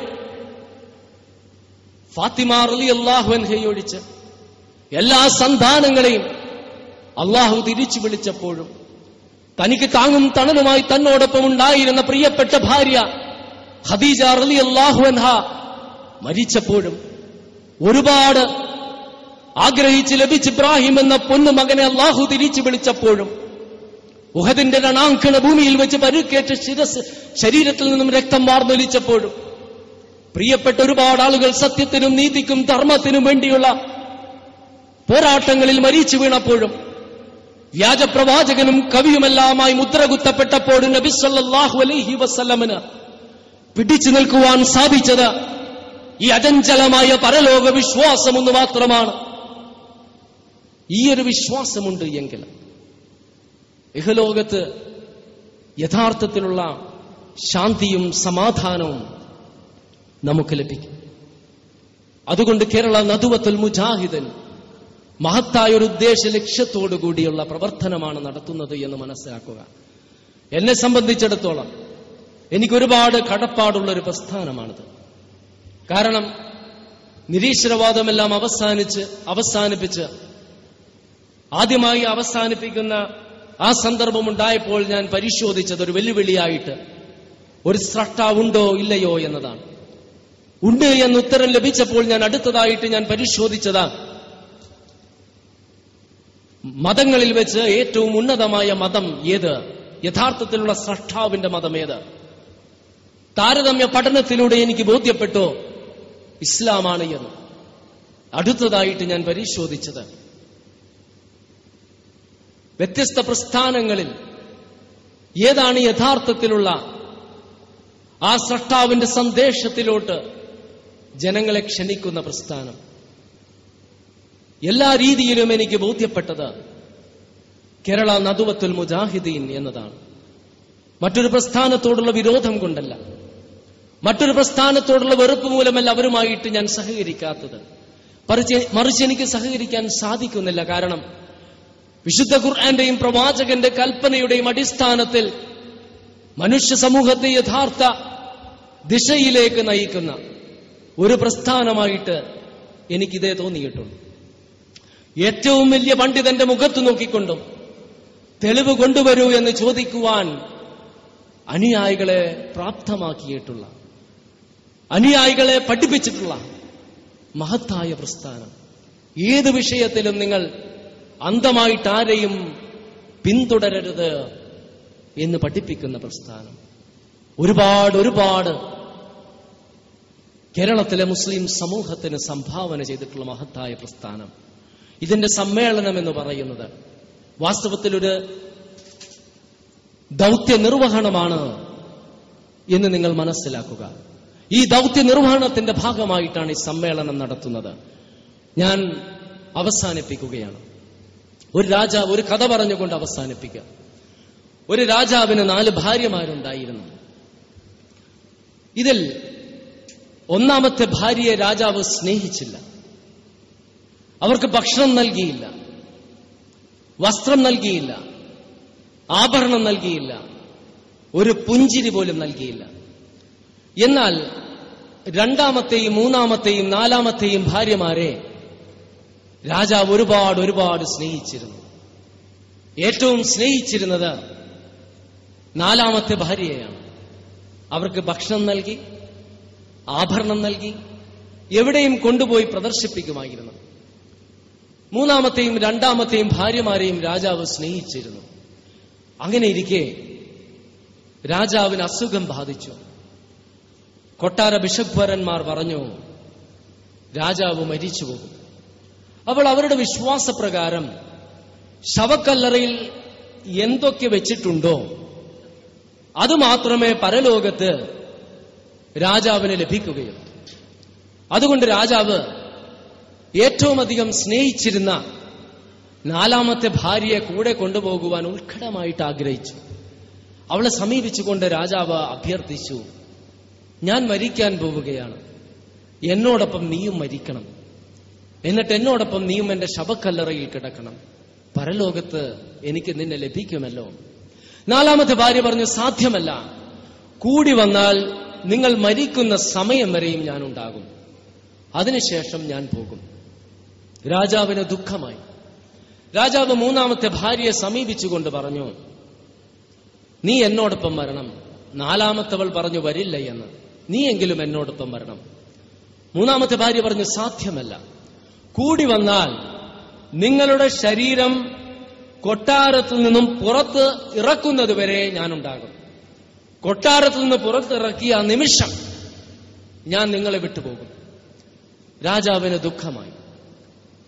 ഫാത്തിമ റളിയല്ലാഹുവിൻഹയൊഴിച്ച് എല്ലാ സന്താനങ്ങളെയും അള്ളാഹു തിരിച്ചു വിളിച്ചപ്പോഴും തനിക്ക് താങ്ങും തണലുമായി തന്നോടൊപ്പം ഉണ്ടായിരുന്ന പ്രിയപ്പെട്ട ഭാര്യ ഖദീജ റലി അൻഹ മരിച്ചപ്പോഴും ഒരുപാട് ആഗ്രഹിച്ച് ലഭിച്ച് ഇബ്രാഹിം എന്ന പൊന്നു മകനെ അള്ളാഹു തിരിച്ചു വിളിച്ചപ്പോഴും ഉഹദിന്റെ രണാങ്കണ ഭൂമിയിൽ വെച്ച് പരുക്കേറ്റ ശിരസ് ശരീരത്തിൽ നിന്നും രക്തം വാർന്നൊലിച്ചപ്പോഴും പ്രിയപ്പെട്ട ഒരുപാട് ആളുകൾ സത്യത്തിനും നീതിക്കും ധർമ്മത്തിനും വേണ്ടിയുള്ള പോരാട്ടങ്ങളിൽ മരിച്ചു വീണപ്പോഴും വ്യാജപ്രവാചകനും കവിയുമെല്ലാമായി മുദ്രകുത്തപ്പെട്ടപ്പോഴും നബി സല്ലല്ലാഹു അലൈഹി വസ്ലമിന് പിടിച്ചു നിൽക്കുവാൻ സാധിച്ചത് ഈ അചഞ്ചലമായ പരലോക വിശ്വാസം ഒന്ന് മാത്രമാണ്. ഈ ഒരു വിശ്വാസമുണ്ട് എങ്കിൽ ഇഹലോകത്ത് യഥാർത്ഥത്തിലുള്ള ശാന്തിയും സമാധാനവും നമുക്ക് ലഭിക്കും. അതുകൊണ്ട് കേരള നദുവത്തുൽ മുജാഹിദൻ മഹത്തായ ഒരു ഉദ്ദേശ ലക്ഷ്യത്തോടു കൂടിയുള്ള പ്രവർത്തനമാണ് നടത്തുന്നത് എന്ന് മനസ്സിലാക്കുക. എന്നെ സംബന്ധിച്ചിടത്തോളം എനിക്ക് ഒരുപാട് കടപ്പാടുള്ള ഒരു പ്രസ്ഥാനമാണിത്. കാരണം നിരീശ്വരവാദമെല്ലാം അവസാനിച്ച് അവസാനിപ്പിച്ച് ആദ്യമായി അവസാനിപ്പിക്കുന്ന ആ സന്ദർഭം ഉണ്ടായപ്പോൾ ഞാൻ പരിശോധിച്ചത് ഒരു വെല്ലുവിളിയായിട്ട്. ഒരു സ്രഷ്ടാവുണ്ടോ ഇല്ലയോ എന്നതാണ്. ഉണ്ട് എന്ന് ഉത്തരം ലഭിച്ചപ്പോൾ ഞാൻ അടുത്തതായിട്ട് ഞാൻ പരിശോധിച്ചതാ. മതങ്ങളിൽ വെച്ച് ഏറ്റവും ഉന്നതമായ മതം ഏത്? യഥാർത്ഥത്തിലുള്ള സ്രഷ്ടാവിന്റെ മതം ഏത്? താരതമ്യ പഠനത്തിലൂടെ എനിക്ക് ബോധ്യപ്പെട്ടു? ഇസ്ലാമാണ് എന്ന്. അടുത്തതായിട്ട് ഞാൻ പരിശോധിച്ചത്. വ്യത്യസ്ത പ്രസ്ഥാനങ്ങളിൽ ഏതാണ് യഥാർത്ഥത്തിലുള്ള ആ സ്രഷ്ടാവിന്റെ സന്ദേശത്തിലോട്ട് ജനങ്ങളെ ക്ഷണിക്കുന്ന പ്രസ്ഥാനം? എല്ലാ രീതിയിലും എനിക്ക് ബോധ്യപ്പെട്ടത് കേരള നദുവത്തുൽ മുജാഹിദീൻ എന്നതാണ്. മറ്റൊരു പ്രസ്ഥാനത്തോടുള്ള വിരോധം കൊണ്ടല്ല. മറ്റൊരു പ്രസ്ഥാനത്തോടുള്ള വെറുപ്പ് മൂലമല്ല അവരുമായിട്ട് ഞാൻ സഹകരിക്കാത്തത്. മറിച്ച് എനിക്ക് സഹകരിക്കാൻ സാധിക്കുന്നില്ല. കാരണം വിശുദ്ധ ഖുർആന്റെയും പ്രവാചകന്റെ കൽപ്പനയുടെയും അടിസ്ഥാനത്തിൽ മനുഷ്യ സമൂഹത്തെ യഥാർത്ഥ ദിശയിലേക്ക് നയിക്കുന്ന ഒരു പ്രസ്ഥാനമായിട്ട് എനിക്കിതേ തോന്നിയിട്ടുള്ളൂ ഏറ്റവും വലിയ പണ്ഡിതന്റെ മുഖത്ത് നോക്കിക്കൊണ്ടും തെളിവ് കൊണ്ടുവരൂ എന്ന് ചോദിക്കുവാൻ അനുയായികളെ പ്രാപ്തമാക്കിയിട്ടുള്ള അനുയായികളെ പഠിപ്പിച്ചിട്ടുള്ള മഹത്തായ പ്രസ്ഥാനം. ഏത് വിഷയത്തിലും നിങ്ങൾ അന്ധമായിട്ട് ആരെയും പിന്തുടരരുത് എന്ന് പഠിപ്പിക്കുന്ന പ്രസ്ഥാനം. ഒരുപാട് ഒരുപാട് കേരളത്തിലെ മുസ്ലിം സമൂഹത്തിന് സംഭാവന ചെയ്തിട്ടുള്ള മഹത്തായ പ്രസ്ഥാനം. ഇതിന്റെ സമ്മേളനം എന്ന് പറയുന്നത് വാസ്തവത്തിൽ ഒരു ദൗത്യ നിർവഹണമാണ് എന്ന് നിങ്ങൾ മനസ്സിലാക്കുക. ഈ ദൗത്യ നിർവഹണത്തിന്റെ ഭാഗമായിട്ടാണ് ഈ സമ്മേളനം നടത്തുന്നത്. ഞാൻ അവസാനിപ്പിക്കുകയാണ്. ഒരു രാജാവ് ഒരു കഥ പറഞ്ഞുകൊണ്ട് അവസാനിപ്പിക്കുക. ഒരു രാജാവിന് നാല് ഭാര്യമാരുണ്ടായിരുന്നു. ഇതിൽ ഒന്നാമത്തെ ഭാര്യയെ രാജാവ് സ്നേഹിച്ചില്ല. അവർക്ക് ഭക്ഷണം നൽകിയില്ല. വസ്ത്രം നൽകിയില്ല. ആഭരണം നൽകിയില്ല. ഒരു പുഞ്ചിരി പോലും നൽകിയില്ല. എന്നാൽ രണ്ടാമത്തെയും മൂന്നാമത്തെയും നാലാമത്തെയും ഭാര്യമാരെ രാജാവ് ഒരുപാട് ഒരുപാട് സ്നേഹിച്ചിരുന്നു. ഏറ്റവും സ്നേഹിച്ചിരുന്നത് നാലാമത്തെ ഭാര്യയാണ് അവർക്ക് ഭക്ഷണം നൽകി ആഭരണം നൽകി എവിടെയും കൊണ്ടുപോയി പ്രദർശിപ്പിക്കുമായിരുന്നു. മൂന്നാമത്തെയും രണ്ടാമത്തെയും ഭാര്യമാരെയും രാജാവ് സ്നേഹിച്ചിരുന്നു. അങ്ങനെ ഇരിക്കെ രാജാവിന് അസുഖം ബാധിച്ചു. കൊട്ടാര ബിഷപ്പ്വരന്മാർ പറഞ്ഞു രാജാവ് മരിച്ചു പോകും അപ്പോൾ അവരുടെ വിശ്വാസപ്രകാരം ശവക്കല്ലറയിൽ എന്തൊക്കെ വെച്ചിട്ടുണ്ടോ അത് മാത്രമേ പരലോകത്ത് രാജാവിന് ലഭിക്കുകയുള്ളൂ. അതുകൊണ്ട് രാജാവ് ഏറ്റവും അധികം സ്നേഹിച്ചിരുന്ന നാലാമത്തെ ഭാര്യയെ കൂടെ കൊണ്ടുപോകുവാൻ ഉത്കടമായിട്ട് ആഗ്രഹിച്ചു. അവളെ സമീപിച്ചുകൊണ്ട് രാജാവ് അഭ്യർത്ഥിച്ചു ഞാൻ മരിക്കാൻ പോവുകയാണ്. എന്നോടൊപ്പം നീയും മരിക്കണം. എന്നിട്ട് എന്നോടൊപ്പം നീയും എന്റെ ശവക്കല്ലറയിൽ കിടക്കണം. പരലോകത്ത് എനിക്ക് നിന്നെ ലഭിക്കുമല്ലോ. നാലാമത്തെ ഭാര്യ പറഞ്ഞു സാധ്യമല്ല. കൂടി വന്നാൽ നിങ്ങൾ മരിക്കുന്ന സമയം വരെയും ഞാൻ ഉണ്ടാകും അതിനുശേഷം ഞാൻ പോകും. രാജാവിന് ദുഃഖമായി. രാജാവ് മൂന്നാമത്തെ ഭാര്യയെ സമീപിച്ചുകൊണ്ട് പറഞ്ഞു നീ എന്നോടൊപ്പം വരണം. നാലാമത്തവൾ പറഞ്ഞു വരില്ല എന്ന്. നീയെങ്കിലും എന്നോടൊപ്പം വരണം. മൂന്നാമത്തെ ഭാര്യ പറഞ്ഞു സാധ്യമല്ല. കൂടി വന്നാൽ നിങ്ങളുടെ ശരീരം കൊട്ടാരത്തിൽ നിന്നും പുറത്ത് ഇറക്കുന്നതുവരെ ഞാനുണ്ടാകും. കൊട്ടാരത്തിൽ നിന്ന് പുറത്തിറക്കിയ നിമിഷം ഞാൻ നിങ്ങളെ വിട്ടുപോകും. രാജാവിന് ദുഃഖമായി.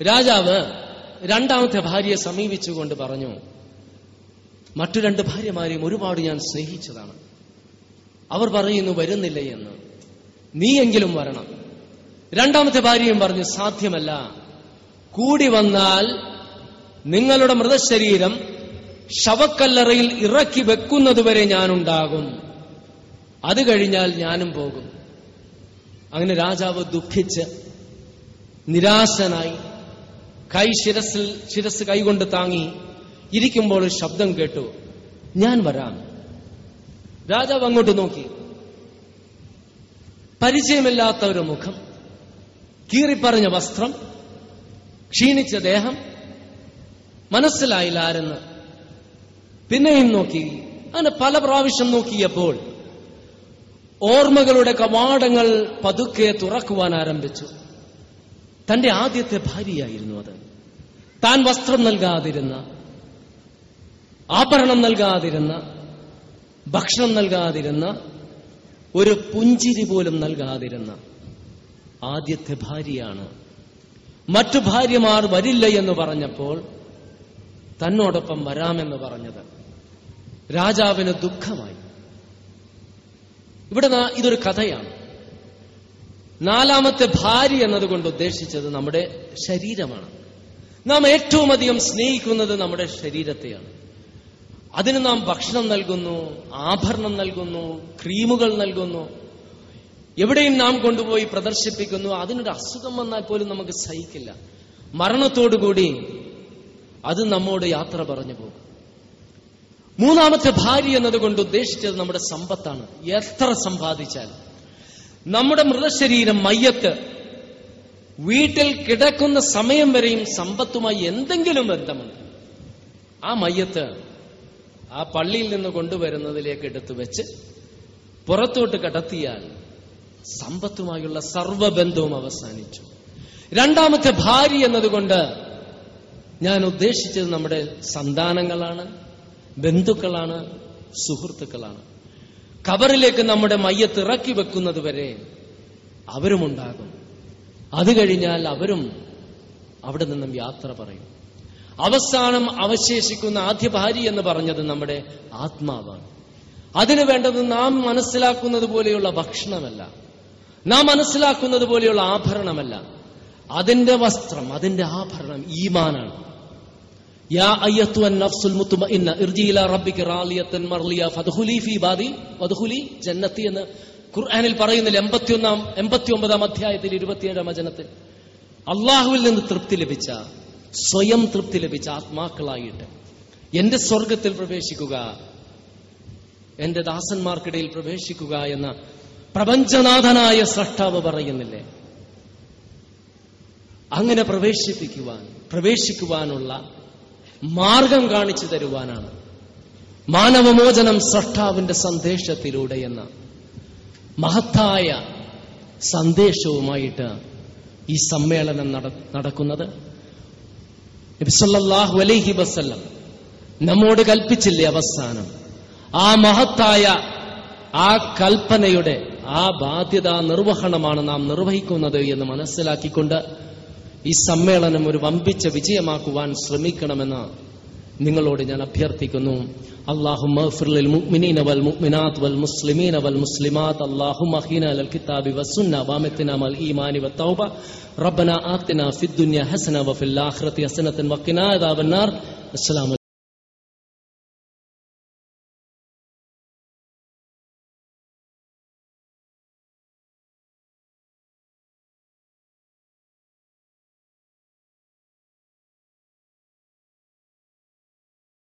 രാജാവ് രണ്ടാമത്തെ ഭാര്യയെ സമീപിച്ചുകൊണ്ട് പറഞ്ഞു മറ്റു രണ്ട് ഭാര്യമാരെയും ഒരുപാട് ഞാൻ സ്നേഹിച്ചതാണ്. അവർ പറയുന്നു വരുന്നില്ല എന്ന്. നീയെങ്കിലും വരണം. രണ്ടാമത്തെ ഭാര്യയും പറഞ്ഞു സാധ്യമല്ല. കൂടി വന്നാൽ നിങ്ങളുടെ മൃതശരീരം ശവക്കല്ലറയിൽ ഇറക്കി വെക്കുന്നതുവരെ ഞാനുണ്ടാകും. അത് കഴിഞ്ഞാൽ ഞാനും പോകും. അങ്ങനെ രാജാവ് ദുഃഖിച്ച് നിരാശനായി കൈ ശിരസിൽ ശിരസ് കൈകൊണ്ട് താങ്ങി ഇരിക്കുമ്പോൾ ഒരു ശബ്ദം കേട്ടു ഞാൻ വരാം. രാജാവ് അങ്ങോട്ട് നോക്കി. പരിചയമില്ലാത്ത ഒരു മുഖം. കീറിപ്പറഞ്ഞ വസ്ത്രം ക്ഷീണിച്ച ദേഹം മനസ്സിലായില്ല ആരെന്ന്. പിന്നെയും നോക്കി അങ്ങനെ പല പ്രാവശ്യം നോക്കിയപ്പോൾ ഓർമ്മകളുടെ കവാടങ്ങൾ പതുക്കെ തുറക്കുവാൻ ആരംഭിച്ചു. തന്റെ ആദ്യത്തെ ഭാര്യയായിരുന്നു അത്. താൻ വസ്ത്രം നൽകാതിരുന്ന ആഭരണം നൽകാതിരുന്ന ഭക്ഷണം നൽകാതിരുന്ന ഒരു പുഞ്ചിരി പോലും നൽകാതിരുന്ന ആദ്യത്തെ ഭാര്യയാണ്. മറ്റു ഭാര്യമാർ വരില്ല എന്ന് പറഞ്ഞപ്പോൾ തന്നോടൊപ്പം വരാമെന്ന് പറഞ്ഞത്. രാജാവിന് ദുഃഖമായി. ഇവിടെ ഇതൊരു കഥയാണ്. നാലാമത്തെ ഭാര്യ എന്നതുകൊണ്ട് ഉദ്ദേശിച്ചത് നമ്മുടെ ശരീരമാണ്. നാം ഏറ്റവും അധികം സ്നേഹിക്കുന്നത് നമ്മുടെ ശരീരത്തെയാണ്. അതിന് നാം ഭക്ഷണം നൽകുന്നു ആഭരണം നൽകുന്നു ക്രീമുകൾ നൽകുന്നു. എവിടെയും നാം കൊണ്ടുപോയി പ്രദർശിപ്പിക്കുന്നു. അതിനൊരു അസുഖം വന്നാൽ പോലും നമുക്ക് സഹിക്കില്ല. മരണത്തോടുകൂടി അത് നമ്മോട് യാത്ര പറഞ്ഞു പോകും. മൂന്നാമത്തെ ഭാര്യ എന്നതുകൊണ്ട് ഉദ്ദേശിച്ചത് നമ്മുടെ സമ്പത്താണ്. എത്ര സമ്പാദിച്ചാൽ നമ്മുടെ മൃതശരീരം മയ്യത്ത് വീട്ടിൽ കിടക്കുന്ന സമയം വരെയും സമ്പത്തുമായി എന്തെങ്കിലും ബന്ധമുണ്ട്. ആ മയ്യത്ത് ആ പള്ളിയിൽ നിന്ന് കൊണ്ടുവരുന്നതിലേക്ക് എടുത്തു വെച്ച് പുറത്തോട്ട് കടത്തിയാൽ സമ്പത്തുമായുള്ള സർവബന്ധവും അവസാനിച്ചു. രണ്ടാമത്തെ ഭാര്യ എന്നതുകൊണ്ട് ഞാൻ ഉദ്ദേശിച്ചത് നമ്മുടെ സന്താനങ്ങളാണ് ബന്ധുക്കളാണ് സുഹൃത്തുക്കളാണ്. കബറിലേക്ക് നമ്മുടെ മയ്യത്ത് ഇറക്കി വെക്കുന്നത് വരെ അവരുമുണ്ടാകും. അത് കഴിഞ്ഞാൽ അവരും അവിടെ നിന്നും യാത്ര പറയും. അവസാനം അവശേഷിക്കുന്ന ആദ്യ ഭാര്യ എന്ന് പറഞ്ഞത് നമ്മുടെ ആത്മാവാണ്. അതിനു വേണ്ടത് നാം മനസ്സിലാക്കുന്നത് പോലെയുള്ള ഭക്ഷണമല്ല. നാം മനസ്സിലാക്കുന്നത് പോലെയുള്ള ആഭരണമല്ല. അതിന്റെ വസ്ത്രം അതിന്റെ ആഭരണം ഈമാനാണ്. എന്ന് ഖുർആനിൽ പറയുന്നില്ല എൺപത്തിയൊന്നാം എൺപത്തിയൊമ്പതാം അധ്യായത്തിൽ ഇരുപത്തിയേഴാം വചനത്തിൽ? അള്ളാഹുവിൽ നിന്ന് തൃപ്തി ലഭിച്ച സ്വയം തൃപ്തി ലഭിച്ച ആത്മാക്കളായിട്ട് എന്റെ സ്വർഗത്തിൽ പ്രവേശിക്കുക എന്റെ ദാസന്മാർക്കിടയിൽ പ്രവേശിക്കുക എന്ന പ്രപഞ്ചനാഥനായ സൃഷ്ടാവ് പറയുന്നില്ലേ? അങ്ങനെ പ്രവേശിപ്പിക്കുവാൻ പ്രവേശിക്കുവാനുള്ള മാർഗം കാണിച്ചു തരുവാനാണ്. മാനവമോചനം സൃഷ്ടാവിന്റെ സന്ദേശത്തിലൂടെ എന്ന മഹത്തായ സന്ദേശവുമായിട്ട് ഈ സമ്മേളനം നട- നടക്കുന്നത്. നബിസല്ലാഹു അലൈഹി വസല്ലം നമ്മോട് കൽപ്പിച്ചില്ലേ അവസാനം? ആ മഹത്തായ ആ കൽപ്പനയുടെ ആ ബാധ്യത നിർവഹണമാണ് നാം നിർവഹിക്കുന്നത് എന്ന് മനസ്സിലാക്കിക്കൊണ്ട് ഈ സമ്മേളനം ഒരു വമ്പിച്ച വിജയമാക്കുവാൻ ശ്രമിക്കണമെന്ന് നിങ്ങളോട് ഞാൻ അഭ്യർത്ഥിക്കുന്നു اللهم اغفر للمؤمنين والمؤمنات والمسلمين والمسلمات اللهم احينا على الكتاب والسنه وامتنا مع الايمان والتوبه ربنا آتنا في الدنيا حسنه وفي الاخره حسنه وقنا عذاب النار السلام